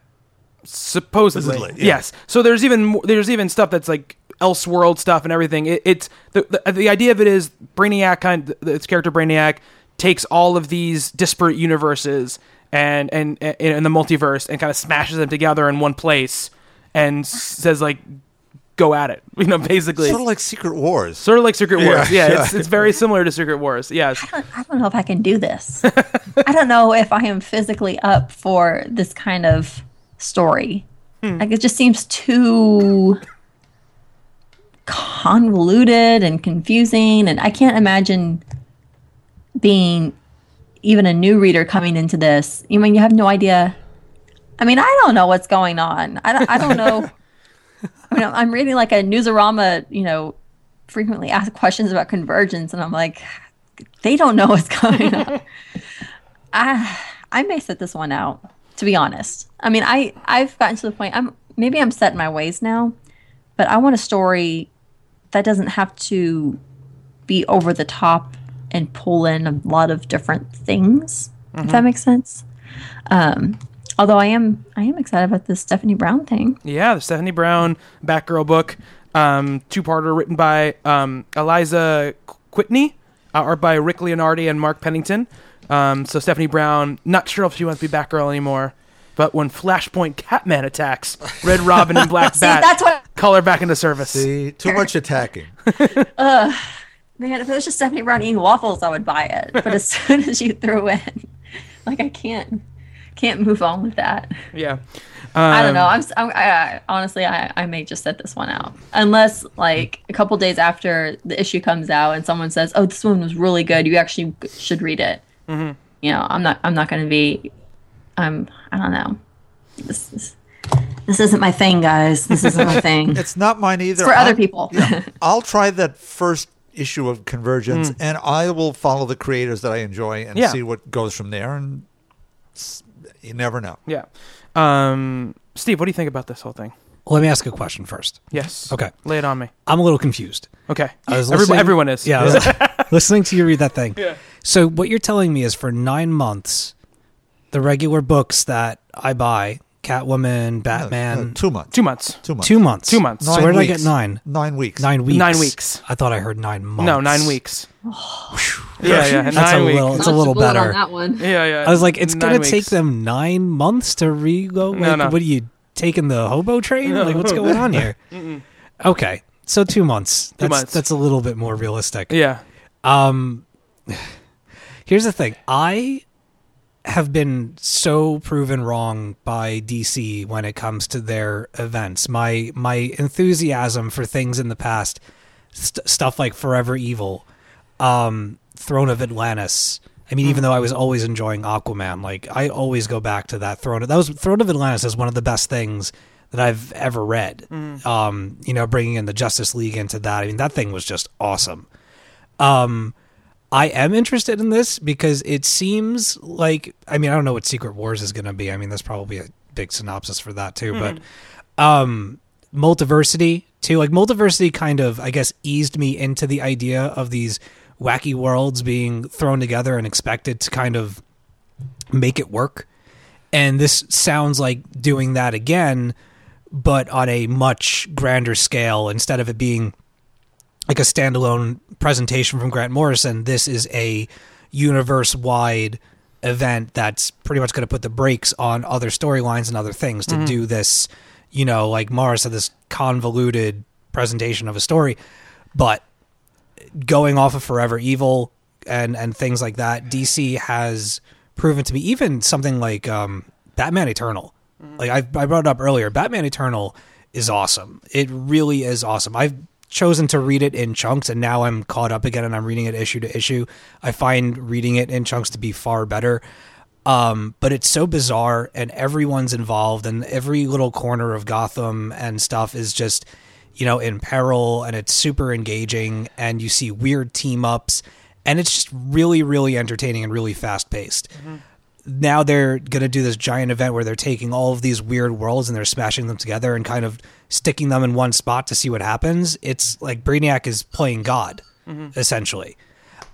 Supposedly, Supposedly, yeah. yes. So there's even there's even stuff that's like elseworld stuff and everything. It, it's the, the the idea of it is brainiac kind its character brainiac takes all of these disparate universes and and and in the multiverse and kind of smashes them together in one place and says like go at it you know basically Sort of like Secret Wars. sort of like secret wars yeah, Yeah, it's it's very similar to secret wars yes I don't know if I can do this. I don't know if I am physically up for this kind of story. Hmm. Like it just seems too convoluted and confusing and I can't imagine being even a new reader coming into this. You mean you have no idea I mean, I don't know what's going on. I don't I don't know. I mean, I'm reading like a newsarama, you know, frequently asked questions about convergence and I'm like they don't know what's going on. I I may set this one out, to be honest. I mean, I I've gotten to the point. I'm maybe I'm set in my ways now, but I want a story that doesn't have to be over the top and pull in a lot of different things. If that makes sense. Um, although I am I am excited about this Stephanie Brown thing. Yeah, the Stephanie Brown Batgirl book, um, two-parter written by um, Alisa Kwitney, uh, art by Rick Leonardi and Mark Pennington. Um, so Stephanie Brown, not sure if she wants to be Batgirl anymore, but when Flashpoint Catman attacks Red Robin and Black See, Bat, that's what. call her back into service. See, too much attacking. Man, if it was just Stephanie Brown eating waffles, I would buy it. But as soon as you threw in, like I can't, can't move on with that. Yeah. I don't Um, know. I'm, s- I'm I, I, honestly, I, I may just set this one out unless like a couple days after the issue comes out and someone says, "Oh, this one was really good. You actually should read it." Mm-hmm. You know, I'm not. I'm not going to be. I'm. I don't know. This is. This isn't my thing, guys. This isn't my thing. It's not mine either. for other I'll- people. yeah, I'll try that first issue of Convergence, Mm. and I will follow the creators that I enjoy and Yeah. see what goes from there. And s- you never know. Yeah. Um, Steve, what do you think about this whole thing? Let me ask a question first. Yes. Okay. Lay it on me. I'm a little confused. Okay. I was Everybo- listening- everyone is. Yeah, I was listening to you read that thing. Yeah. So what you're telling me is for nine months, the regular books that I buy, Catwoman, Batman, Uh, two months. Two months. Two months. two months. Two months. So Nine where did I weeks. get nine? Nine weeks. Nine weeks. Nine weeks. I thought I heard nine months. No, nine weeks. yeah, yeah. That's nine a weeks. little. It's a little better. on that one. Yeah, yeah. I was like, it's nine gonna take them nine months to re-go. Like, No, no. What are you taking the hobo train? Like, what's going on here? okay, so two months. That's, months. That's a little bit more realistic. Yeah. Um, here's the thing. I have been so proven wrong by DC when it comes to their events. My my enthusiasm for things in the past, st- stuff like Forever Evil, um, Throne of Atlantis. I mean, even though I was always enjoying Aquaman, like I always go back to that Throne. That was Throne of Atlantis is one of the best things that I've ever read. Um, you know, bringing in the Justice League into that. I mean, that thing was just awesome. Um, I am interested in this because it seems like I mean I don't know what Secret Wars is going to be. I mean, there's probably a big synopsis for that too, but um, multiversity too. Like multiversity kind of I guess eased me into the idea of these wacky worlds being thrown together and expected to kind of make it work. And this sounds like doing that again, but on a much grander scale instead of it being like a standalone presentation from Grant Morrison. This is a universe wide event that's pretty much going to put the brakes on other storylines and other things to mm-hmm. do this, you know, like Morris had this convoluted presentation of a story. But going off of Forever Evil and and things like that, DC has proven to be even something like um, Batman Eternal. Like I, I brought it up earlier, Batman Eternal is awesome. It really is awesome. I've chosen to read it in chunks, and now I'm caught up again, and I'm reading it issue to issue. I find reading it in chunks to be far better. Um, but it's so bizarre, and everyone's involved, and every little corner of Gotham and stuff is just, you know, in peril, and it's super engaging, and you see weird team ups, and it's just really, really entertaining and really fast paced. Now they're going to do this giant event where they're taking all of these weird worlds and they're smashing them together and kind of sticking them in one spot to see what happens. It's like Brainiac is playing God, essentially.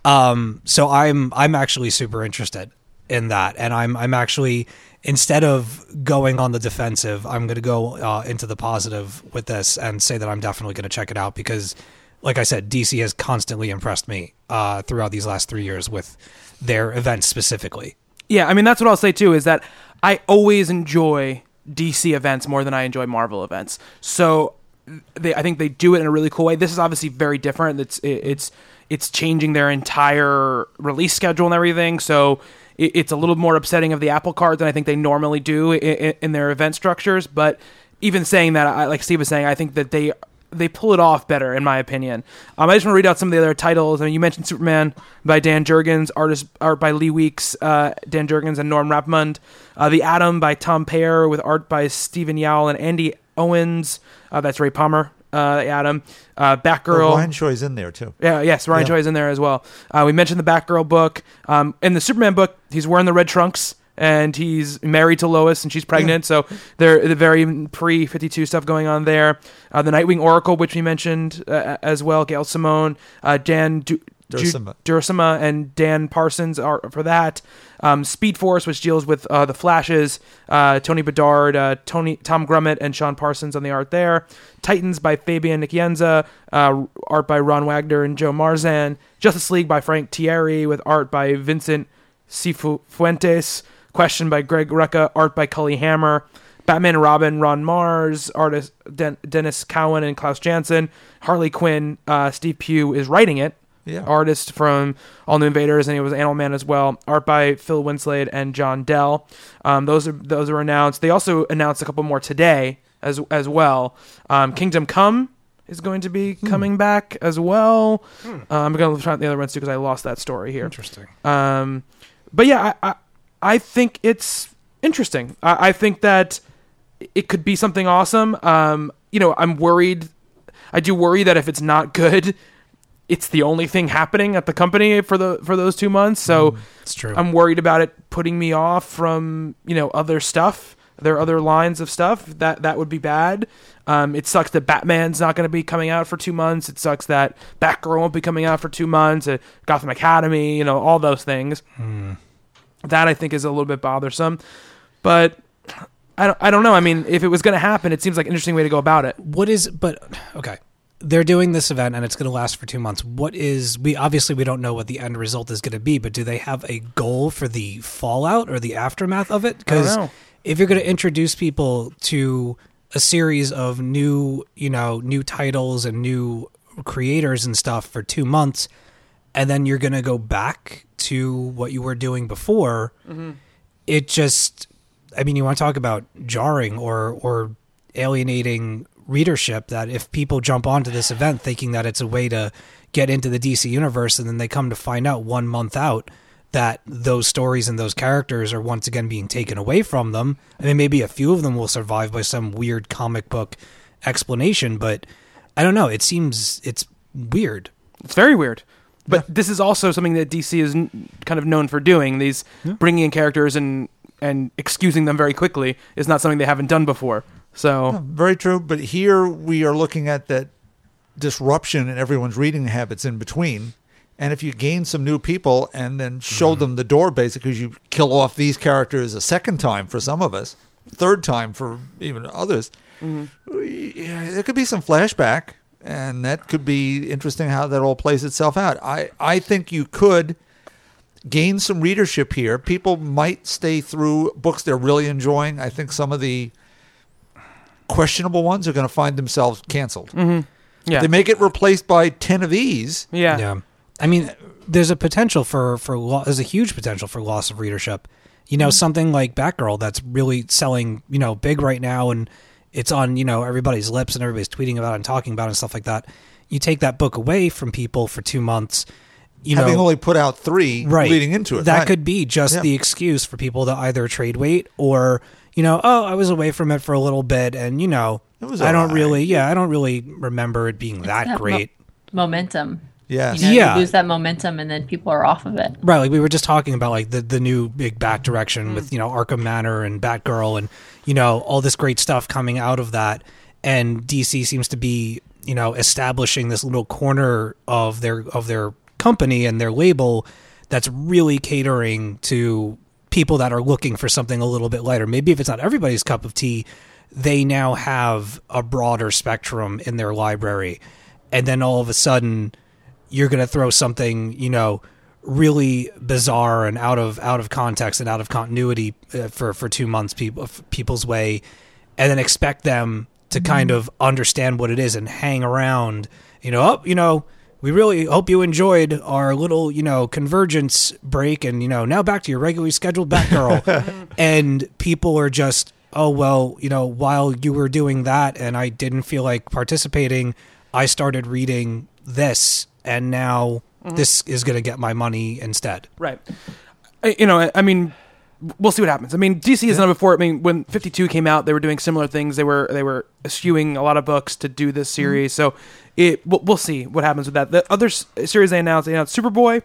Um, so I'm I'm actually super interested in that, and I'm I'm actually instead of going on the defensive, I'm going to go uh, into the positive with this and say that I'm definitely going to check it out because, like I said, DC has constantly impressed me uh, throughout these last three years with their events specifically. Yeah, I mean that's what I'll say too is that I always enjoy DC events more than I enjoy Marvel events. So they I think they do it in a really cool way. This is obviously very different. It's it, it's it's changing their entire release schedule and everything. So it's a little more upsetting of the apple cart than I think they normally do in, in their event structures. But even saying that, I, like Steve was saying, I think that they they pull it off better, in my opinion. Um, I just want to read out some of the other titles. I mean, you mentioned Superman by Dan Jurgens, artist art by Lee Weeks, uh, Dan Jurgens and Norm Rapmund. Uh, the Atom by Tom Peyer with art by Stephen Yeowell and Andy Owens. Uh, that's Ray Palmer. Uh, Atom, uh, Batgirl. Oh, Ryan Choi's in there too. Yeah, yes, Ryan Yeah. Choi is in there as well. Uh, we mentioned the Batgirl book. Um, in the Superman book, he's wearing the red trunks and he's married to Lois and she's pregnant. So there, the very pre Fifty Two stuff going on there. Uh, the Nightwing Oracle, which we mentioned uh, as well. Gail Simone, uh, Dan du- Ju- Duursema. Duursema and Dan Parsons are for that. Um, Speed Force, which deals with uh, the Flashes, uh, Tony Bedard, uh, Tony Tom Grummett, and Sean Parsons on the art there. Titans by Fabian Nicieza, uh, art by Ron Wagner and Joe Marzan. Justice League by Frank Tieri with art by Vincent Cifuentes, question by Greg Rucka, art by Cully Hamner. Batman and Robin, Ron Marz, artist Den- Denys Cowan and Klaus Janson. Harley Quinn, uh, Steve Pugh is writing it. Yeah. Artist from All New Invaders, and it was Animal Man as well. Art by Phil Winslade and John Dell. Um, those are those are announced. They also announced a couple more today as as well. Um, Kingdom Come is going to be coming back as well. Uh, I'm going to try the other ones too because I lost that story here. Interesting. Um, but yeah, I, I I think it's interesting. I, I think that it could be something awesome. Um, you know, I'm worried. I do worry that if it's not good, it's the only thing happening at the company for the for those two months. So It's true. I'm worried about it putting me off from you know other stuff. There are other lines of stuff that that would be bad. Um, it sucks that Batman's not going to be coming out for two months. It sucks that Batgirl won't be coming out for two months. Uh, Gotham Academy, you know, all those things. That I think is a little bit bothersome. But I don't, I don't know. I mean, if it was going to happen, it seems like an interesting way to go about it. what is but okay they're doing this event and it's going to last for two months. What is we obviously we don't know what the end result is going to be but do they have a goal for the fallout or the aftermath of it? Because if you're going to introduce people to a series of new you know new titles and new creators and stuff for two months and then you're going to go back to what you were doing before it just i mean you want to talk about jarring or or alienating readership that if people jump onto this event thinking that it's a way to get into the DC universe and then they come to find out one month out that those stories and those characters are once again being taken away from them. I mean maybe a few of them will survive by some weird comic book explanation, but I don't know, it seems it's weird. It's very weird. But this is also something that DC is kind of known for doing. These bringing in characters and and excusing them very quickly is not something they haven't done before. So Very true. But here we are looking at that disruption in everyone's reading habits in between. And if you gain some new people and then show mm-hmm. them the door, basically, 'cause you kill off these characters a second time for some of us, third time for even others, mm-hmm. yeah, there could be some flashback, and that could be interesting how that all plays itself out. I, I think you could gain some readership here. People might stay through books they're really enjoying. I think some of the questionable ones are going to find themselves canceled. Mm-hmm. yeah, They may get replaced by 10 of these. yeah, Yeah. I mean, there's a potential for for lo- there's a huge potential for loss of readership. You know, mm-hmm. something like Batgirl that's really selling, you know, big right now and it's on, you know, everybody's lips and everybody's tweeting about it and talking about it and stuff like that. You take that book away from people for 2 months, you having know, only put out three right leading into it. That right. could be just Yeah. the excuse for people to either trade wait or, you know, oh, I was away from it for a little bit and, you know, It was I don't alright. really, yeah, I don't really remember it being that that mo- great. momentum. Yes. You know, Yeah. you lose that momentum and then people are off of it. Right, like we were just talking about like the the new big Bat direction mm. with you know Arkham Manor and Batgirl and you know all this great stuff coming out of that, and DC seems to be you know establishing this little corner of their of their company and their label that's really catering to people that are looking for something a little bit lighter. Maybe if it's not everybody's cup of tea, they now have a broader spectrum in their library, and then all of a sudden you're going to throw something, you know, really bizarre and out of out of context and out of continuity uh, for for 2 months people people's way and then expect them to kind of understand what it is and hang around, you know, oh, you know, we really hope you enjoyed our little, you know, convergence break and you know, now back to your regularly scheduled Batgirl. and people are just oh well, you know, while you were doing that and I didn't feel like participating, I started reading this and now mm-hmm. this is going to get my money instead. right. I- You know, I- I mean, we'll see what happens. I mean, DC has done it before. I mean, when 52 came out, they were doing similar things. They were they were eschewing a lot of books to do this mm-hmm. series. So it we'll, we'll see what happens with that. The other s- series they announced, they announced Superboy.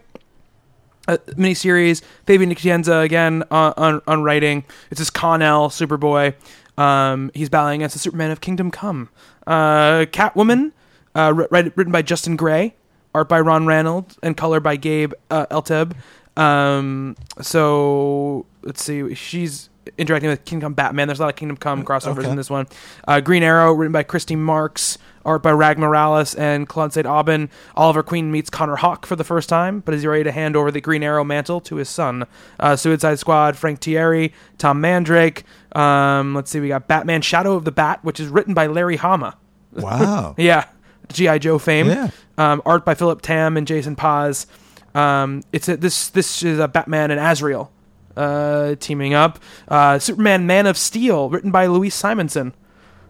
A miniseries, Fabian Nicieza again on, on, on writing. It's this Connell Superboy. Um, he's battling against the Superman of Kingdom Come. Uh, Catwoman, uh, write- written by Justin Gray, art by Ron Reynolds, and color by Gabe uh, Eltaeb. Um, so let's see, she's interacting with Kingdom Come Batman. There's a lot of Kingdom Come crossovers okay. in this one. Uh, Green Arrow, written by Christy Marx, art by Rags Morales and Claude St. Aubin. Oliver Queen meets Connor Hawke for the first time, but is ready to hand over the Green Arrow mantle to his son. Uh, Suicide Squad, Frank Tieri, Tom Mandrake. Um, let's see, we got Batman Shadow of the Bat, which is written by Larry Hama. Wow. Yeah, GI Joe fame. Yeah. Um, art by Philip Tam and Jason Paz. Um, it's a, this this is a Batman and Azrael uh, teaming up. Uh, Superman Man of Steel, written by Louise Simonson.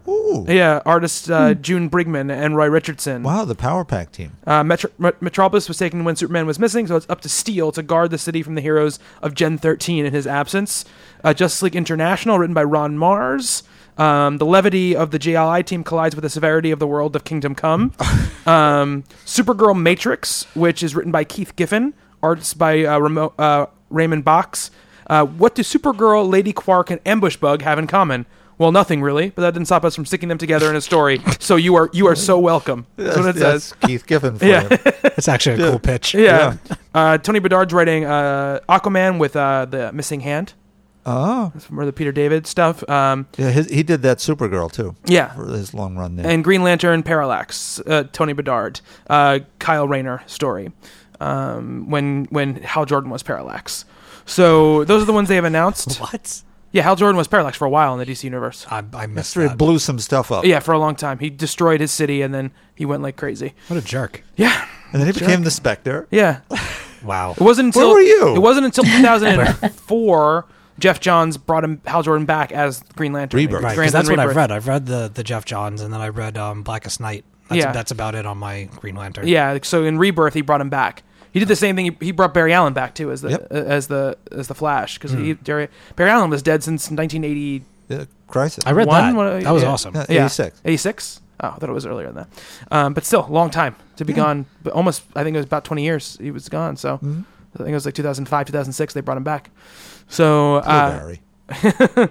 Ooh. Yeah, artists uh, June Brigman and Roy Richardson. Wow, the Power Pack team. Uh, Metro- Met- Metropolis was taken when Superman was missing, so it's up to Steel to guard the city from the heroes of Gen 13 in his absence. Uh, Justice League International, written by Ron Marz. Um, the levity of the JLI team collides with the severity of the world of Kingdom Come. um, Supergirl Matrix, which is written by Keith Giffen, arts by uh, Ramo- uh, Raymond Box. Uh, what do Supergirl, Lady Quark, and Ambush Bug have in common? Well, nothing really, but that didn't stop us from sticking them together in a story. So you are you are so welcome. That's what it That's says. Keith Giffen for Yeah. him. It's actually a cool pitch. Yeah. Uh, Tony Bedard's writing uh, Aquaman with uh, the missing hand. Oh, That's from the Peter David stuff. Um, yeah, his, he did that Supergirl too. Yeah. for his long run there. and Green Lantern Parallax, uh, Tony Bedard, uh, Kyle Rayner story. Um, when when Hal Jordan was Parallax. So those are the ones they have announced. What? Yeah, Hal Jordan was Parallax for a while in the DC universe. I, I missed He that. blew some stuff up. Yeah, for a long time. He destroyed his city and then he went like crazy. What a jerk. Yeah. and then he became the Spectre. Yeah. Wow. It wasn't until Where were you? It wasn't until 2004 Geoff Johns brought him Hal Jordan back as Green Lantern. Rebirth. Right, Green 'cause that's Lantern what I've Rebirth. read. I've read the, the Geoff Johns, and then I read um, Blackest Night. That's, Yeah. that's about it on my Green Lantern. Yeah, so in Rebirth he brought him back. He did the same thing. He, he brought Barry Allen back too as the Yep. uh, as the as the Flash because Hmm. Barry, Barry Allen was dead since 1980. Yeah, Crisis. I read One, that. what- that was yeah. awesome. Yeah, Yeah. 86. 86. Oh, I thought it was earlier than that. Um, but still, long time to be gone. But almost, I think it was about 20 years he was gone. So Mm-hmm. I think it was like 2005, 2006. They brought him back. So uh, Barry.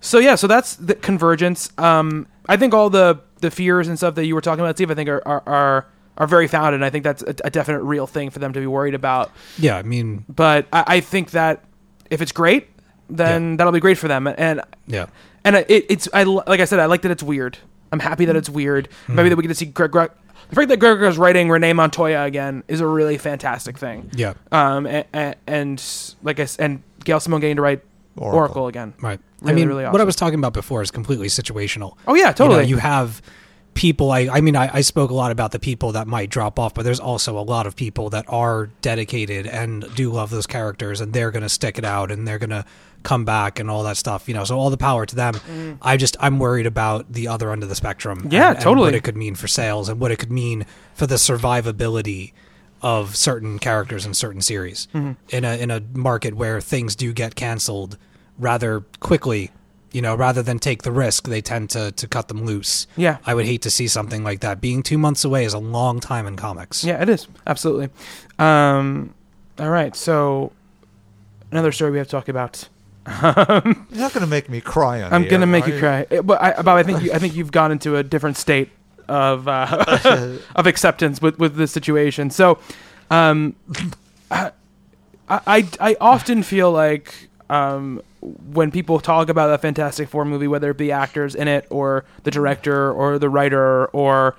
So yeah, so that's the convergence. Um, I think all the the fears and stuff that you were talking about, Steve, I think are are are, are very founded. And I think that's a, a definite real thing for them to be worried about. Yeah, I mean, But I, I think that if it's great, then that'll be great for them. And yeah. and it, it's I like I said, I like that it's weird. I'm happy that it's weird. Maybe that we get to see Greg. Greg the fact that Greg is writing Renee Montoya again is a really fantastic thing. Yeah. Um, and, and like I s- and Gail Simone getting to write Oracle, Oracle. again. Right. I mean, really what I was talking about before is completely situational. Oh, yeah, You know, totally. You, have people. I, I mean, I, I spoke a lot about the people that might drop off, but there's also a lot of people that are dedicated and do love those characters, and they're going to stick it out, and they're going to come back and all that stuff. You know, so all the power to them. I just I'm worried about the other end of the spectrum. Mm. Yeah, and, and totally. what it could mean for sales and what it could mean for the survivability of certain characters in certain series Mm-hmm. in a in a market where things do get canceled rather quickly. You know, rather than take the risk, they tend to to cut them loose. Yeah. I would hate to see something like that. Being two months away is a long time in comics. Yeah, it is absolutely. Um, all right, so another story we have to talk about. You're not going to make me cry on I'm the gonna air, make are you cry, Eh, but I, Bob, I think you, I think you've gone into a different state of uh, of acceptance with with this situation. So, um, I, I I often feel like um, when people talk about a Fantastic Four movie, whether it be actors in it or the director or the writer or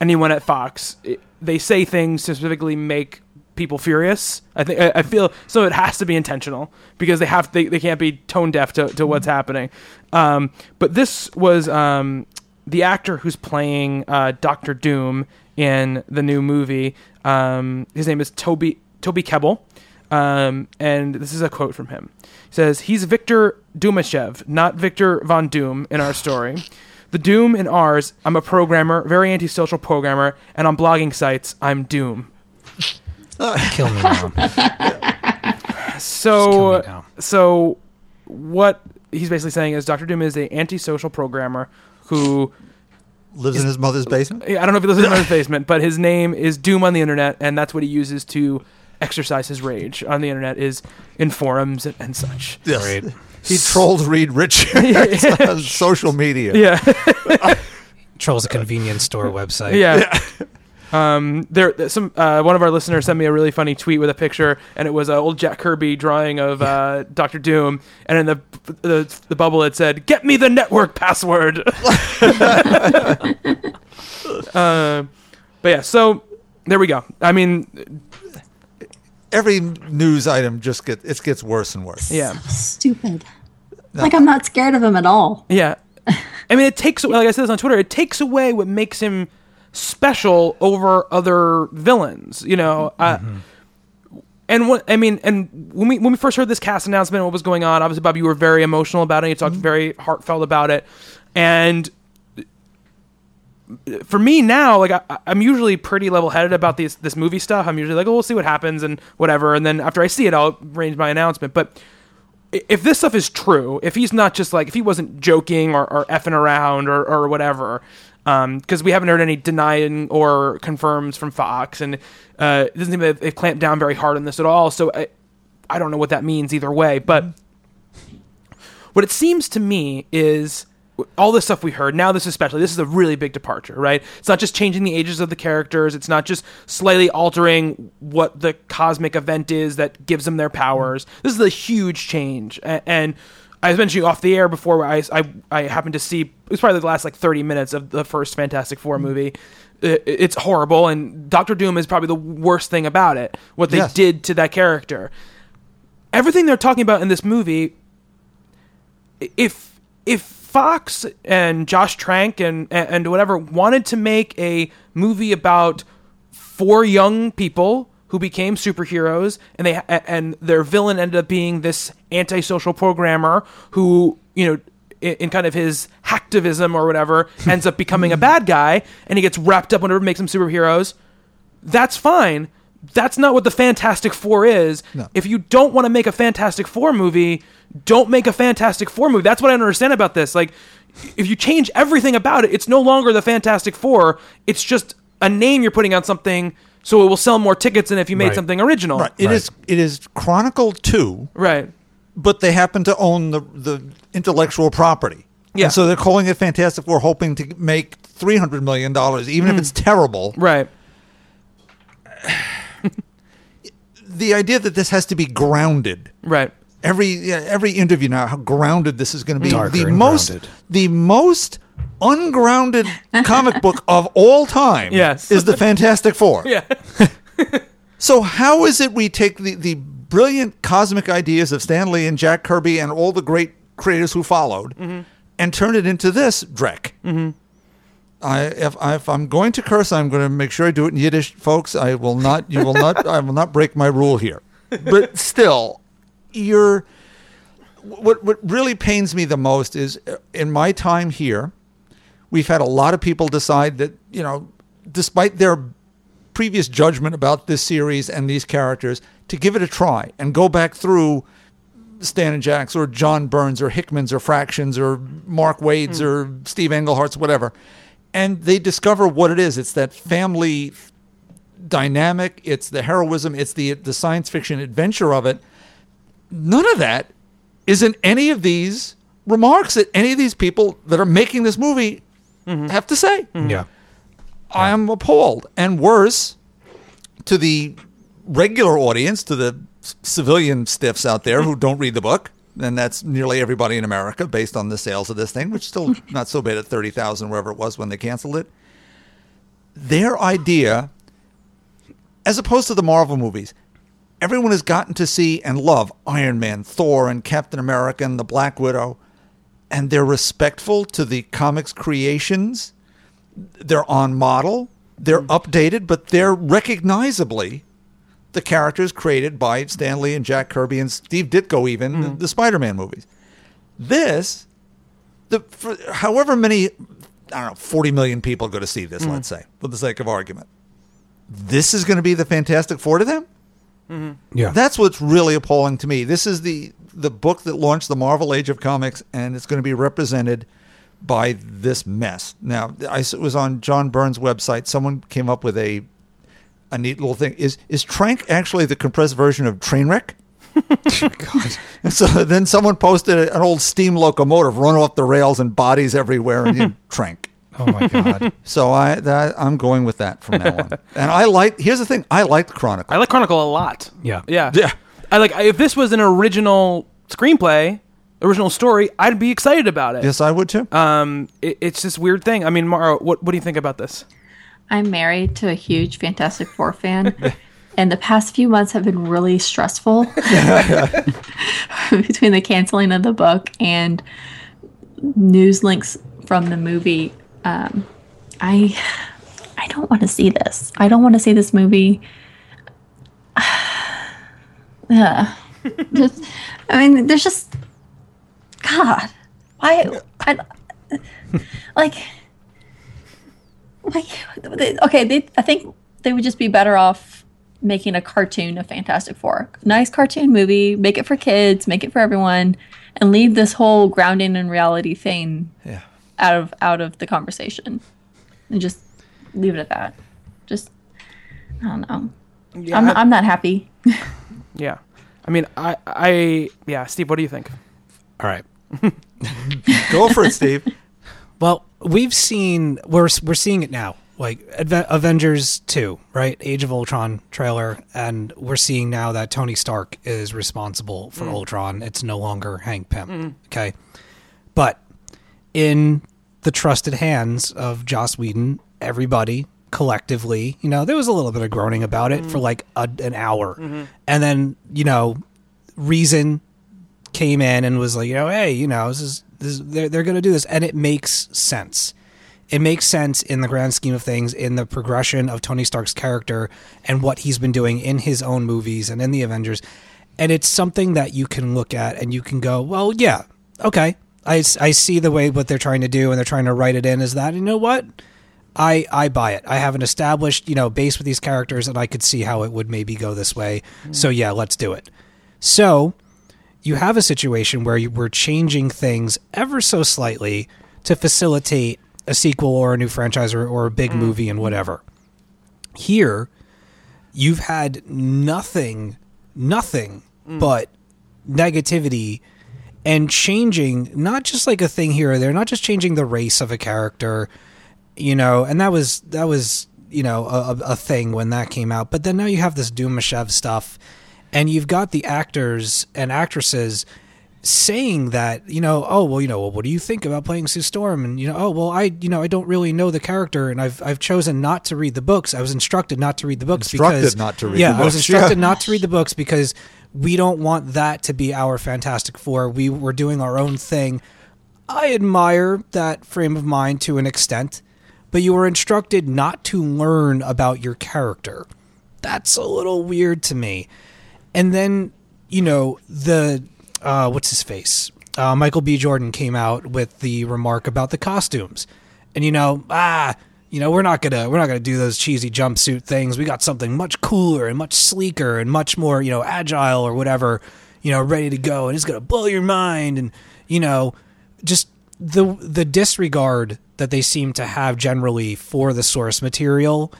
anyone at Fox, it, they say things to specifically make people furious. I think I, feel so. It has to be intentional because they have they, they can't be tone deaf to, to what's happening. Um, but this was um, the actor who's playing uh, Doctor Doom in the new movie. Um, his name is Toby Toby Kebbell. Um, and this is a quote from him. He says, He's Victor Domashev, not Victor Von Doom in our story. The Doom in ours, I'm a programmer, very antisocial programmer, and on blogging sites, I'm Doom. Kill me now. So, me now. so what he's basically saying is Doctor Doom is a antisocial programmer who Lives in his mother's basement. I don't know if he lives in his mother's basement, but his name is Doom on the internet, and that's what he uses to exercise his rage on the internet is in forums and, and such. Yes. Great. He trolled Reed Richards on social media. Yeah, Trolls a convenience store website. yeah. Um, there, some uh, one of our listeners sent me a really funny tweet with a picture, and it was an old Jack Kirby drawing of uh, Doctor Doom, and in the, the the bubble it said, "Get me the network password." uh, but yeah, so there we go. I mean, Every news item just get it gets worse and worse. yeah, Stupid. Like I'm not scared of him at all. yeah. I mean, it takes like I said this on Twitter. It takes away what makes him special over other villains. You know. Uh, and what I mean, and when we when we first heard this cast announcement, what was going on? Obviously, Bob, you were very emotional about it. You talked very heartfelt about it, and for me now, like I, I'm usually pretty level headed about this this movie stuff. I'm usually like, oh, we'll see what happens and whatever, and then after I see it, I'll arrange my announcement. But if this stuff is true, if he's not just like if he wasn't joking or, or effing around or, or whatever, because we haven't heard any denying or confirms from Fox, and uh, it doesn't seem they've clamped down very hard on this at all. So I, I don't know what that means either way. But what it seems to me is all this stuff we heard now this especially this is a really big departure right? It's not just changing the ages of the characters. It's not just slightly altering what the cosmic event is that gives them their powers. This is a huge change. And i was mentioning off the air before I, I, I happened to see it was probably the last like 30 minutes of the first fantastic four movie. It's horrible and dr doom is probably the worst thing about it what they Yes. did to that character. Everything they're talking about in this movie if if Fox and Josh Trank and and whatever wanted to make a movie about four young people who became superheroes and they and their villain ended up being this antisocial programmer who you know in, in kind of his hacktivism or whatever ends up becoming a bad guy and he gets wrapped up whenever makes them superheroes that's fine. That's not what the Fantastic Four is. No. If you don't want to make a Fantastic Four movie, don't make a Fantastic Four movie. That's what I don't understand about this. Like, if you change everything about it, it's no longer the Fantastic Four. It's just a name you're putting on something so it will sell more tickets than if you made Right. something original. Right. It is. It is Chronicle Two, Right. but they happen to own the the intellectual property. Yeah. And so they're calling it Fantastic Four, hoping to make three hundred million dollars, even if mm. it's terrible. Right. The idea that this has to be grounded. Right. Every yeah, every interview now, how grounded this is going to be. Darker the and most grounded. the most ungrounded comic book of all time. Yes. is the Fantastic Four. Yeah. So how is it we take the, the brilliant cosmic ideas of Stan Lee and Jack Kirby and all the great creators who followed and turn it into this Drek? Mm-hmm. I, if, I, if I'm going to curse, I'm going to make sure I do it in Yiddish, folks. I will not. You will not. I will not break my rule here. But still, you're. What what really pains me the most is uh, in my time here, we've had a lot of people decide that you know, despite their previous judgment about this series and these characters to give it a try and go back through Stan and Jack's or John Byrne's or Hickman's or Fraction's or Mark Waid's or Steve Englehart's, whatever. And they discover what it is. It's that family dynamic, it's the heroism, it's the the science fiction adventure of it. None of that is in any of these remarks that any of these people that are making this movie mm-hmm. have to say. Mm-hmm. Yeah. I am appalled. And worse, to the regular audience, to the c- civilian stiffs out there who don't read the book, and that's nearly everybody in America based on the sales of this thing, which still hmm. not so bad at 30,000, wherever it was when they canceled it. Their idea, as opposed to the Marvel movies, everyone has gotten to see and love Iron Man, Thor, and Captain America, and the Black Widow, and they're respectful to the comics creations. They're on model, they're hmm. updated, but they're recognizably the characters created by Stan Lee and Jack Kirby and Steve Ditko, even the, mm. the Spider-Man movies. This, the for however many, I don't know, forty million people go to see this. Mm. Let's say, for the sake of argument, this is going to be the Fantastic Four to them. Mm-hmm. Yeah. That's what's really appalling to me. This is the the book that launched the Marvel Age of Comics, and it's going to be represented by this mess. Now, I s- was on John Byrne's website. Someone came up with a a neat little thing. Is is Trank actually the compressed version of Trainwreck? God. And so then someone posted an old steam locomotive run off the rails and bodies everywhere and you Trank. Oh my god. So I that I'm going with that from now on. and I like. Here's the thing. I like Chronicle. I like Chronicle a lot. Yeah. Yeah. Yeah. I like if this was an original screenplay, original story, I'd be excited about it. yes, I would too. Um, it, it's this weird thing. I mean, Mara, what what do you think about this? I'm married to a huge Fantastic Four fan, and the past few months have been really stressful between the canceling of the book and news links from the movie. Um, I I don't want to see this. I don't want to see this movie. Yeah. Just, I mean, there's just God. Why? I, like Oh like they, okay they, i think they would just be better off making a cartoon of fantastic four nice cartoon movie make it for kids make it for everyone and leave this whole grounding in reality thing yeah. out of out of the conversation and just leave it at that just i don't know Yeah, I'm, I- I'm not happy yeah. I mean, I I yeah. Steve, what do you think? All right. Go for it, Steve. Well, we've seen we're we're seeing it now. Like Avengers 2, right? Age of Ultron trailer and we're seeing now that Tony Stark is responsible for mm. Ultron. It's no longer Hank Pym. Mm. Okay? But in the trusted hands of Joss Whedon, everybody collectively, you know, there was a little bit of groaning about it for mm. like a, an hour. Mm-hmm. And then, you know, Reason came in and was like, you know, hey, you know, this is, this they're they're going to do this, and it makes sense. It makes sense in the grand scheme of things, in the progression of Tony Stark's character and what he's been doing in his own movies and in the Avengers, and it's something that you can look at and you can go, well, yeah, okay, I, I see the way what they're trying to do, and they're trying to write it in is that. You know what? I I buy it. I have an established, you know, base with these characters, and I could see how it would maybe go this way. Mm-hmm. So yeah, let's do it. So you have a situation where you were changing things ever so slightly to facilitate a sequel or a new franchise or, or a big mm. movie and whatever. Here, you've had nothing, nothing mm. but negativity and changing not just like a thing here or there, not just changing the race of a character, you know, and that was that was you know a, a- a thing when that came out. But then now you have this Domashev stuff, and you've got the actors and actresses saying that you know oh well you know well, what do you think about playing Sue Storm and you know oh well I you know I don't really know the character and I've I've chosen not to read the books I was instructed not to read the books Instructed because not to read yeah I was instructed yeah. not to read the books because we don't want that to be our Fantastic Four we were doing our own thing I admire that frame of mind to an extent, but you were instructed not to learn about your character. That's a little weird to me. And then, you know, the uh, what's his face? Uh, Michael B. Jordan came out with the remark about the costumes, and you know, ah, you know, we're not gonna we're not gonna do those cheesy jumpsuit things. We got something much cooler and much sleeker and much more, you know, agile or whatever, you know, ready to go, and it's gonna blow your mind. And you know, just the the disregard that they seem to have generally for the source material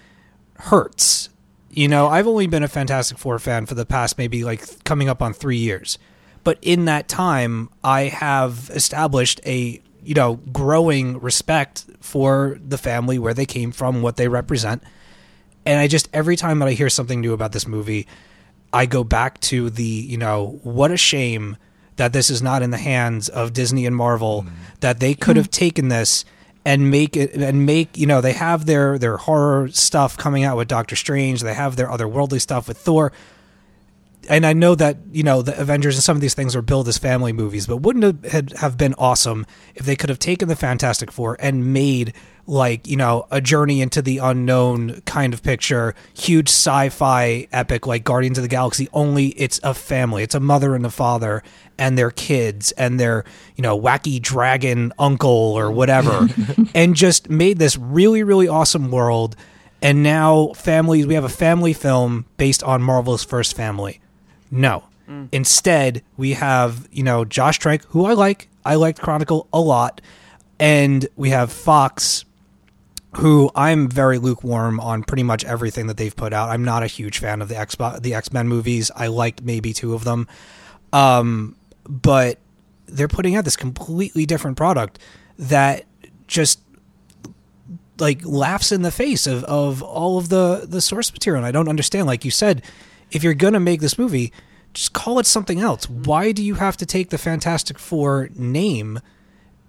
hurts. You know, I've only been a Fantastic Four fan for the past maybe like coming up on three years. But in that time, I have established a, you know, growing respect for the family, where they came from, what they represent. And I just, every time that I hear something new about this movie, I go back to the, you know, what a shame that this is not in the hands of Disney and Marvel, mm. that they could have mm. taken this and make it and make you know they have their their horror stuff coming out with Doctor Strange. They have their otherworldly stuff with Thor and I know that you know the Avengers and some of these things are billed as family movies, but wouldn't it have been awesome if they could have taken the Fantastic Four and made like you know a journey into the unknown kind of picture, huge sci-fi epic like Guardians of the Galaxy. Only it's a family, it's a mother and a father and their kids and their you know wacky dragon uncle or whatever, and just made this really really awesome world. And now families, we have a family film based on Marvel's first family. No. Instead, we have, you know, Josh Trank, who I like. I liked Chronicle a lot. And we have Fox, who I'm very lukewarm on pretty much everything that they've put out. I'm not a huge fan of the X the X-Men movies. I liked maybe two of them. Um, but they're putting out this completely different product that just like laughs in the face of, of all of the the source material. And I don't understand. Like you said, if you're gonna make this movie, just call it something else. Mm-hmm. Why do you have to take the Fantastic Four name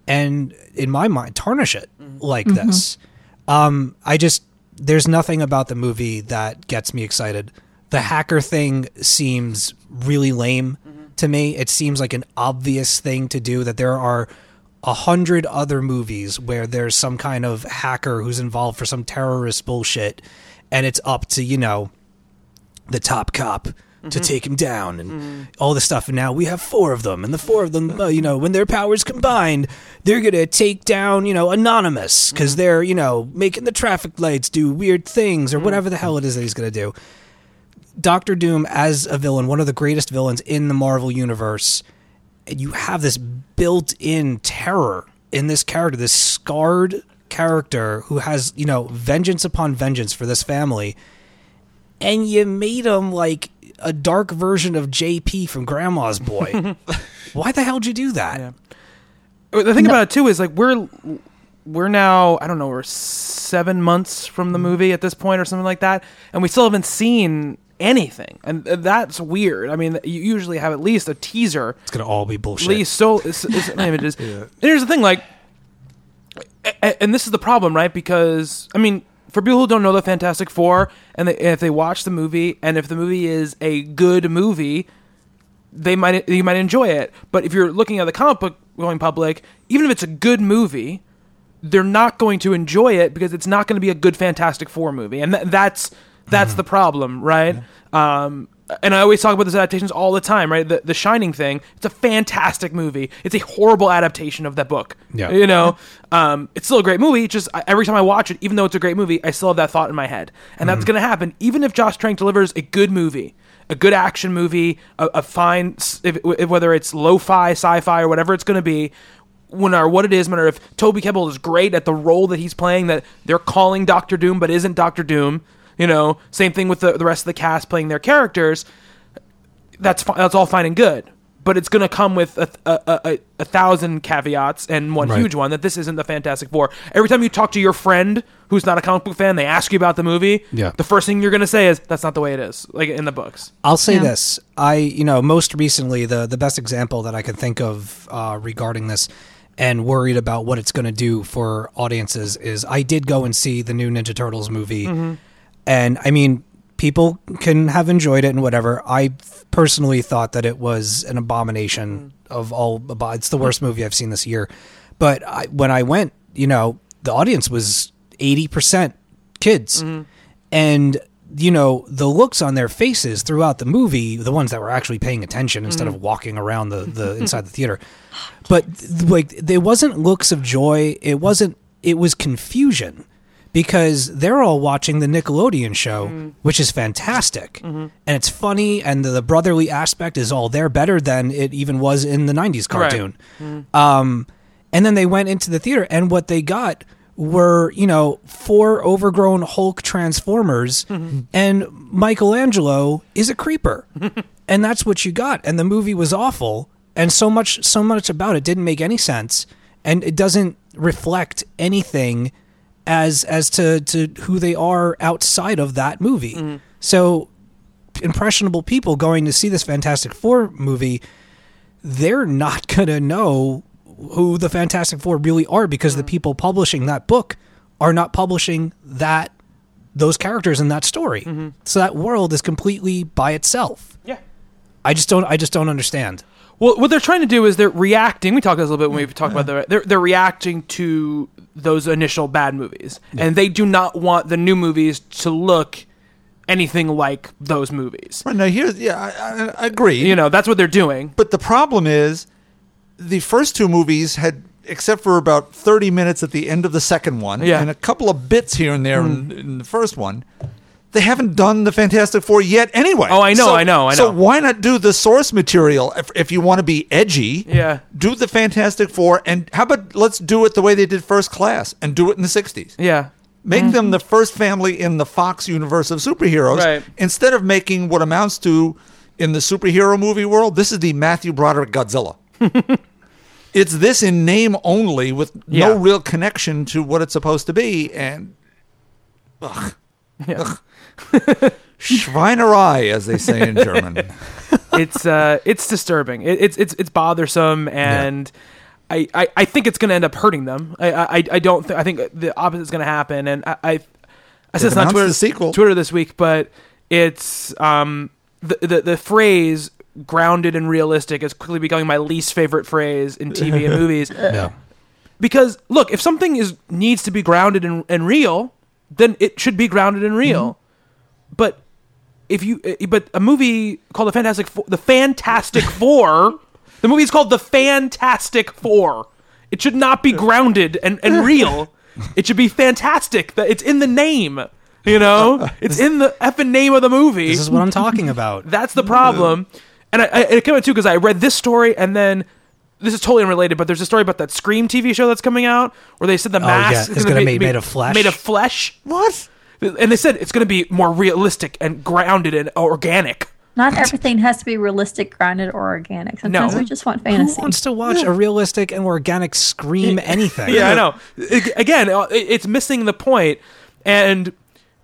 and, in my mind, tarnish it mm-hmm. like mm-hmm. this? Um, I just there's nothing about the movie that gets me excited. The hacker thing seems really lame to me. It seems like an obvious thing to do. That there are a hundred other movies where there's some kind of hacker who's involved for some terrorist bullshit, and it's up to you know the top cop to mm-hmm. take him down and mm-hmm. all this stuff. And now we have four of them, and the four of them, uh, you know, when their powers combined, they're gonna take down, you know, Anonymous because mm-hmm. they're, you know, making the traffic lights do weird things or whatever the hell it is that he's gonna do. Doctor Doom as a villain, one of the greatest villains in the Marvel universe, and you have this built-in terror in this character, this scarred character who has, you know, vengeance upon vengeance for this family and you made him like a dark version of JP from Grandma's Boy. Why the hell did you do that? The thing about it too is like we're we're now I don't know we're seven months from the mm-hmm. movie at this point or something like that, and we still haven't seen anything, and that's weird. I mean, you usually have at least a teaser, It's gonna all be at bullshit. least so s- s- images. And here's the thing, like, a- a- and this is the problem, right? Because I mean, for people who don't know the Fantastic Four, and they, if they watch the movie, and if the movie is a good movie, they might you might enjoy it. But if you're looking at the comic book going public, even if it's a good movie, they're not going to enjoy it because it's not going to be a good Fantastic Four movie, and th- that's that's the problem, right? Um, and I always talk about these adaptations all the time, right? The The Shining thing, it's a fantastic movie. It's a horrible adaptation of that book. Yeah. you know, um, it's still a great movie. Just I, every time I watch it, even though it's a great movie, I still have that thought in my head, and that's going to happen even if Josh Trank delivers a good movie. A good action movie, a, a fine, if, if, whether it's lo-fi, sci-fi, or whatever it's going to be, when or what it is, no matter if Toby Kebbell is great at the role that he's playing, that they're calling Doctor Doom but isn't Doctor Doom. You know, same thing with the, the rest of the cast playing their characters. That's fi- that's all fine and good, but it's going to come with a, a, a, a thousand caveats and one Right. huge one that this isn't the Fantastic Four. Every time you talk to your friend who's not a comic book fan, they ask you about the movie. Yeah. the first thing you're going to say is that's not the way it is, like in the books. I'll say Yeah. this: I, you know, most recently the the best example that I can think of uh, regarding this, and worried about what it's going to do for audiences is I did go and see the new Ninja Turtles movie, and I mean, people can have enjoyed it and whatever. I personally thought that it was an abomination mm. of all. It's the worst movie I've seen this year. But I, when I went, you know, the audience was eighty percent kids, mm-hmm. and you know the looks on their faces throughout the movie the ones that were actually paying attention instead of mm. walking around the, the inside the theater but like there wasn't looks of joy it wasn't it was confusion because they're all watching the Nickelodeon show mm-hmm. which is fantastic. Mm-hmm. And it's funny and the, the brotherly aspect is all there better than it even was in the 90s cartoon. Mm-hmm. Um, and then they went into the theater, and what they got were, you know, four overgrown Hulk Transformers, and Michelangelo is a creeper, and that's what you got. And the movie was awful, and so much, so much about it didn't make any sense, and it doesn't reflect anything as as to to who they are outside of that movie. Mm-hmm. So impressionable people going to see this Fantastic Four movie they're not going to know who the Fantastic Four really are because the mm-hmm. people publishing that book are not publishing that those characters in that story. Mm-hmm. So that world is completely by itself. Yeah. I just don't I just don't understand. Well, what they're trying to do is they're reacting. We talked this a little bit when we talked about the. They're they're reacting to those initial bad movies, and they do not want the new movies to look anything like those movies. Right now, here's yeah, I, I, I agree. You know, that's what they're doing. But the problem is, the first two movies had, except for about 30 minutes at the end of the second one, Yeah. and a couple of bits here and there hmm. in, in the first one, they haven't done the Fantastic Four yet anyway. Oh, I know, I know, I So why not do the source material if, if you want to be edgy? Yeah. Do the Fantastic Four, and how about let's do it the way they did First Class and do it in the 60s? Yeah. Make mm-hmm. them the first family in the Fox universe of superheroes Right. instead of making what amounts to in the superhero movie world. This is the Matthew Broderick Godzilla. it's this in name only with no real connection to what it's supposed to be and ugh, ugh. Schweinerei, as they say in German. it's uh it's disturbing. It, it's it's it's bothersome, and I, I I think it's going to end up hurting them. I I I don't. Th- I think the opposite is going to happen, and I I, I said on announced Twitter sequel. Twitter this week, but it's um the the the phrase grounded and realistic is quickly becoming my least favorite phrase in TV and movies Yeah. because look, if something is needs to be grounded and, and real, then it should be grounded and real. But if you, uh, but a movie called the Fantastic Four, the Fantastic Four, the movie is called the Fantastic Four. It should not be grounded and, and real. It should be fantastic. That it's in the name. You know, it's in the effing name of the movie. This is what I'm talking about. That's the problem. And I, I it came out too because I read this story and then this is totally unrelated, but there's a story about that Scream TV show that's coming out where they said the yeah, mask it's gonna be made of flesh. Made of flesh. what? And they said it's going to be more realistic and grounded and organic. Not everything has to be realistic, grounded, or organic. Sometimes No. we just want fantasy. Who fantasy. wants to watch a realistic and organic scream anything? Yeah, I know. I- Again, uh, it- it's missing the point. And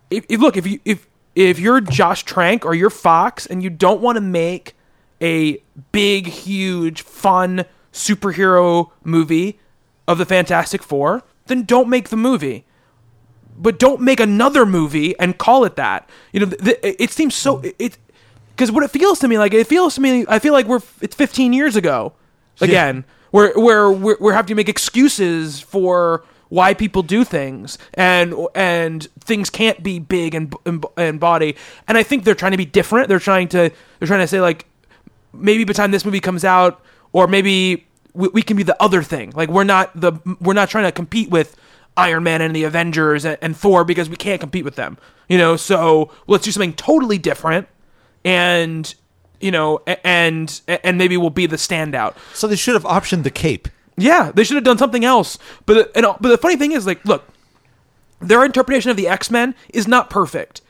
if, if look, if you if if you're Josh Trank or you're Fox and you don't want to make a big, huge, fun superhero movie of the Fantastic Four, then don't make the movie. But don't make another movie and call it that. You know, th- th- it seems so it because what it feels to me like it feels to me I feel like we're it's 15 years ago again where where we're, we're having to make excuses for why people do things and and things can't be big and and, and body and I think they're trying to be different. They're trying to they're trying to say like maybe by the time this movie comes out or maybe we, we can be the other thing. Like we're not the we're not trying to compete with Iron Man and the Avengers and, and Thor because we can't compete with them you know so let's do something totally different and you know and and maybe we'll be the standout So they should have optioned the cape. yeah, they should have done something else. But uh, and uh, but the funny thing is, like, look, their interpretation of the X Men is not perfect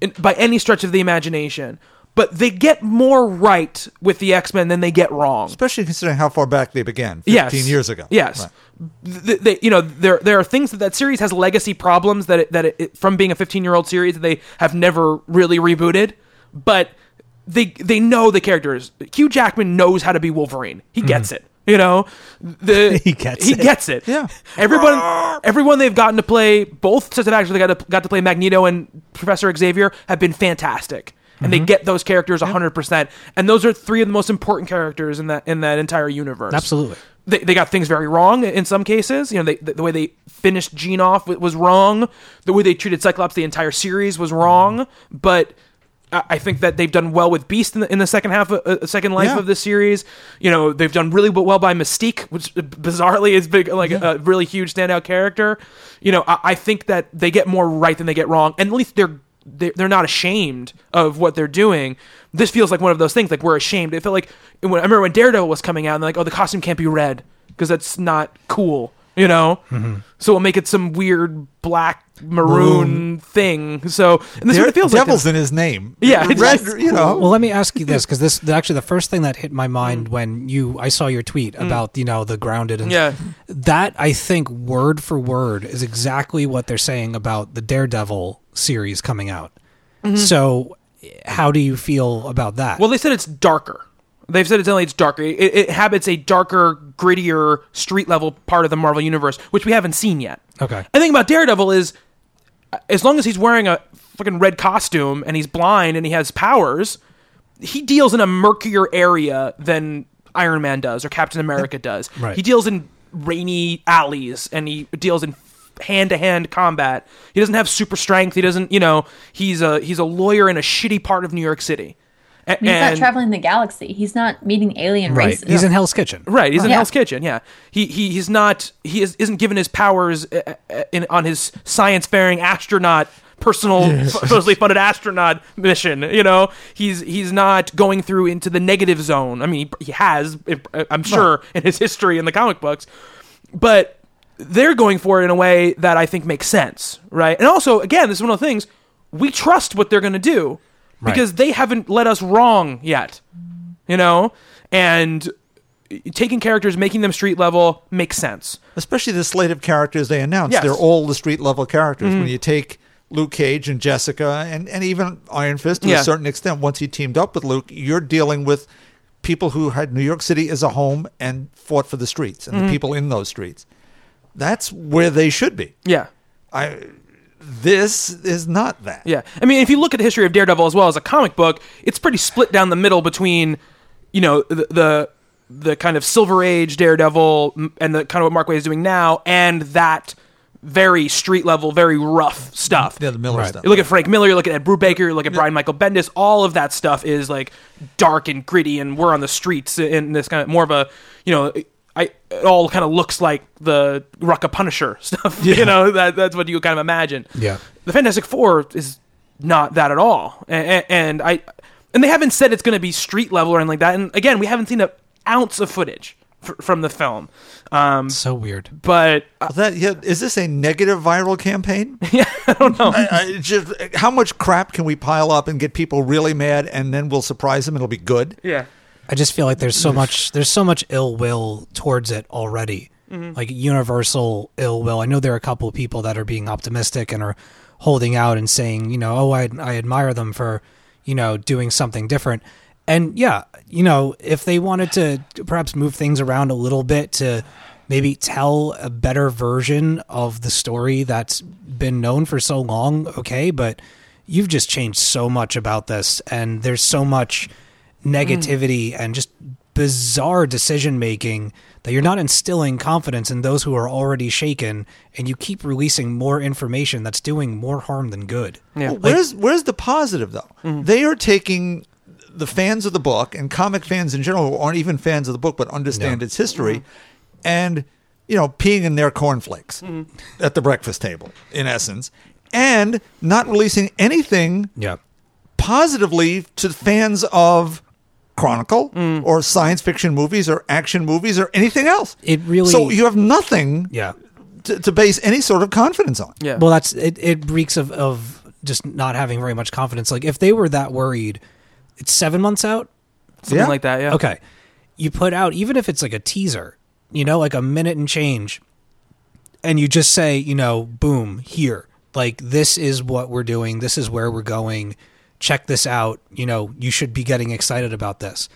in, by any stretch of the imagination. But they get more right with the X Men than they get wrong. Especially considering how far back they began, 15 Yes. years ago. Yes. Right. Th- they, you know, there there are things that that series has legacy problems that it, that it, from being a 15 year old series that they have never really rebooted, but they they know the characters. Hugh Jackman knows how to be Wolverine. He mm-hmm. gets it. You know, the He gets he it. gets it. Yeah. Everyone everyone they've gotten to play both sets of actors they got to got to play Magneto and Professor Xavier have been fantastic. And they mm-hmm. get those characters 100%. And those are three of the most important characters in that in that entire universe Absolutely. they, they got things very wrong in some cases. You know, they, the, the way they finished Jean off was wrong. The way they treated Cyclops the entire series was wrong. Mm-hmm. But I, think that they've done well with Beast in the, in the second half, of, uh, uh second life Yeah. of the series. You know, they've done really well by Mystique, which uh, bizarrely is big, like a really huge standout character. You know, I, I think that they get more right than they get wrong, and at least they're they're they're not ashamed of what they're doing. This feels like one of those things. Like we're ashamed. It felt like I remember when Daredevil was coming out, and they're like, oh, the costume can't be red because that's not cool. You know, mm-hmm. so we'll make it some weird black maroon, thing. So and this is what it feels like. Devil's in his name. Yeah, it's Red, just you know. Well, let me ask you this because this actually the first thing that hit my mind mm. when you I saw your tweet mm. about you know the grounded and Yeah. that I think word for word is exactly what they're saying about the Daredevil series coming out. Mm-hmm. So, how do you feel about that? Well, they said it's darker. They've said it's only it's darker. It, it habits a darker, grittier, street level part of the Marvel universe, which we haven't seen yet. Okay. And the thing about Daredevil is, as long as he's wearing a fucking red costume and he's blind and he has powers, he deals in a murkier area than Iron Man does or Captain America does. Right. He deals in rainy alleys and he deals in hand to hand combat. He doesn't have super strength. He doesn't, you know, he's a he's a lawyer in a shitty part of New York City. A- He's not traveling the galaxy. He's not meeting alien right, races. he's in Hell's Kitchen. Right, he's in Yeah. Hell's Kitchen. Yeah, he he he's not he is, isn't given his powers uh, uh, in, on his science faring astronaut personal f- supposedly funded astronaut mission. You know, he's he's not going through into the negative zone. I mean, he, he has, uh, I'm sure, in his history in the comic books, but they're going for it in a way that I think makes sense, right? And also, again, this is one of the things we trust what they're going to do because they haven't let us wrong yet, you know, and taking characters, making them street level makes sense. especially the slate of characters they announced. Yes. They're all the street level characters. When mm-hmm. you take Luke Cage and Jessica and, and even Iron Fist to Yeah. a certain extent, once he teamed up with Luke, you're dealing with people who had New York City as a home and fought for the streets and the mm-hmm. people in those streets. That's where they should be. Yeah. I this is not that. Yeah, I mean, if you look at the history of Daredevil as well as a comic book, it's pretty split down the middle between, you know, the the, the kind of Silver Age Daredevil and the kind of what Mark Waid is doing now, and that very street level, very rough stuff. Yeah, the Miller Right. stuff. You look at Frank Miller, you look at Ed Brubaker, you look at Brian Michael Bendis. All of that stuff is like dark and gritty, and we're on the streets in this kind of more of a, you know, I it all kind of looks like the Rucka Punisher stuff. You know, that that's what you kind of imagine. Yeah. the Fantastic Four is not that at all, and, and I, and they haven't said it's going to be street level or anything like that. And again, we haven't seen an ounce of footage f- from the film. Um, So weird. but uh, That yeah, is this a negative viral campaign? yeah, I don't know. I, I just how much crap can we pile up and get people really mad, and then we'll surprise them. It'll be good. yeah. I just feel like there's so much there's so much ill will towards it already. Mm-hmm. Like universal ill will. I know there are a couple of people that are being optimistic and are holding out and saying, you know, oh, I I admire them for, you know, doing something different. And yeah, you know, if they wanted to perhaps move things around a little bit to maybe tell a better version of the story that's been known for so long, okay, but you've just changed so much about this and there's so much negativity and just bizarre decision making that you're not instilling confidence in those who are already shaken and you keep releasing more information that's doing more harm than good. Yeah. Well, where's where's the positive though? Mm-hmm. They are taking the fans of the book and comic fans in general who aren't even fans of the book but understand its history, Mm-hmm. and you know peeing in their cornflakes at the breakfast table in essence, and not releasing anything Yeah. positively to fans of Chronicle Mm. or science fiction movies or action movies or anything else. It really- so you have nothing Yeah. to, to base any sort of confidence on. Yeah. Well, that's it. It reeks of of just not having very much confidence. Like if they were that worried, it's seven months out. Something Yeah. like that. Yeah. Okay, you put out even if it's like a teaser, you know, like a minute and change, and you just say, you know, boom, here, like this is what we're doing. This is where we're going. Check this out. You know, you should be getting excited about this.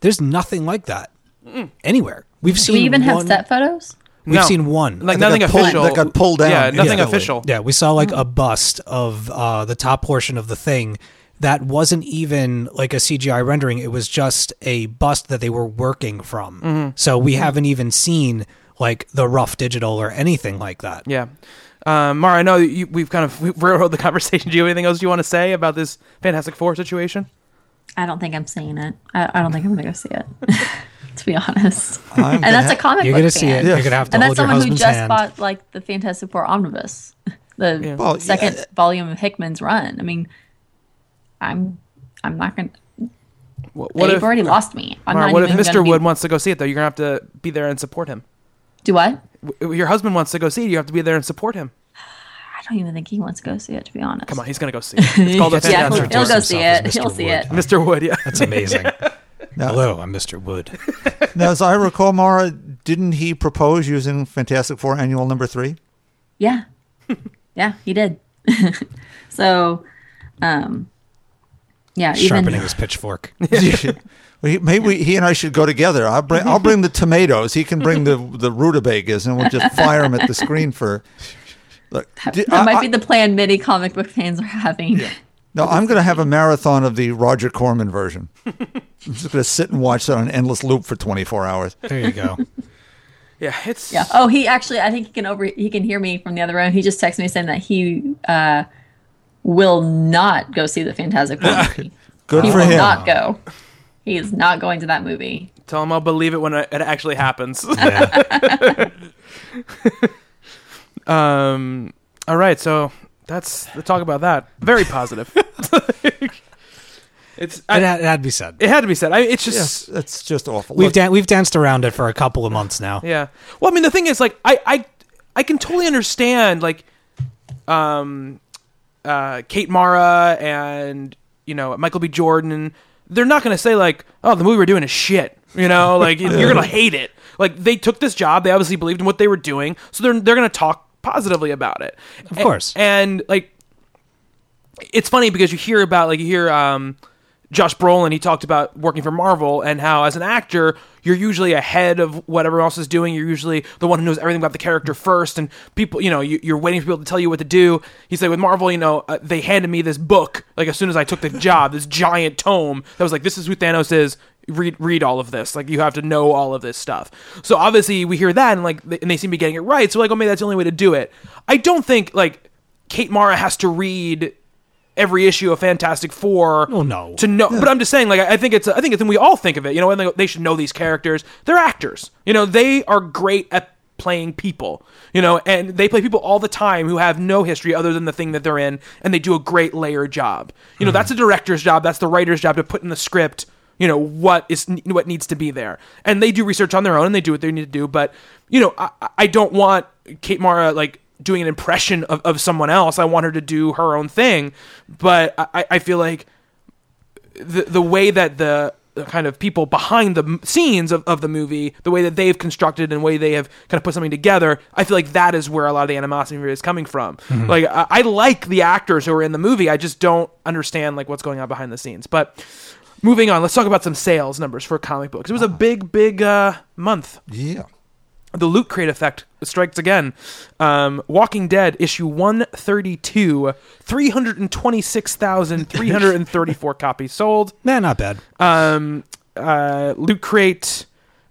There's nothing like that anywhere. We've Do seen we even have set photos? We've No. seen one. Like That nothing got pulled- official. that got pulled down Yeah, nothing instantly. official. Yeah, we saw like a bust of uh, the top portion of the thing that wasn't even like a CGI rendering. It was just a bust that they were working from. Mm-hmm. So we haven't even seen like the rough digital or anything like that. Yeah. Um, Mara, I know you, we've kind of we railroaded the conversation. Do you have anything else you want to say about this Fantastic Four situation? I don't think I'm seeing it. I, I don't think I'm gonna go see it. to be honest, I'm and that's gonna a comic You're book gonna see it. You're gonna have to and hold that's your someone who just hand. bought like the Fantastic Four omnibus, the Yeah. Well, second yeah. volume of Hickman's run. I mean, I'm I'm not gonna. What, what they've if, already lost me. I'm Mara, not what if Mr. gonna be- Wood wants to go see it though? You're gonna have to be there and support him. Do what? Your husband wants to go see it. You have to be there and support him. I don't even think he wants to go see it. To be honest, Come on, he's gonna go see it. It's called the yeah, he'll, he'll go see it. Mr. He'll see Wood. it. Mr. Wood, yeah. That's amazing. Now- Hello, I'm Mr. Wood. Now, as I recall, Mara, didn't he propose using Fantastic Four Annual Number Three? Yeah. yeah, he did. so, um, yeah, even Sharpening his pitchfork. Well, he- Maybe we, he and I should go together. I'll bring I'll bring the tomatoes. He can bring the the rutabagas, and we'll just fire them at the screen for. Look, that I- might I- be the plan many comic book fans are having. No, I'm going to have a marathon of the Roger Corman version. I'm just going to sit and watch that on an endless loop for 24 hours. There you go. Yeah, it's Yeah. Oh, he actually, I think he can over, he can hear me from the other room. He just texted me saying that he uh, will not go see the Fantastic Four movie. Good he for will him. not go. He is not going to that movie. Tell him I'll believe it when it it actually happens. Yeah. um. All right, so that's the talk about that. Very positive. it's it, had, it had to be said. it had to be said. I, it's just Yes, that's just awful. We've dan- we've danced around it for a couple of months now. Yeah. Well, I mean, the thing is, like, I, I, I can totally understand, like, um, uh, Kate Mara and you know Michael B. Jordan they're not going to say like, "Oh, the movie we're doing is shit." You know, like you're going to hate it. Like they took this job, they obviously believed in what they were doing, so they're they're going to talk positively about it. Of course. and like it's funny because you hear about like you hear um, Josh Brolin. He talked about working for Marvel and how as an actor you're usually ahead of what everyone else is doing. You're usually the one who knows everything about the character first, and people, you know, you, you're waiting for people to tell you what to do. He said with Marvel, you know, uh, they handed me this book like as soon as I took the job, this giant tome that was like, this is who Thanos is. Read read all of this. Like you have to know all of this stuff. So obviously we hear that and like and they seem to be getting it right. So like, oh, maybe that's the only way to do it. I don't think like Kate Mara has to read every issue of Fantastic Four. Oh, no. To know, but I'm just saying, like, I think it's, I think it's, and we all think of it. You know, and they, they should know these characters. They're actors. You know, they are great at playing people. You know, and they play people all the time who have no history other than the thing that they're in, and they do a great layer job. You know, hmm. that's a director's job. That's the writer's job to put in the script. You know what is what needs to be there, and they do research on their own and they do what they need to do. But you know, I, I don't want Kate Mara like doing an impression of, of someone else. I want her to do her own thing. But I, I feel like the the way that the kind of people behind the scenes of, of the movie, the way that they've constructed and the way they have kind of put something together, I feel like that is where a lot of the animosity is coming from. Like I, I like the actors who are in the movie, I just don't understand like what's going on behind the scenes. But moving on, let's talk about some sales numbers for comic books. It was a big, big uh, month Yeah. The loot crate effect strikes again. Um, Walking Dead issue 132, 326,334 copies sold. Nah, not bad. Um, uh, loot crate.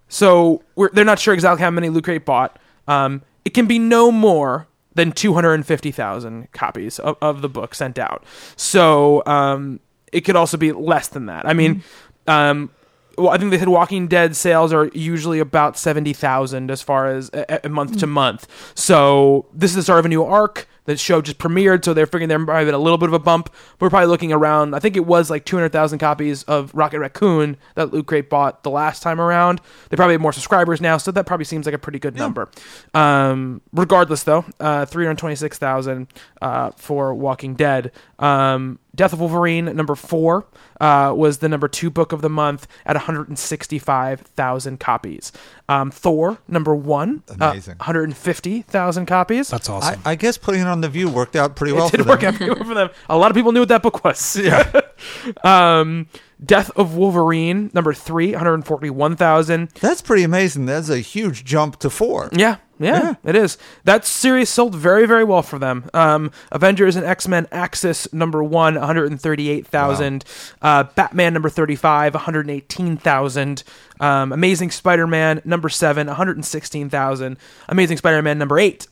So we're, they're not sure exactly how many loot crate bought. Um, it can be no more than 250,000 copies of, of the book sent out. So um, it could also be less than that. I mean, um, well, I think they said Walking Dead sales are usually about seventy thousand as far as a, a month to hmm. month. So this is the start of a new arc. The show just premiered, so they're figuring there might have been a little bit of a bump. We're probably looking around. I think it was like two hundred thousand copies of Rocket Raccoon that Loot Crate bought the last time around. They probably have more subscribers now, so that probably seems like a pretty good number. Um, regardless, though, uh, three hundred twenty-six thousand uh, for Walking Dead. Um, Death of Wolverine number four uh, was the number two book of the month at 165,000 copies. Um, Thor number one, uh, Amazing. 150,000 copies. That's awesome. I, I guess putting it on the view worked out pretty well. it did for work them. out pretty well for them. A lot of people knew what that book was. Yeah. um, Death of Wolverine number three, 141,000. That's pretty amazing. That's a huge jump to four. Yeah, yeah, it is. That series sold very, very well for them. Um, Avengers and X Men Axis number one, 138,000. Uh, Batman number 35, 118,000. Um, Amazing Spider Man number seven, 116,000. Amazing Spider Man number eight,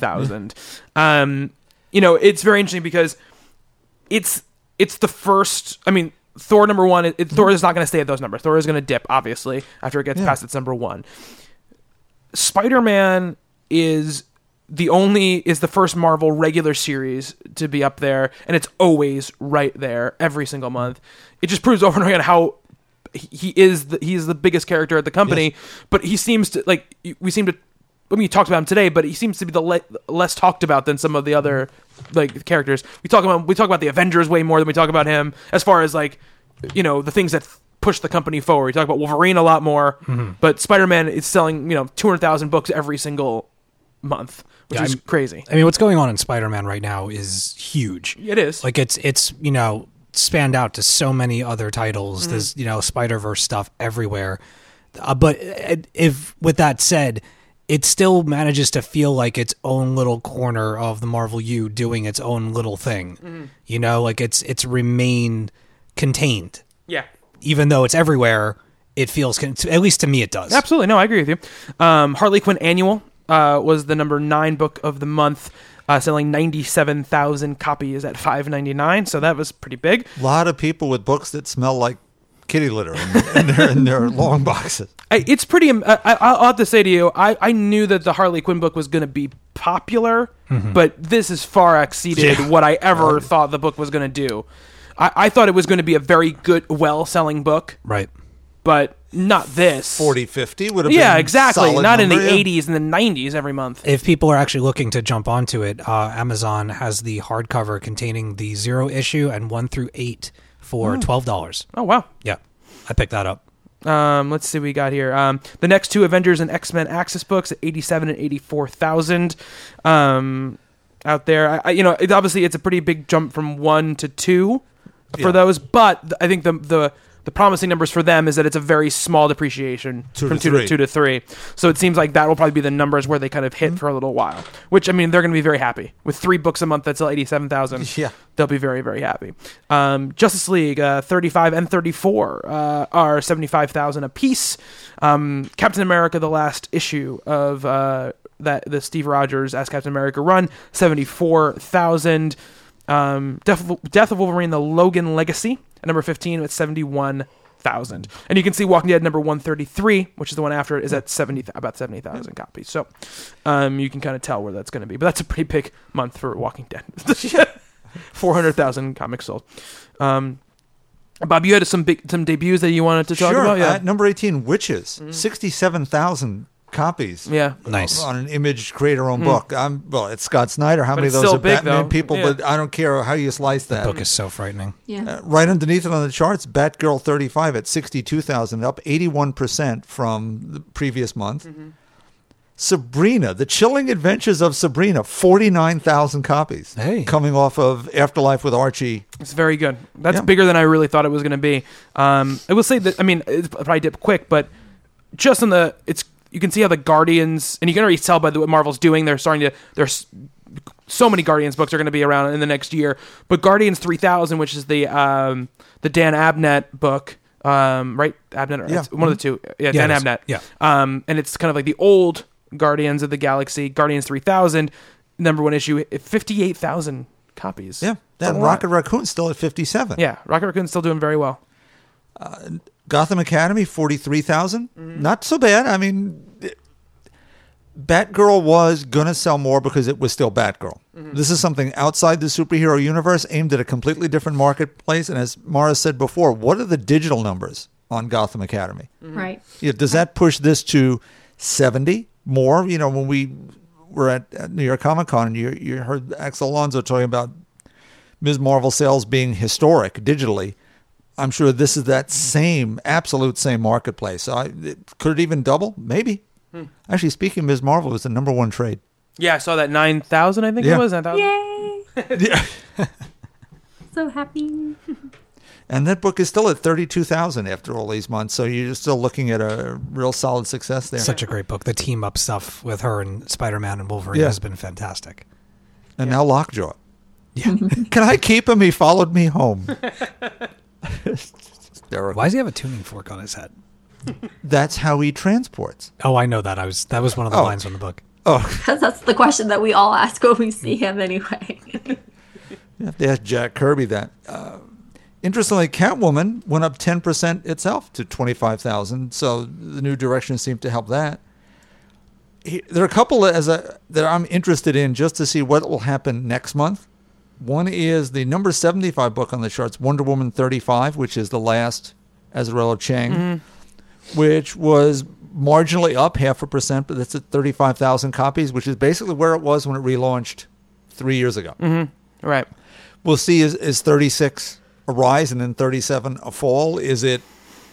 99,000. um, you know, it's very interesting because it's it's the first. I mean, Thor number one. It, Thor is not going to stay at those numbers. Thor is going to dip, obviously, after it gets past its number one. Spider-Man is the only is the first Marvel regular series to be up there, and it's always right there every single month. It just proves over and over again how he- he is the, he is the biggest character at the company, but he seems to like we seem to. I mean, you talked about him today, but he seems to be the le- less talked about than some of the other like characters. We talk about we talk about the Avengers way more than we talk about him as far as like you know the things that push the company forward. We talk about Wolverine a lot more, but Spider Man is selling you know two hundred thousand books every single month, which Yeah, is I'm- crazy. I mean, what's going on in Spider-Man right now is huge. It is Like it's it's you know spanned out to so many other titles. Mm-hmm. There's you know Spider Verse stuff everywhere. Uh, but uh, if with that said, it still manages to feel like its own little corner of the Marvel U doing its own little thing. Mm-hmm. You know, like it's it's remained contained, yeah. even though it's everywhere. It feels con- at least to me it does. Absolutely, no, I agree with you. Um, Harley Quinn Annual uh, was the number nine book of the month, uh, selling ninety-seven thousand copies at five ninety-nine. So that was pretty big. A lot of people with books that smell like kitty litter in, in, their, in their long boxes. I, it's pretty. I, I, I'll have to say to you, I, I knew that the Harley Quinn book was going to be popular, but this has far exceeded Yeah. what I ever thought the book was going to do. I, I thought it was going to be a very good, well-selling book, Right. but not this. 40, 50 would have been. Yeah, exactly. solid Not in the number, yeah. '80s and the '90s every month. If people are actually looking to jump onto it, uh, Amazon has the hardcover containing the zero issue and one through eight for twelve dollars. Oh wow. Yeah, I picked that up. Um, let's see what we got here. Um, the next two Avengers and X Men Axis books at eighty-seven and eighty-four thousand. Um, out there, I, I, you know, it, obviously it's a pretty big jump from one to two for Yeah. those, but th- I think the the the promising numbers for them is that it's a very small depreciation Two from to two three. to two to three. So it seems like that will probably be the numbers where they kind of hit Mm-hmm. for a little while. Which I mean, they're going to be very happy with three books a month that sell eighty-seven thousand. Yeah. they'll be very very happy. Um, Justice League uh, 35 and 34 uh, are 75,000 a piece. Um, Captain America the last issue of uh, that the Steve Rogers as Captain America run 74,000. Um, Death, of, Death of Wolverine the Logan Legacy at number 15 with 71,000. And you can see Walking Dead number 133, which is the one after it, is at 70 about 70,000 copies. So um, you can kind of tell where that's going to be. But that's a pretty big month for Walking Dead. 400,000 comics sold. Um, Bob, you had some big some debuts that you wanted to talk sure. about. Yeah, number 18, Wytches. 67,000 copies. yeah. Nice. On an image Create creator own book. I'm, well, it's Scott Snyder. How Hmm. But many it's of those still are big, Batman though. people? Yeah. But I don't care how you slice that. Book is so frightening. Yeah. Uh, right underneath it on the charts, Batgirl 35 at 62,000, up 81% from the previous month. Mm-hmm. Sabrina, The Chilling Adventures of Sabrina, 49,000 copies. Hey. Coming off of Afterlife with Archie. It's very good. That's Yeah. bigger than I really thought it was going to be. Um, I will say that I mean it's probably dip quick, but just on the it's you can see how the Guardians and you can already tell by the, what Marvel's doing. They're starting to there's so many Guardians books are going to be around in the next year. But Guardians three thousand, which is the um, the Dan Abnett book, um, right? Abnett, or Yeah. one of the two. Yeah, Yeah, Dan. Abnett. Yeah. Um, and it's kind of like the old Guardians of the Galaxy, Guardians three thousand, number one issue, fifty eight thousand copies. Yeah. That. Rocket Raccoon's still at 57. Yeah, Rocket Raccoon's still doing very well. Gotham Academy, 43,000. Mm-hmm. Not so bad. I mean, it- Batgirl was going to sell more because it was still Batgirl. Mm-hmm. This is something outside the superhero universe aimed at a completely different marketplace. And as Mara said before, what are the digital numbers on Gotham Academy? Right. Yeah, does that push this to 70 more? You know, when we were at, at New York Comic Con and you, you heard Axel Alonso talking about Ms. Marvel sales being historic digitally, I'm sure this is that same, absolute same marketplace. So I, it, could it even double? Maybe. Hmm. Actually, speaking of Ms. Marvel, it was the number one trade. Yeah, I saw that nine thousand. I think Yeah. it was nine thousand. Yay! so happy. And that book is still at 32,000 after all these months. So you're still looking at a real solid success there. Such a great book. The team up stuff with her and Spider Man and Wolverine Yeah. has been fantastic. and now Lockjaw. Yeah. Can I keep him? He followed me home. Hysterical. Why does he have a tuning fork on his head? That's how he transports. Oh, I know that. I was that was one of the Oh. lines from the book. Oh, that's the question that we all ask when we see him anyway. you have to ask Jack Kirby that. Uh, interestingly, Catwoman went up 10% itself to 25,000. So the new direction seemed to help that. He- There are a couple as a, that I'm interested in just to see what will happen next month. One is the number 75 book on the charts, Wonder Woman 35, which is the last Azzarello Chiang, mm-hmm. which was marginally up half a percent, but that's at 35,000 copies, which is basically where it was when it relaunched three years ago. Mm-hmm. Right. We'll see is, is 36 a rise and then 37 a fall? Is it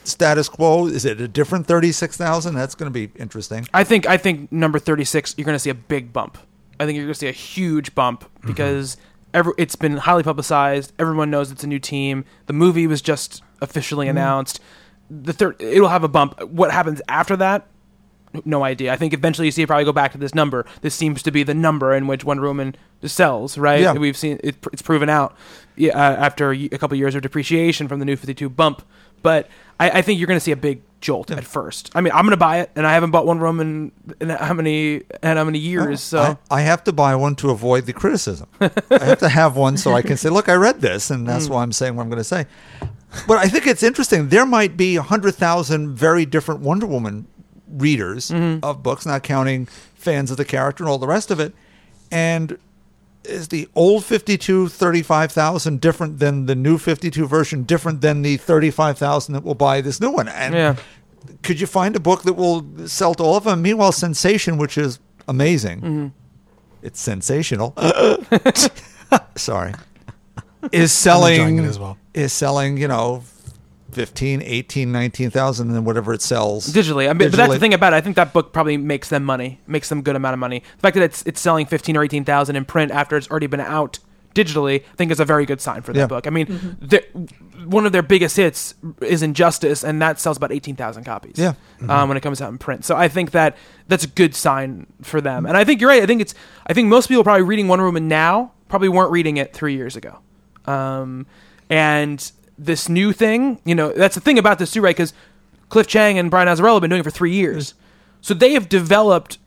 status quo? Is it a different 36,000? That's going to be interesting. I think I think number thirty six. You're going to see a big bump. I think you're going to see a huge bump mm-hmm. because every, it's been highly publicized. Everyone knows it's a new team. The movie was just officially announced. The third, it'll have a bump. What happens after that? No idea. I think eventually you see it probably go back to this number. This seems to be the number in which Wonder Woman sells, right? Yeah. We've seen it, it's proven out uh, after a couple years of depreciation from the new 52 bump. But I, I think you're going to see a big jolt at first. I mean, I'm going to buy it, and I haven't bought Wonder Woman in how many and how many years? So I, I have to buy one to avoid the criticism. I have to have one so I can say, look, I read this, and that's mm. why I'm saying what I'm going to say. But I think it's interesting. There might be 100,000 very different Wonder Woman readers mm-hmm. of books, not counting fans of the character and all the rest of it. And is the old 52 35,000 different than the new 52 version, different than the 35,000 that will buy this new one? And Yeah. could you find a book that will sell to all of them? Meanwhile, Sensation, which is amazing, mm-hmm. it's sensational. Sorry. is selling as well. is selling, you know, 15, 18, 19,000 and whatever it sells. digitally. I mean, but that's the thing about it. I think that book probably makes them money, makes them good amount of money. The fact that it's it's selling fifteen or eighteen thousand in print after it's already been out digitally, I think is a very good sign for that Yeah. book. I mean, the- one of their biggest hits is Injustice, and that sells about eighteen thousand copies. Yeah. Um, when it comes out in print, so I think that that's a good sign for them. And I think you're right. I think it's. I think most people probably reading Wonder Woman now probably weren't reading it three years ago. Um, and this new thing, you know, that's the thing about this too, right? Because Cliff Chiang and Brian Azzarello have been doing it for three years, so they have developed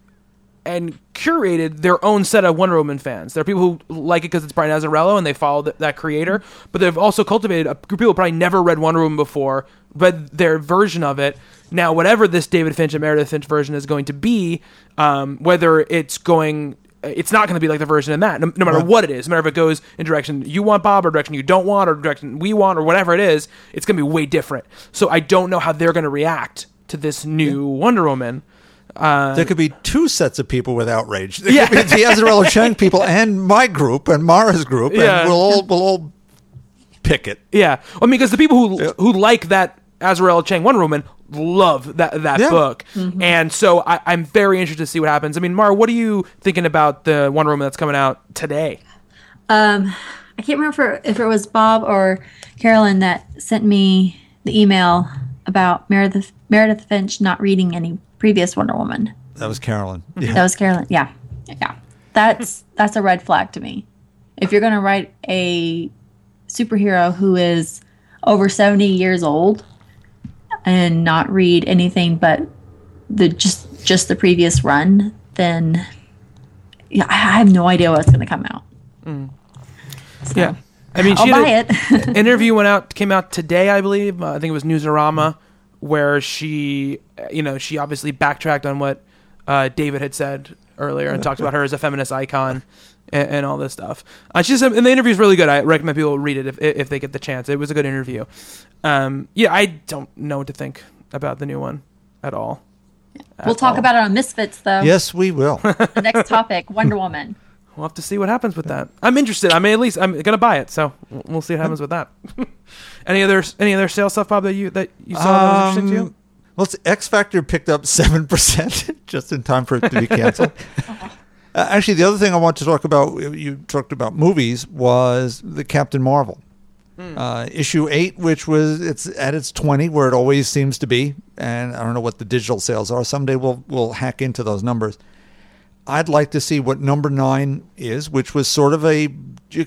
and curated their own set of Wonder Woman fans. There are people who like it because it's Brian Azzarello and they follow th- that creator, but they've also cultivated a group of people who probably never read Wonder Woman before, read their version of it. Now, whatever this David Finch and Meredith Finch version is going to be, um, whether it's going, it's not going to be like the version in that, no, no matter what it is, no matter if it goes in direction you want, Bob, or direction you don't want, or direction we want, or whatever it is, it's going to be way different. So I don't know how they're going to react to this new Wonder Woman. Uh, there could be two sets of people with outrage. There Yeah. could be the Azzarello Chiang people and my group and Mara's group, and Yeah. we'll all we'll all pick it. Yeah, I mean, because the people who who like that Azzarello Chiang Wonder Woman love that that Yeah. book, and so I, I'm very interested to see what happens. I mean, Mara, what are you thinking about the Wonder Woman that's coming out today? Um, I can't remember if it was Bob or Carolyn that sent me the email about Meredith Meredith Finch not reading any previous Wonder Woman. That was Carolyn. Yeah. That was Carolyn. Yeah, yeah. That's that's a red flag to me. If you're gonna write a superhero who is over seventy years old and not read anything but the just just the previous run, then yeah, I I have no idea what's gonna come out. Yeah, I mean, I'll she buy a- it. interview went out came out today, I believe. Uh, I think it was Newsarama, where she, uh, you know, she obviously backtracked on what uh, David had said earlier and talked about her as a feminist icon and, and all this stuff. Uh, she's and the interview is really good. I recommend people read it if if they get the chance. It was a good interview. Um, yeah, I don't know what to think about the new one at all. We'll talk about it on Misfits, though. Yes, we will. The next topic, Wonder Woman. We'll have to see what happens with that. I'm interested. I mean, at least I'm gonna buy it. So we'll we'll see what happens with that. any other any other sales stuff, Bob, that you that you saw that was interesting to you? Um, Well, it's- X Factor picked up seven percent just in time for it to be canceled. Uh, actually, the other thing I want to talk about, you talked about movies, was the Captain Marvel uh, issue eight, which was it's at its twenty, where it always seems to be. And I don't know what the digital sales are. Someday we'll we'll hack into those numbers. I'd like to see what number nine is, which was sort of a,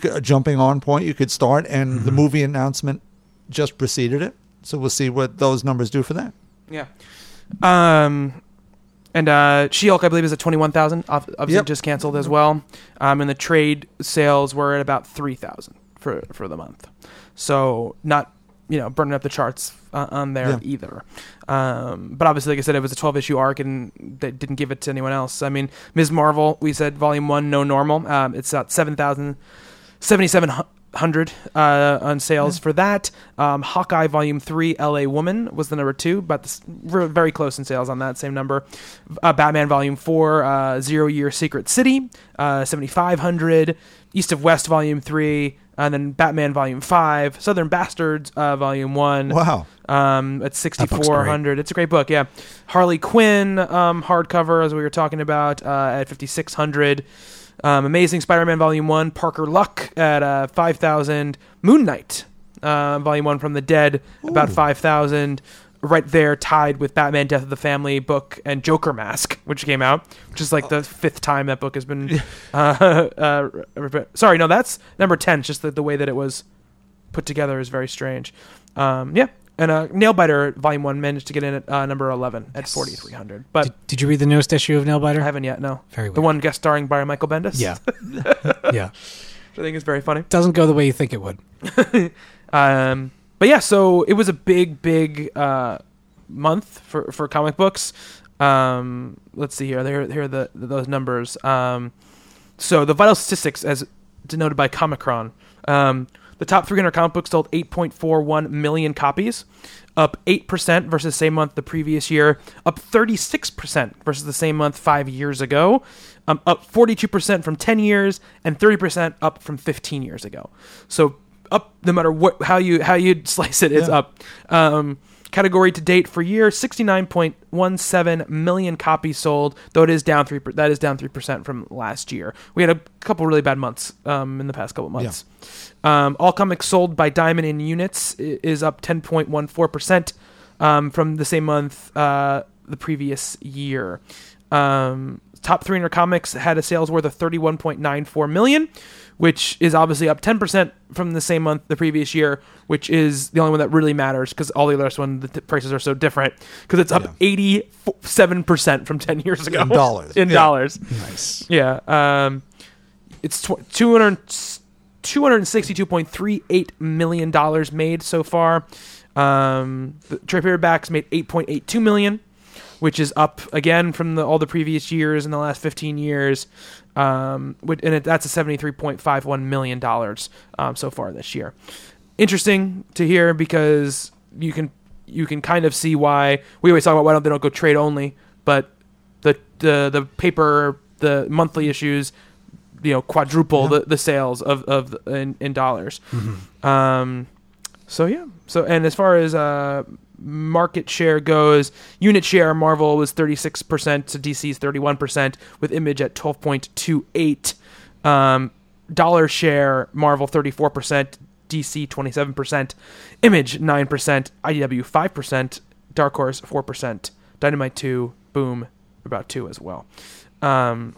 a jumping on point you could start, and the movie announcement just preceded it. So we'll see what those numbers do for that. Yeah. Um, and uh, She Hulk, I believe, is at 21,000. Obviously, yep. just canceled as well. Um, and the trade sales were at about 3,000 for, for the month. So, not, you know, burning up the charts uh, on there yeah. either. Um, but obviously, like I said, it was a 12 issue arc and they didn't give it to anyone else. I mean, Ms. Marvel, we said volume one, no normal. Um, it's at 7,000 hundred uh, on sales yeah. for that. Um, Hawkeye Volume Three, L.A. Woman was the number two, but very close in sales on that same number. Uh, Batman Volume Four, uh, Zero Year Secret City, uh, seventy five hundred. East of West Volume Three, and then Batman Volume Five, Southern Bastards uh, Volume One. Wow, um, at sixty four hundred. It's a great book. Yeah, Harley Quinn um, hardcover, as we were talking about, uh, at fifty six hundred um, amazing spider-man volume 1 parker luck at uh, 5000 moon knight uh, volume 1 from the dead about 5000 right there tied with batman death of the family book and joker mask which came out which is like the fifth time that book has been uh, uh, sorry no that's number 10 it's just the, the way that it was put together is very strange. Um, yeah, and uh, Nailbiter Volume One managed to get in at uh, number eleven at forty three hundred, but Did, did you read the newest issue of Nailbiter? I haven't yet. No, Very well. the one guest starring by Michael Bendis. Yeah. yeah. which I think is very funny. Doesn't go the way you think it would. Um, but yeah, so it was a big, big uh, month for for comic books. Um, let's see here. Here, here are the those numbers. Um, so the vital statistics, as denoted by Comichron, um, the top 300 comic books sold 8.41 million copies, up 8% versus same month the previous year, up 36% versus the same month five years ago, um, up 42% from 10 years, and 30% up from 15 years ago. So up no matter what how you how you slice it. It's Yeah. up. Um, category to date for year 69.17 million copies sold though it is down 3 that is down 3% from last year. We had a couple really bad months um, in the past couple months. Um, all comics sold by diamond in units is up 10.14% um, from the same month uh, the previous year. Um, top 300 comics had a sales worth of 31.94 million which is obviously up 10% from the same month the previous year which is the only one that really matters because all the other one the t- prices are so different because it's up 87% from 10 years ago In dollars. in Yeah. dollars Nice. yeah um, it's tw- 200 $262.38 million made so far um, the trade paperbacks made 8.82 million which is up again from the, all the previous years in the last 15 years. Um, and it, that's a 73.51 million dollars um, so far this year. Interesting to hear because you can you can kind of see why we always talk about why don't they don't go trade only, but the the the paper the monthly issues you know quadruple the, the sales of of in, in dollars. Um, so yeah. So and as far as uh, market share goes, unit share Marvel was 36% to DC's 31% with Image at 12.28. Um, dollar share Marvel 34%, DC 27%, Image 9%, IDW 5%, Dark Horse 4%, Dynamite 2, Boom about 2 as well. Um,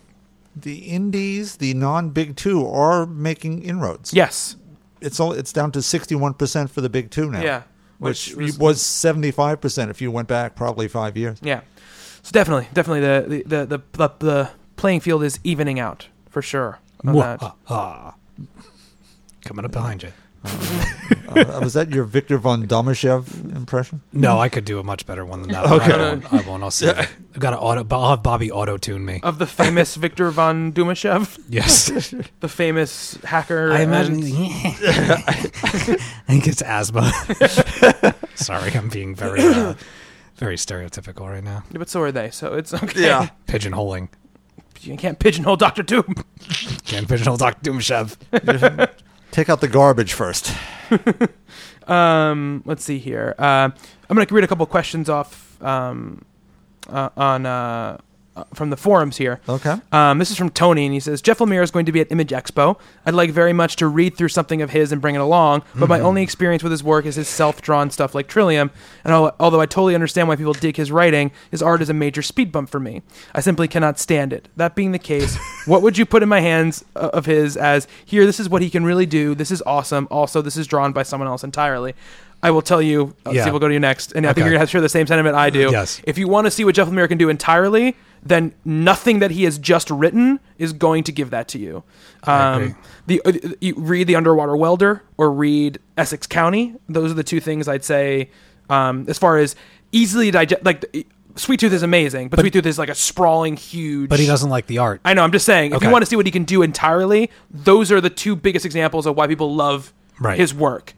The indies, the non-big two, are making inroads. yes. it's all it's down to sixty-one percent for the big two now. Yeah. Which, Which was- was seventy-five percent if you went back probably five years. Yeah. So definitely, definitely the the the the, the playing field is evening out for sure. on. Coming up behind you. Uh, was that your Victor von Domashev impression? No, I could do a much better one than that. Okay. I won't. I won't. I'll see. I've got to auto. I'll have Bobby auto tune me. Of the famous Victor von Domashev, Yes. the famous hacker. I imagine. and- I think it's asthma. Sorry, I'm being very, uh, very stereotypical right now. but so are they. So it's okay. Yeah, Pigeonholing. You can't pigeonhole Doctor Doom. Can't pigeonhole Dr. Doomshev. Take out the garbage first. Um, let's see here. Uh, I'm going to read a couple questions off um, uh, on uh, from the forums here. Okay. Um, this is from Tony, and he says Jeff Lemire is going to be at Image Expo. I'd like very much to read through something of his and bring it along, but my only experience with his work is his self-drawn stuff like Trillium. And al- although I totally understand why people dig his writing, his art is a major speed bump for me. I simply cannot stand it. That being the case, what would you put in my hands uh, of his as here? This is what he can really do. This is awesome. Also, this is drawn by someone else entirely. I will tell you. Uh, Yeah. Steve, we'll go to you next, and I think you're gonna have to share the same sentiment I do. Yes. If you want to see what Jeff Lemire can do entirely, then nothing that he has just written is going to give that to you. Um, the uh, you read the Underwater Welder or read Essex County. Those are the two things I'd say um, as far as easily digest. Like Sweet Tooth is amazing, but, Sweet Tooth is like a sprawling, huge. But he doesn't like the art. I know. I'm just saying. If you want to see what he can do entirely, those are the two biggest examples of why people love Right. his work.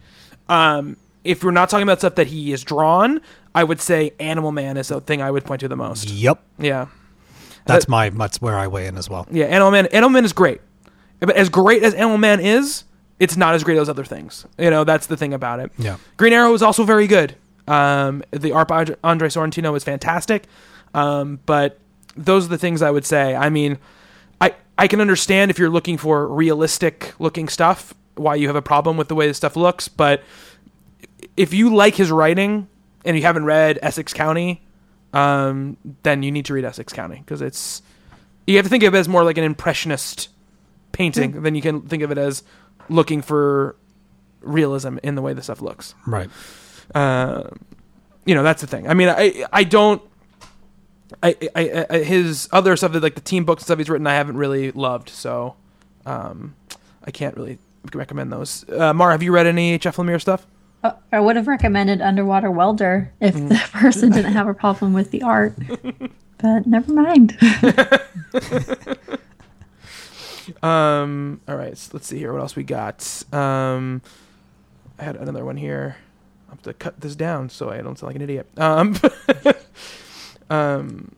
Um, if we're not talking about stuff that he is drawn, I would say Animal Man is the thing I would point to the most. Yep. Yeah, That's my. That's where I weigh in as well. yeah. Animal Man. Animal Man is great, but as great as Animal Man is, it's not as great as other things. You know, that's the thing about it. Yeah. Green Arrow is also very good. Um, the art by Andre Sorrentino is fantastic. Um, but those are the things I would say. I mean, I I can understand if you're looking for realistic looking stuff, why you have a problem with the way this stuff looks. But if you like his writing and you haven't read Essex County, um, then you need to read Essex County because it's you have to think of it as more like an impressionist painting than you can think of it as looking for realism in the way the stuff looks. Right. Uh, you know, that's the thing. I mean, I I don't. I, I, I his other stuff that like the team books and stuff he's written I haven't really loved so um I can't really recommend those. Uh, Mara, have you read any Jeff Lemire stuff? Uh, I would have recommended Underwater Welder if Mm. the person didn't have a problem with the art. But never mind. Um, all right, so let's see here. What else we got? Um, I had another one here. I have to cut this down so I don't sound like an idiot. Um, um,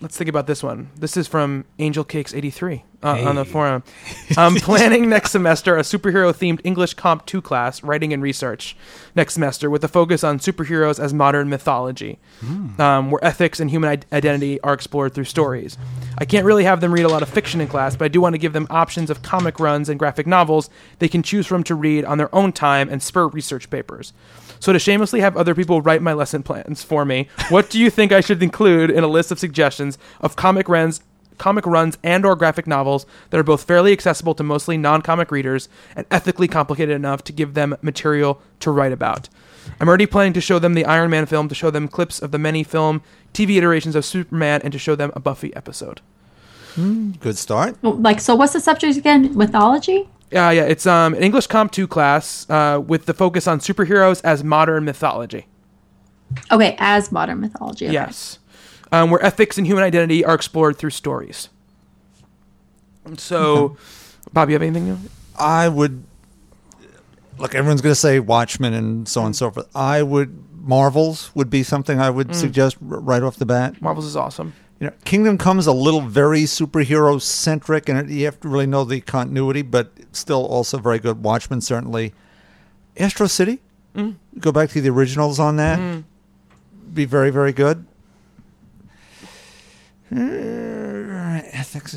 let's think about this one. This is from Angel Cakes eighty three uh, on the forum. I'm planning next semester a superhero themed English Comp two class, writing and research, next semester with a focus on superheroes as modern mythology, um, where ethics and human id- identity are explored through stories. I can't really have them read a lot of fiction in class, but I do want to give them options of comic runs and graphic novels they can choose from to read on their own time and spur research papers. So to shamelessly have other people write my lesson plans for me, what do you think I should include in a list of suggestions of comic runs, comic runs and or graphic novels that are both fairly accessible to mostly non-comic readers and ethically complicated enough to give them material to write about? I'm already planning to show them the Iron Man film, to show them clips of the many film, TV iterations of Superman, and to show them a Buffy episode. Hmm, good start. Like, so what's the subject again? Mythology? Yeah, yeah, it's um, an English Comp 2 class uh, with the focus on superheroes as modern mythology. Okay, as modern mythology. Okay. Yes. Um, where ethics and human identity are explored through stories. So, Bob, you have anything new? I would look. Everyone's going to say Watchmen and so on and so forth. I would Marvels would be something I would suggest r- right off the bat. Marvels is awesome. You know, Kingdom Comes a little very superhero centric, and you have to really know the continuity, but still also very good. Watchmen certainly. Astro City, go back to the originals on that. Be very very good. Uh, ethics.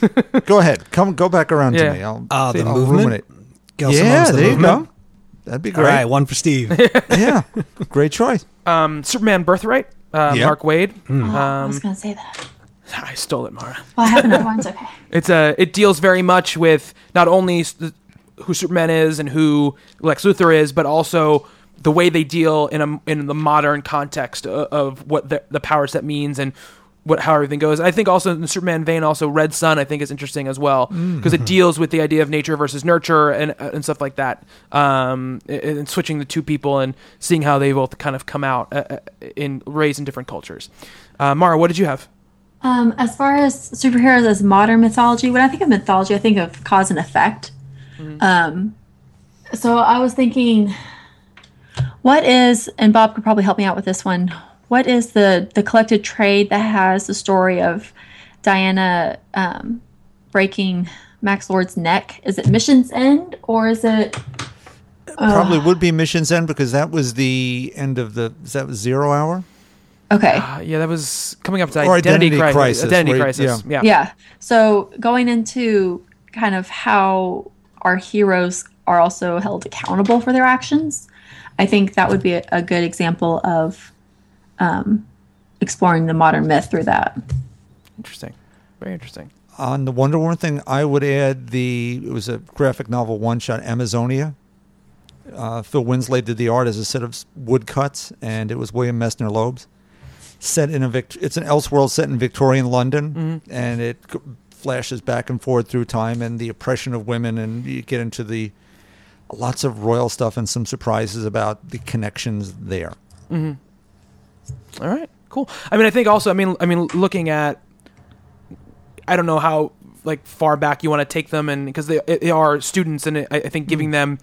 go ahead. Come go back around Yeah. to me. I'll, Uh, the I'll movement? ruminate. Gail Yeah, The there you go. That'd be great. right, one for Steve. yeah, great choice. Um, Superman Birthright, uh, Yeah. Mark Waid. I was Um, going to say that. I stole it, Mara. Well, I have another one. It's okay. It's a it deals very much with not only who Superman is and who Lex Luthor is, but also the way they deal in a in the modern context of, of what the, the power set means and what how everything goes. I think also in Superman vein, also Red Sun, I think is interesting as well because it deals with the idea of nature versus nurture and uh, and stuff like that. Um, and, and switching the two people and seeing how they both kind of come out uh, uh, in raised in different cultures. Uh, Mara, what did you have? Um, as far as superheroes as modern mythology, when I think of mythology, I think of cause and effect. Um, so I was thinking, what is, and Bob could probably help me out with this one. What is the the collected trade that has the story of Diana um, breaking Max Lord's neck? Is it Mission's End or is it? Probably would be Mission's End because that was the end of the. Is that Zero Hour? Okay. Uh, yeah, that was coming up to identity, Identity crisis. Crisis, Identity where- crisis. Yeah. yeah so going into kind of how our heroes are also held accountable for their actions i think that would be a, a good example of um, exploring the modern myth through that Interesting. Very interesting. On the Wonder Woman thing, I would add the. It was a graphic novel one shot, Amazonia. Uh, Phil Winslade did the art as a set of woodcuts, and it was William Messner-Loebs. Set in a Vict- it's an Elseworld set in Victorian London, and it g- flashes back and forth through time and the oppression of women, and you get into the lots of royal stuff and some surprises about the connections there. All right. Cool. I mean, I think also. I mean, I mean, looking at. I don't know how like far back you want to take them, and because they, they are students, and I, I think giving them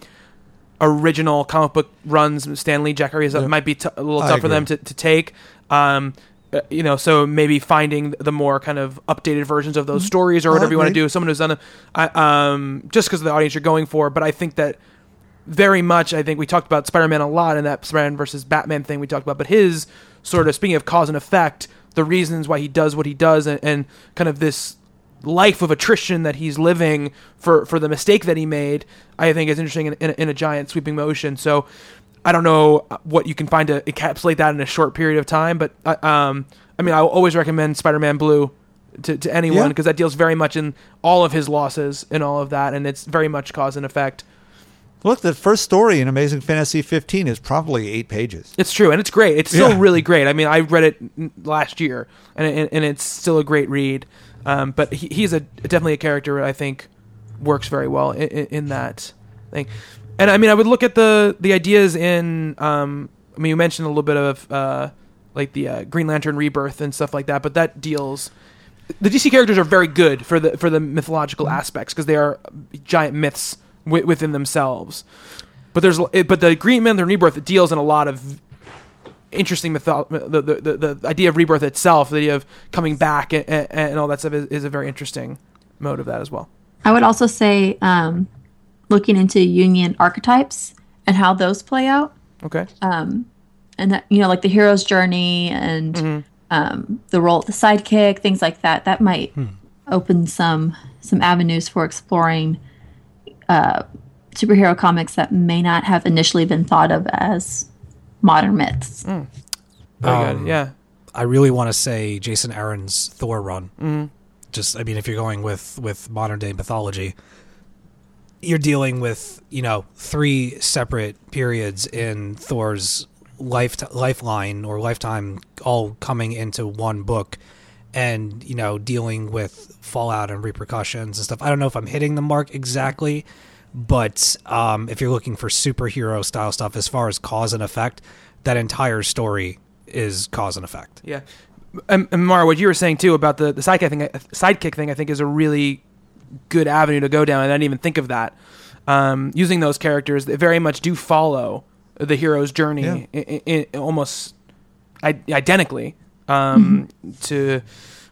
original comic book runs, Stan Lee, Jack Arias, might be t- a little I tough for them to, to take. Um, uh, you know, so maybe finding the more kind of updated versions of those stories or whatever you want to do. Someone who's done it, um, just because of the audience you're going for. But I think that very much. I think we talked about Spider-Man a lot in that Spider-Man versus Batman thing we talked about. But his sort of speaking of cause and effect, the reasons why he does what he does, and, and kind of this life of attrition that he's living for for the mistake that he made, I think is interesting in, in, a, in a giant sweeping motion. So. I don't know what you can find to encapsulate that in a short period of time, but uh, um, I mean, I will always recommend Spider-Man Blue to, to anyone Yeah. because that deals very much in all of his losses and all of that, and it's very much cause and effect. Look, the first story in Amazing Fantasy 15 is probably eight pages. It's true, and it's great. It's still Yeah. really great. I mean, I read it last year, and and, and it's still a great read. Um, but he, he's a definitely a character I think works very well in, in, in that thing. And I mean, I would look at the the ideas in. Um, I mean, you mentioned a little bit of uh, like the uh, Green Lantern Rebirth and stuff like that, but that deals. The DC characters are very good for the for the mythological aspects because they are giant myths wi- within themselves. But there's but the Green Lantern Rebirth deals in a lot of interesting mytho- the, the, the the idea of rebirth itself, the idea of coming back and, and, and all that stuff is, is a very interesting mode of that as well. I would also say um, looking into Jungian archetypes and how those play out, Okay. and that you know, like the hero's journey and um, the role of the sidekick, things like that. That might open some some avenues for exploring uh, superhero comics that may not have initially been thought of as modern myths. Very Um, good. Yeah. I really want to say Jason Aaron's Thor run. Mm-hmm. Just, I mean, if you're going with with modern day mythology, you're dealing with you know three separate periods in Thor's life lifeline or lifetime, all coming into one book, and you know dealing with fallout and repercussions and stuff. I don't know if I'm hitting the mark exactly, but um, if you're looking for superhero style stuff, as far as cause and effect, that entire story is cause and effect. Yeah. And, and Mara, what you were saying too about the, the sidekick thing, sidekick thing, I think is a really good avenue to go down. And I didn't even think of that. Um, using those characters that very much do follow the hero's journey Yeah. i i i almost I- identically um, to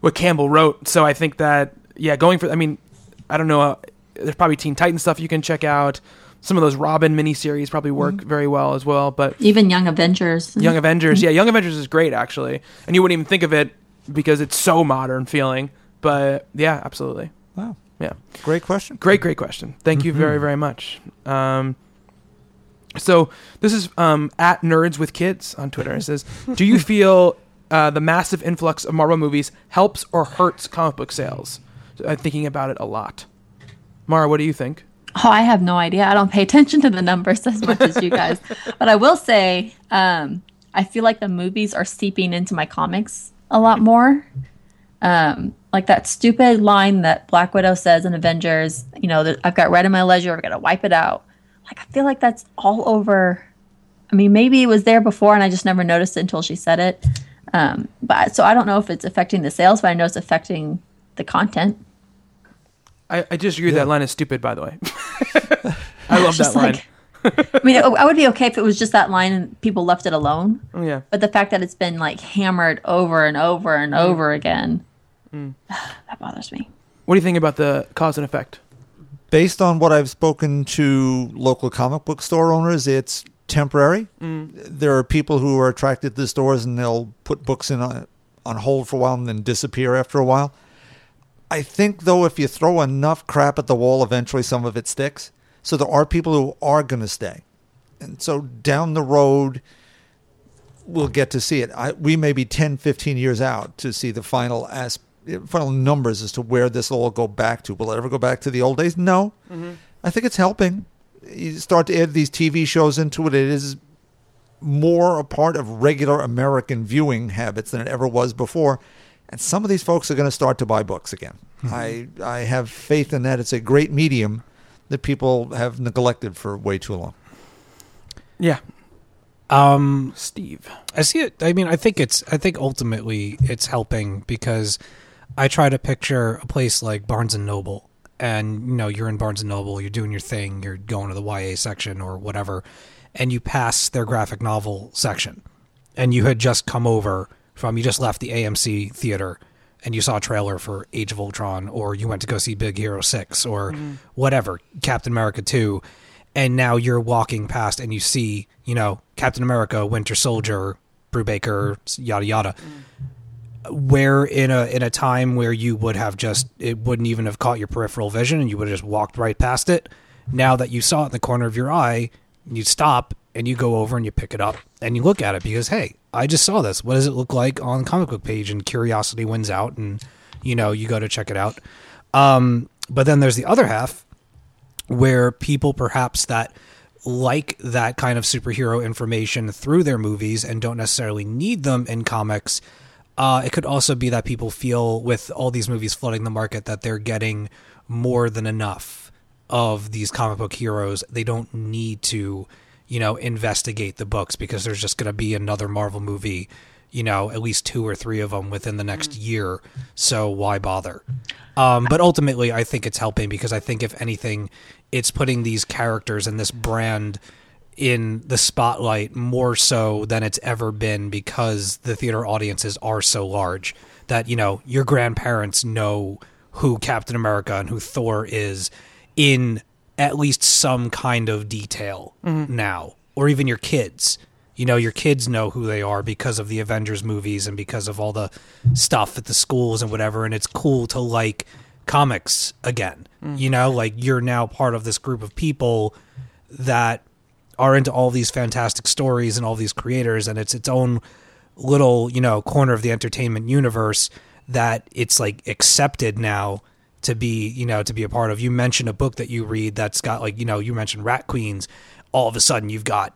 what Campbell wrote. So I think that yeah, going for I mean, I don't know. Uh, there's probably Teen Titan stuff you can check out. Some of those Robin miniseries probably work very well as well. But Even Young Avengers. Young Avengers, yeah, Young Avengers is great actually, and you wouldn't even think of it because it's so modern feeling. But yeah, absolutely, Wow. yeah, Great question. great, great question. Thank you very, very much. Um, so this is um, at Nerds with Kids on Twitter. It says, "Do you feel uh, the massive influx of Marvel movies helps or hurts comic book sales?" I'm thinking about it a lot. Mara, what do you think? Oh, I have no idea. I don't pay attention to the numbers as much as you guys. But I will say, um, I feel like the movies are seeping into my comics a lot more. Um, like that stupid line that Black Widow says in Avengers, you know, that I've got red in my ledger, I've got to wipe it out. Like, I feel like that's all over. I mean, maybe it was there before and I just never noticed it until she said it. Um, but so I don't know if it's affecting the sales, but I know it's affecting the content. I, I disagree. That line is stupid. By the way, I love that line. like- I mean, I would be okay if it was just that line and people left it alone. Oh, yeah. But the fact that it's been like hammered over and over and Mm. over again, mm. that bothers me. What do you think about the cause and effect? Based on what I've spoken to local comic book store owners, it's temporary. Mm. There are people who are attracted to the stores and they'll put books in on, on hold for a while and then disappear after a while. I think though, if you throw enough crap at the wall, eventually some of it sticks. So there are people who are going to stay, and so down the road, we'll get to see it. I, we may be 10, 15 years out to see the final as final numbers as to where this will all go back to. Will it ever go back to the old days? No. Mm-hmm. I think it's helping. You start to add these TV shows into it. It is more a part of regular American viewing habits than it ever was before. And some of these folks are going to start to buy books again. I I have faith in that. It's a great medium that people have neglected for way too long. Yeah, Um, Steve. I see it. I mean, I think it's. I think ultimately it's helping because I try to picture a place like Barnes and Noble, and you know, you're in Barnes and Noble, you're doing your thing, you're going to the YA section or whatever, and you pass their graphic novel section, and you had just come over from, you just left the AMC theater, and you saw a trailer for Age of Ultron, or you went to go see Big Hero Six, or mm-hmm. whatever, Captain America Two, and now you're walking past and you see, you know, Captain America, Winter Soldier, Brubaker, yada yada. Mm. Where in a in a time where you would have just it wouldn't even have caught your peripheral vision and you would have just walked right past it. Now that you saw it in the corner of your eye, you stop and you go over and you pick it up and you look at it because hey, I just saw this. What does it look like on the comic book page? And curiosity wins out, and you know you go to check it out. Um, but then there's the other half where people perhaps that like that kind of superhero information through their movies and don't necessarily need them in comics. Uh, it could also be that people feel with all these movies flooding the market that they're getting more than enough of these comic book heroes. They don't need to, you know, investigate the books because there's just going to be another Marvel movie, you know, at least two or three of them within the next year. So why bother? Um, but ultimately, I think it's helping because I think if anything, it's putting these characters and this brand in the spotlight more so than it's ever been because the theater audiences are so large that you know your grandparents know who Captain America and who Thor is in at least some kind of detail mm-hmm. now or even your kids. You know your kids know who they are because of the Avengers movies and because of all the stuff at the schools and whatever and it's cool to like comics again. Mm-hmm. You know like you're now part of this group of people that are into all these fantastic stories and all these creators and it's its own little you know corner of the entertainment universe that it's like accepted now to be you know to be a part of. You mentioned a book that you read that's got like you know you mentioned rat queens. All of a sudden you've got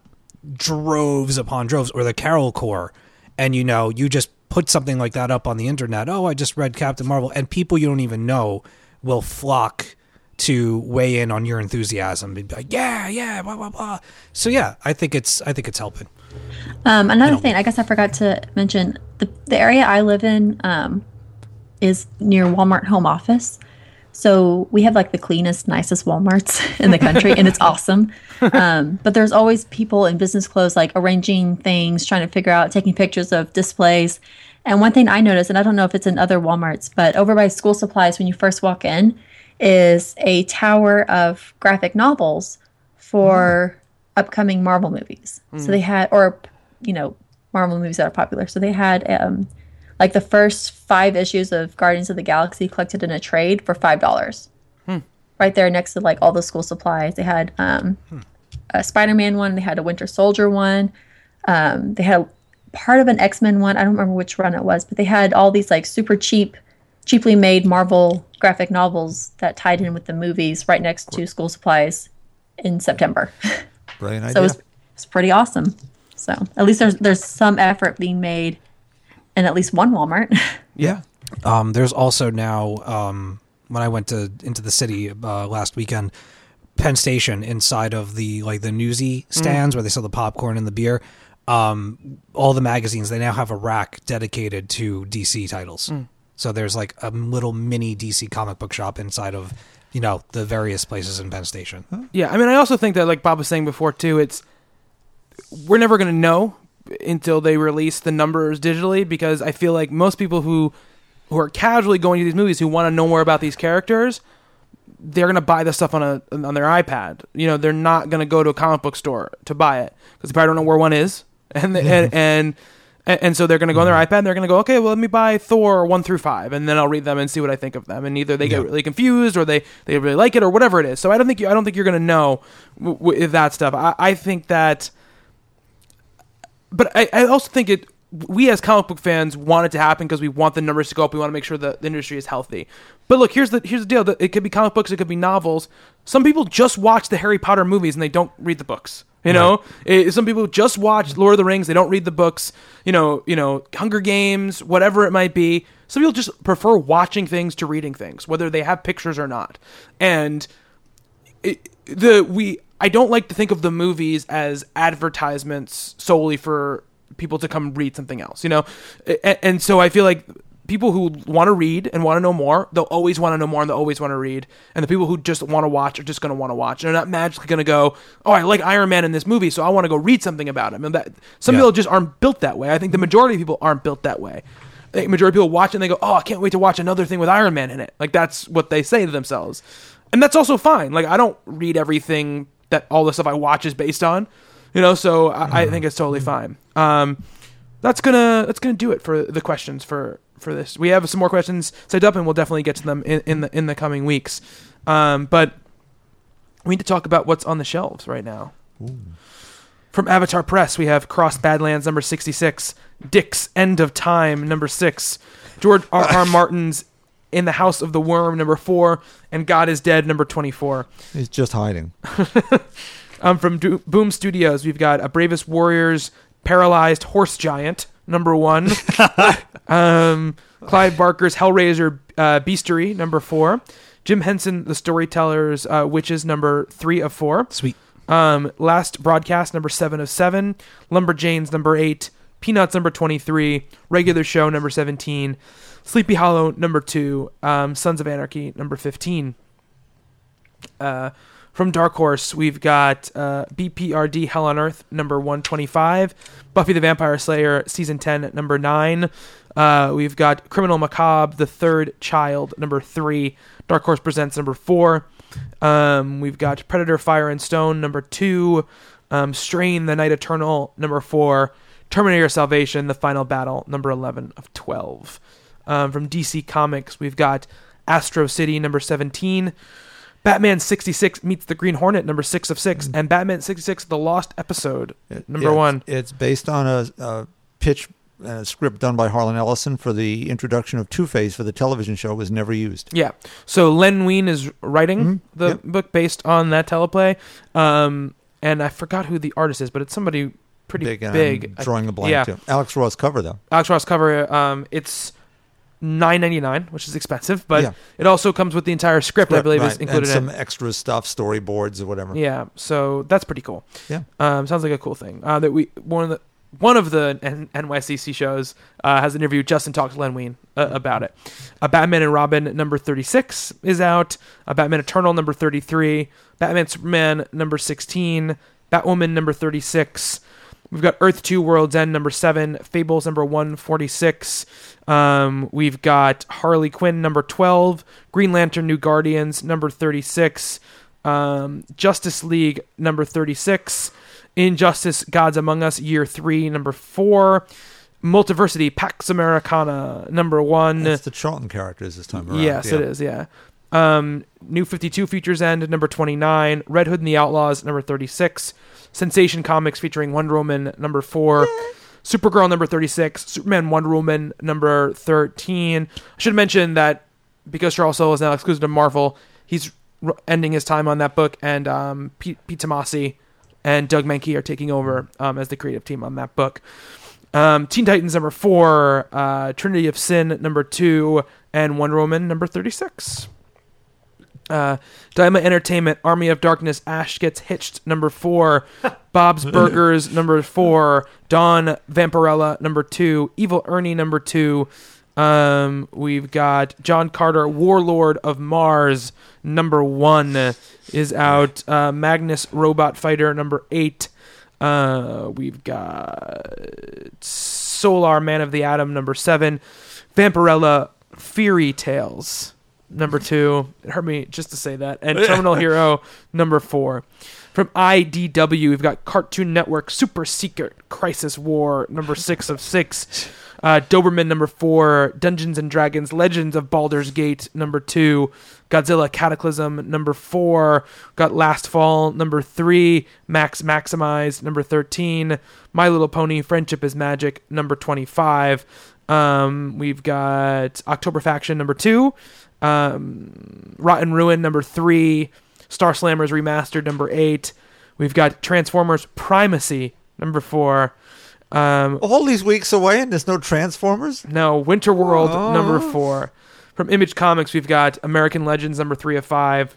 droves upon droves or the Carol Corps and you know you just put something like that up on the internet. Oh i just read captain marvel and people you don't even know will flock to weigh in on your enthusiasm and be like yeah yeah blah blah blah so yeah i think it's i think it's helping Um, another know. thing, I guess I forgot to mention the the area I live in um, is near Walmart home office. So we have like the cleanest, nicest Walmarts in the country, and it's awesome. Um, but there's always people in business clothes like arranging things, trying to figure out, taking pictures of displays. And one thing I noticed, and I don't know if it's in other Walmarts, but over by school supplies, when you first walk in, is a tower of graphic novels for upcoming Marvel movies. So they had, or you know, Marvel movies that are popular. So they had um, like the first five issues of Guardians of the Galaxy collected in a trade for five dollars. Right there next to like all the school supplies. They had um, a Spider-Man one. They had a Winter Soldier one. Um, they had part of an X-Men one. I don't remember which run it was, but they had all these like super cheap, cheaply made Marvel graphic novels that tied in with the movies right next to school supplies in September. Brilliant idea. So it was, it's pretty awesome. So at least there's there's some effort being made in at least one Walmart. Yeah. Um, there's also now um, when I went to into the city uh, last weekend, Penn Station inside of the like the newsy stands where they sell the popcorn and the beer. Um, all the magazines they now have a rack dedicated to DC titles. So there's like a little mini DC comic book shop inside of you know the various places in Penn Station. Yeah, I mean, I also think that, like Bob was saying before, too, it's we're never going to know until they release the numbers digitally because I feel like most people who who are casually going to these movies who want to know more about these characters, they're going to buy the stuff on a on their iPad. You know, they're not going to go to a comic book store to buy it because they probably don't know where one is, and and and. And and so they're going to go on their mm-hmm. iPad and they're going to go, okay, well, let me buy Thor 1 through 5, and then I'll read them and see what I think of them. And either they get really confused or they, they really like it or whatever it is. So I don't think you, I don't think you're going to know w- w- that stuff. I, I think that but I, I also think it we as comic book fans want it to happen because we want the numbers to go up. We want to make sure that the industry is healthy. But look, here's the here's the deal. It could be comic books, it could be novels. Some people just watch the Harry Potter movies and they don't read the books. You know, Eh, some people just watch Lord of the Rings. They don't read the books. You know, you know, Hunger Games, whatever it might be. Some people just prefer watching things to reading things, whether they have pictures or not. And it, the we I don't like to think of the movies as advertisements solely for people to come read something else, you know? And, and so I feel like people who want to read and want to know more, they'll always want to know more and they'll always want to read. And the people who just want to watch are just going to want to watch. And They're not magically going to go, "Oh, I like Iron Man in this movie, so I want to go read something about him." And that some Yeah. people just aren't built that way. I think the majority of people aren't built that way. Think majority of people watch and they go, "Oh, I can't wait to watch another thing with Iron Man in it." Like that's what they say to themselves, and that's also fine. Like I don't read everything that all the stuff I watch is based on, you know. So I, I think it's totally fine. Um, that's gonna that's gonna do it for the questions for for this. We have some more questions set up, and we'll definitely get to them in, in the in the coming weeks. Um, but we need to talk about what's on the shelves right now. From Avatar Press, we have Cross Badlands number 66, Dick's End of Time number 6, George R. R. Martin's In the House of the Worm number 4, and God is Dead number 24. He's just hiding. Um, from Do- Boom Studios, we've got A Bravest Warriors Paralyzed Horse Giant number 1, um, Clive Barker's Hellraiser uh, Bestiary number 4, Jim Henson The Storyteller's uh, Witches number 3 of 4. Sweet. Um, last broadcast number seven of seven, Lumberjanes number eight, Peanuts number twenty three, regular show number seventeen, Sleepy Hollow number two, um, Sons of Anarchy number fifteen. Uh, from Dark Horse, we've got uh, BPRD Hell on Earth number 125, Buffy the Vampire Slayer season 10 number 9. Uh, we've got Criminal Macabre, The Third Child number 3, Dark Horse Presents number 4. Um, we've got Predator Fire and Stone number 2, um, Strain the Night Eternal number 4, Terminator Salvation The Final Battle number 11 of 12. Um, from DC Comics, we've got Astro City number 17. Batman 66 meets the Green Hornet, number six of six, and Batman 66, the Lost Episode, number It's- one. It's based on a, a pitch script done by Harlan Ellison for the introduction of Two Face for the television show was never used. Yeah. So Len Wein is writing Mhm. the Yep. book based on that teleplay. Um, and I forgot who the artist is, but it's somebody pretty big. Big, drawing a blank yeah. too. Alex Ross cover though. Alex Ross cover. Um, it's nine ninety nine, which is expensive, but Yeah. it also comes with the entire script. I believe is included and in. some extra stuff, storyboards or whatever. Yeah, so that's pretty cool. Yeah. um, sounds like a cool thing. Uh, that we one of the one of the N- NYCC shows uh, has interviewed Justin talked to Len Wein uh, about it. Uh, Batman and Robin number thirty six is out. Uh, Batman Eternal number thirty three. Batman Superman number sixteen. Batwoman number thirty six. We've got Earth 2 World's End number 7, Fables number 146. Um, we've got Harley Quinn number 12, Green Lantern New Guardians number 36, um, Justice League number 36, Injustice Gods Among Us year 3 number 4, Multiversity Pax Americana number 1. That's the Charlton characters this time around. Yes, yeah. it is. Yeah. Um, New Fifty Two Features End number twenty nine. Red Hood and the Outlaws number thirty six. Sensation Comics featuring Wonder Woman number four. Supergirl number thirty six. Superman Wonder Woman number thirteen. I should mention that because Charles Soule is now exclusive to Marvel, he's ending his time on that book, and um, Pete, Pete Tomasi and Doug Mahnke are taking over um, as the creative team on that book. Um, Teen Titans number four, uh, Trinity of Sin number two, and Wonder Woman number thirty-six. Uh, Dynamite Entertainment, Army of Darkness, Ash Gets Hitched, number four. Bob's Burgers, number four. Dawn Vampirella, number two. Evil Ernie, number two. Um, we've got John Carter, Warlord of Mars, number one is out. Uh, Magnus Robot Fighter, number eight. Uh, we've got Solar Man of the Atom, number seven. Vampirella Feary Tales, number two. It hurt me just to say that. And Terminal Hero, number four. From IDW, we've got Cartoon Network Super Secret Crisis War, number six of six. Uh, Doberman, number four. Dungeons and Dragons Legends of Baldur's Gate, number two. Godzilla Cataclysm, number four. Got Last Fall, number three. Max Maximize, number 13. My Little Pony Friendship is Magic, number 25. Um, we've got October Faction, number two. Um, Rotten Ruin, number three. Star Slammers Remastered, number eight. We've got Transformers Primacy, number four. Um, All these weeks away and there's no Transformers? no, Winter World Oh. number four. From Image Comics, we've got American Legends number three of five.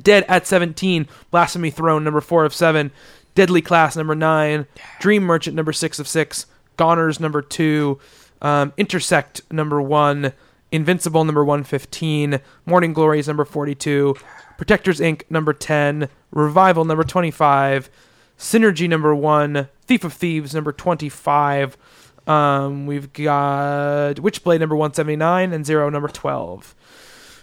Dead at seventeen, Blasphemy Throne number four of seven. Deadly Class number nine. Dream Merchant number six of six. Goners number two. Um, Intersect number one. Invincible number one fifteen. Morning Glories number forty two. Protectors Inc. number ten. Revival number twenty five. Synergy number one, Thief of Thieves number twenty-five. Um, we've got Witchblade number one seventy-nine and Zero number twelve.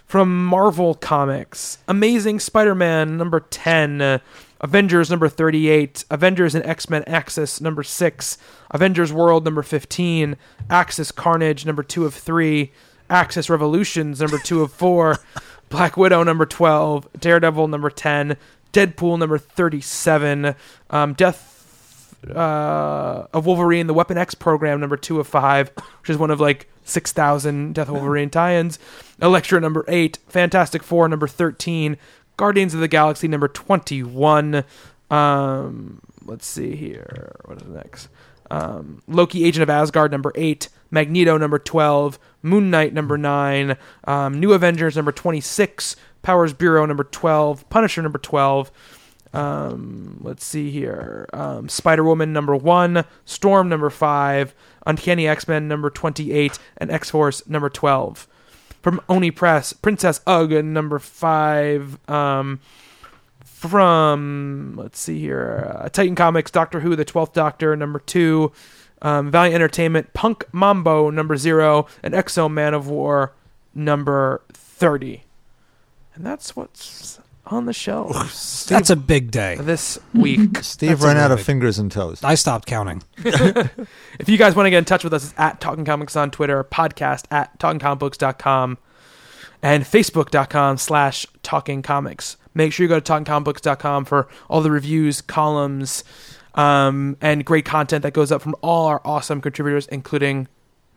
From Marvel Comics, Amazing Spider-Man number ten, uh, Avengers number thirty-eight, Avengers and X-Men Axis number six, Avengers World number fifteen, Axis Carnage number two of three, Axis Revolutions number two of four, Black Widow number twelve, Daredevil number ten, Deadpool number thirty-seven, um, Death uh, of Wolverine, the Weapon X program number two of five, which is one of like six thousand Death of Wolverine tie-ins. Elektra number eight, Fantastic Four number thirteen, Guardians of the Galaxy number twenty-one. Um, let's see here. What is next? Um, Loki, Agent of Asgard number eight, Magneto number twelve, Moon Knight number nine, um, New Avengers number twenty-six, Powers Bureau number twelve, Punisher number twelve. Um, let's see here. Um, Spider Woman number one, Storm number five, Uncanny X Men number twenty-eight, and X Force number twelve. From Oni Press, Princess Ugg number five, um, from let's see here, uh, Titan Comics, Doctor Who, the Twelfth Doctor, number two, um, Valiant Entertainment, Punk Mambo, number zero, and X-O Manowar, number thirty, and that's what's on the shelves That's a big day. this week. Steve That's a ran out of fingers and toes. I stopped counting. If you guys want to get in touch with us, it's at Talking Comics on Twitter, podcast at talkingcomicbooks.com, and facebook.com slash Talking Comics. Make sure you go to talkingcomicbooks.com for all the reviews, columns, um, and great content that goes up from all our awesome contributors, including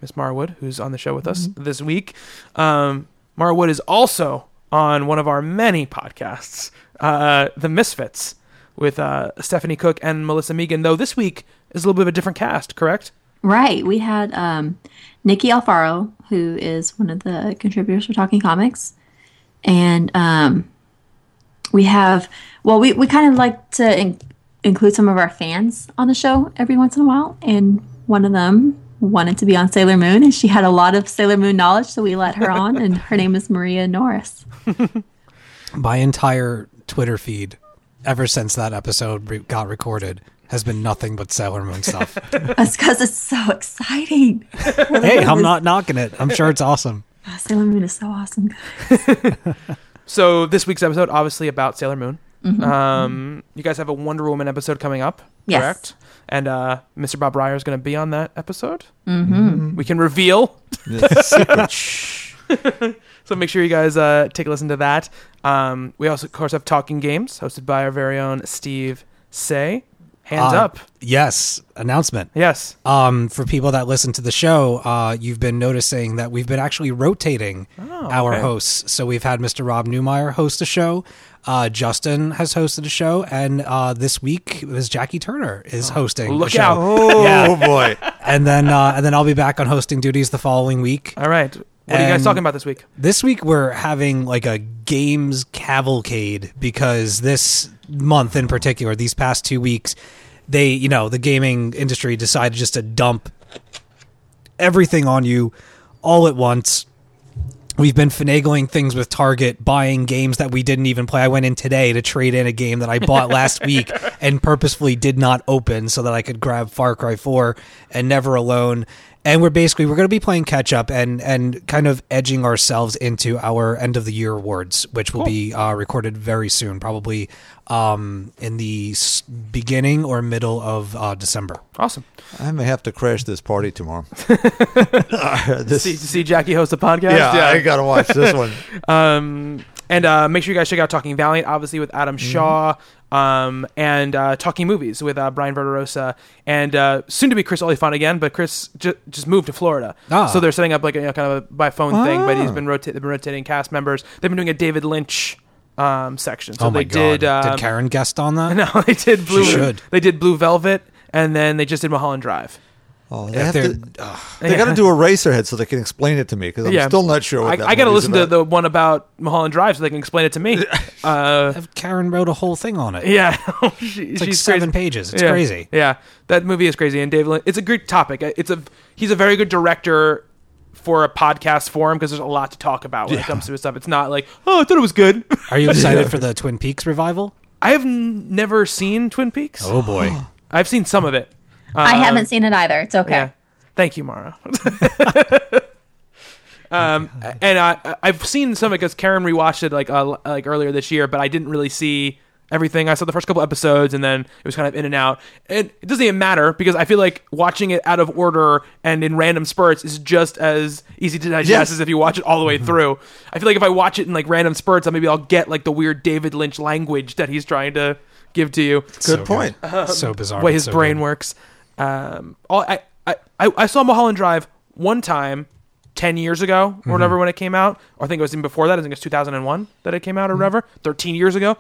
Miss Mara Wood, who's on the show with us this week. Um, Mara Wood is also on one of our many podcasts, uh, The Misfits, with uh, Stephanie Cook and Melissa Megan, though this week is a little bit of a different cast, correct? Right. We had um, Nikki Alfaro, who is one of the contributors for Talking Comics. And um, we have, well, we, we kind of like to in- include some of our fans on the show every once in a while. And one of them wanted to be on Sailor Moon, and she had a lot of Sailor Moon knowledge, so we let her on. And her name is Maria Norris. My entire Twitter feed, ever since that episode re- got recorded, has been nothing but Sailor Moon stuff. That's because it's so exciting. hey, I'm not knocking it. I'm sure it's awesome. Oh, Sailor Moon is so awesome. So this week's episode, obviously about Sailor Moon. Um, you guys have a Wonder Woman episode coming up, Yes. correct? And uh, Mr. Bob Reyer is going to be on that episode. Mm-hmm. We can reveal. so make sure you guys uh, take a listen to that. Um, we also, of course, have Talking Games, hosted by our very own Steve Seigh. Hands Uh, up. Yes, announcement. Yes. Um, for people that listen to the show, uh, you've been noticing that we've been actually rotating our okay. hosts. So we've had Mr. Rob Newmeyer host a show. Uh, Justin has hosted a show, and uh, this week Ms. Jackie Turner is hosting. a Look show. out. Oh Yeah. boy! And then uh, and then I'll be back on hosting duties the following week. All right. What are you guys talking about this week? This week we're having like a games cavalcade because this month in particular, these past two weeks, they, you know, the gaming industry decided just to dump everything on you all at once. We've been finagling things with Target, buying games that we didn't even play. I went in today to trade in a game that I bought last week and purposefully did not open so that I could grab Far Cry 4 and Never Alone. And we're basically we're going to be playing catch up and and kind of edging ourselves into our end of the year awards, which will be uh, recorded very soon, probably um, in the beginning or middle of uh, December. Awesome. I may have to crash this party tomorrow. this, See, see Jackie host a podcast? yeah, I gotta watch this one. Um, and uh, make sure you guys check out Talking Valiant, obviously with Adam Mm-hmm. Shaw, um, and uh, Talking Movies with uh, Brian Verderosa, and uh, soon to be Chris Olifant again. But Chris ju- just moved to Florida, Ah. so they're setting up like a you know, kind of a by phone thing. But he's been rota- they've been rotating cast members. They've been doing a David Lynch um, section. So oh my they god! did. Um, did Karen guest on that? No, they did Blue. should. They did Blue Velvet, and then they just did Mulholland Drive. Oh, they have they're- to. ugh. They got to do a Racerhead so they can explain it to me because I'm Yeah. still not sure. What I, that I got to movie's listen to about. the one about Mulholland Drive so they can explain it to me. uh, Karen wrote a whole thing on it. yeah, she, It's like she's seven crazy. pages. It's yeah. crazy. Yeah, that movie is crazy, and David, Lynch, it's a great topic. It's a he's a very good director for a podcast forum because there's a lot to talk about when it comes to his stuff. It's not like oh, I thought it was good. Are you excited for the Twin Peaks revival? I have n- never seen Twin Peaks. Oh boy. I've seen some of it. I haven't seen it either. It's okay. Yeah. Thank you, Mara. um, and I, I've seen some of it because Karen rewatched it like uh, like earlier this year, but I didn't really see everything. I saw the first couple episodes, and then it was kind of in and out. And it doesn't even matter because I feel like watching it out of order and in random spurts is just as easy to digest Yes. as if you watch it all the way through. I feel like if I watch it in like random spurts, then maybe I'll get like the weird David Lynch language that he's trying to give to you Good point. so bizarre. way his so brain good. works. Um, all, I, I, I I saw Mulholland Drive one time, ten years ago Mm-hmm. or whatever when it came out, or I think it was even before that. I think it was two thousand and one that it came out or Mm-hmm. whatever, thirteen years ago.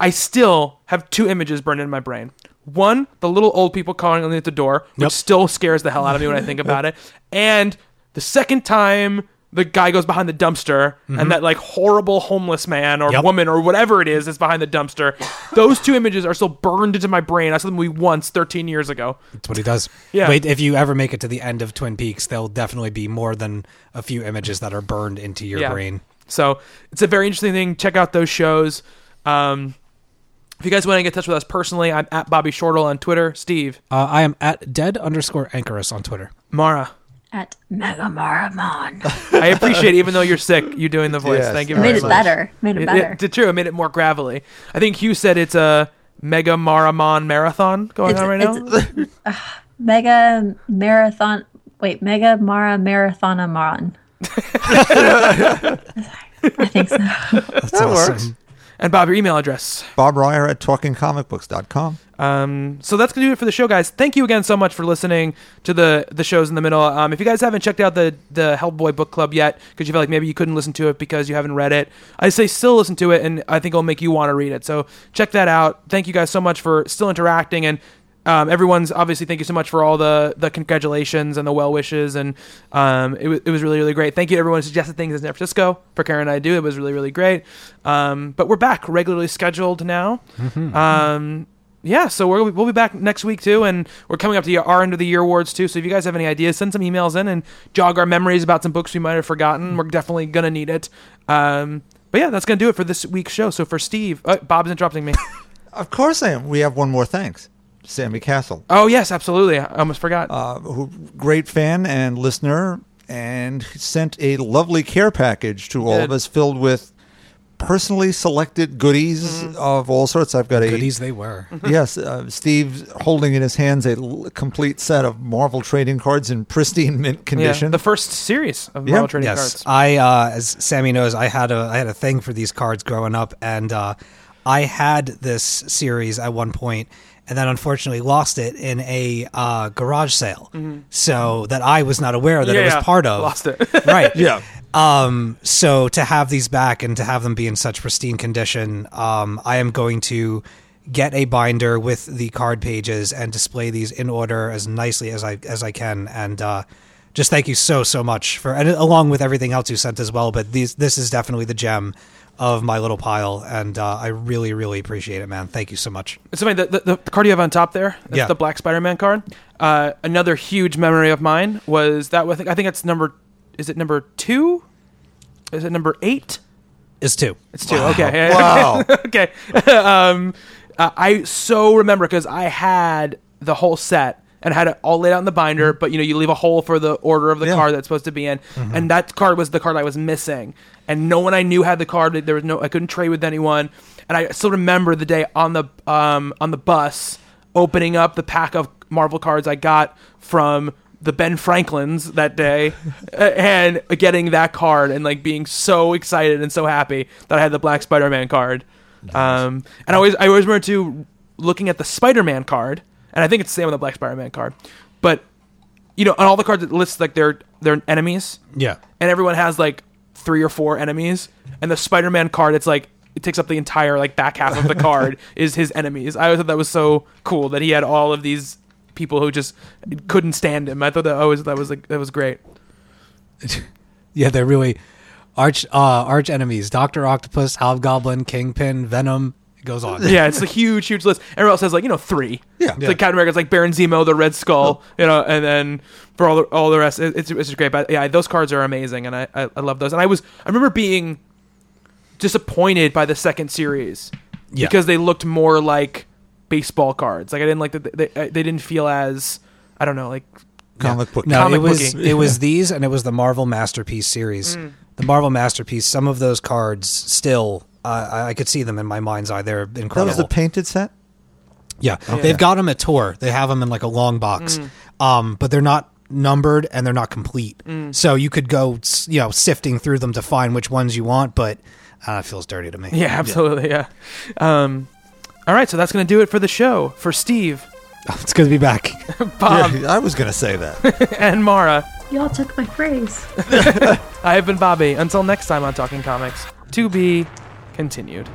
I still have two images burned in my brain. One, the little old people calling at the door, which Yep. still scares the hell out of me when I think about it. And the second time the guy goes behind the dumpster and that like horrible homeless man or Mm-hmm. Yep. woman or whatever it is is behind the dumpster, those two images are still burned into my brain. I saw them movie once 13 years ago. That's what he does. Yeah. Wait, if you ever make it to the end of Twin Peaks, there'll definitely be more than a few images that are burned into your Yeah. brain. So it's a very interesting thing. Check out those shows. Um, If you guys want to get in touch with us personally, I'm at Bobby Shortle on Twitter. Steve, Uh, I am at dead underscore anchorus on Twitter. Mara. At Mega Maramon. I appreciate, even though you're sick, you doing the voice. Yes, Thank you It very made it much. better. Made it It, better. it, it's true. It made it more gravelly. I think Hugh said it's a Mega Maramon marathon going It's- on right now. it's- uh, Mega Marathon. Wait, Mega Mara Marathonamon. I think so. That's That awesome. works. And Bob, your email address. Bob Reyer at talkingcomicbooks.com. Um, so that's gonna do it for the show, guys. Thank you again so much for listening to the the shows in the middle. Um, if you guys haven't checked out the the Hellboy book club yet, because you feel like maybe you couldn't listen to it because you haven't read it, I say still listen to it, and I think it'll make you want to read it. So check that out. Thank you guys so much for still interacting and. Um, everyone's obviously thank you so much for all the the congratulations and the well wishes and um, it, was it was really really great. Thank you to everyone who suggested things in San Francisco for Karen and I do. It was really really great. Um, but we're back regularly scheduled now. Um, yeah, so we're, we'll be back next week too, and we're coming up to our end of the year awards too. So if you guys have any ideas, send some emails in and jog our memories about some books we might have forgotten. We're definitely gonna need it. Um, but yeah, that's gonna do it for this week's show. So for Steve, uh, Bob's interrupting me. Of course I am. We have one more thanks. Sammy Castle, oh yes, absolutely. I almost forgot. uh, who great fan and listener, and sent a lovely care package to all of us filled with personally selected goodies of all sorts. I've got a Goodies they were. yes, uh, Steve holding in his hands a l- complete set of Marvel trading cards in pristine mint condition. yeah, condition. the first series of Yeah. Marvel Trading yes, Cards. I uh, as Sammy knows, I had a I had a thing for these cards growing up, and uh, I had this series at one point, and then unfortunately lost it in a uh, garage sale, so that I was not aware that it Mm-hmm. Yeah, was part of. lost it. right. yeah. Um, so to have these back and to have them be in such pristine condition, um, I am going to get a binder with the card pages and display these in order as nicely as I as I can. And uh, just thank you so so much for, and along with everything else you sent as well. But these this is definitely the gem of my little pile, and uh, I really really appreciate it, man. Thank you so much. So the, the, the card you have on top there, that's Yeah. the Black Spider-Man card. Uh, another huge memory of mine was that I think I think it's number. Is it number two? Is it number eight? Is two. It's two. Okay. Wow. okay. um, uh, I so remember because I had the whole set and had it all laid out in the binder, but you know you leave a hole for the order of the Yeah. card that's supposed to be in, and that card was the card I was missing, and no one I knew had the card. There was no I couldn't trade with anyone, and I still remember the day on the um, on the bus opening up the pack of Marvel cards I got from the Ben Franklins that day and getting that card and like being so excited and so happy that I had the Black Spider-Man card. Um, and I always I always remember too looking at the Spider-Man card, and I think it's the same with the Black Spider-Man card, but you know on all the cards it lists like their their enemies, Yeah. and everyone has like three or four enemies, and the Spider-Man card it's like it takes up the entire like back half of the card is his enemies. I always thought that was so cool that he had all of these people who just couldn't stand him. I thought that always that was like that was great. Yeah, they're really arch uh, arch enemies. Doctor Octopus, Hobgoblin, Kingpin, Venom. It goes on. Yeah, it's a huge, huge list. Everyone else has like you know three. Yeah. It's like Captain America's like Baron Zemo, the Red Skull, you know, and then for all the all the rest, it, it's it's just great. But yeah, those cards are amazing, and I, I I love those. And I was I remember being disappointed by the second series Yeah. because they looked more like baseball cards. Like I didn't like that they, they they didn't feel as I don't know like Comic book. No, Comic it was booky. it was these, and it was the Marvel Masterpiece series. Mm. The Marvel Masterpiece. Some of those cards still, I, I could see them in my mind's eye. They're incredible. That incredible. was the painted set? yeah, they've got them at tour. They have them in like a long box, Mm. um, but they're not numbered and they're not complete. Mm. So you could go, you know, sifting through them to find which ones you want, but uh, it feels dirty to me. yeah absolutely yeah. Um, all right, so that's gonna do it for the show for Steve, it's good to be back. Bob, Yeah, I was going to say that. and Mara. Y'all took my phrase. I have been Bobby. Until next time on Talking Comics, to be continued.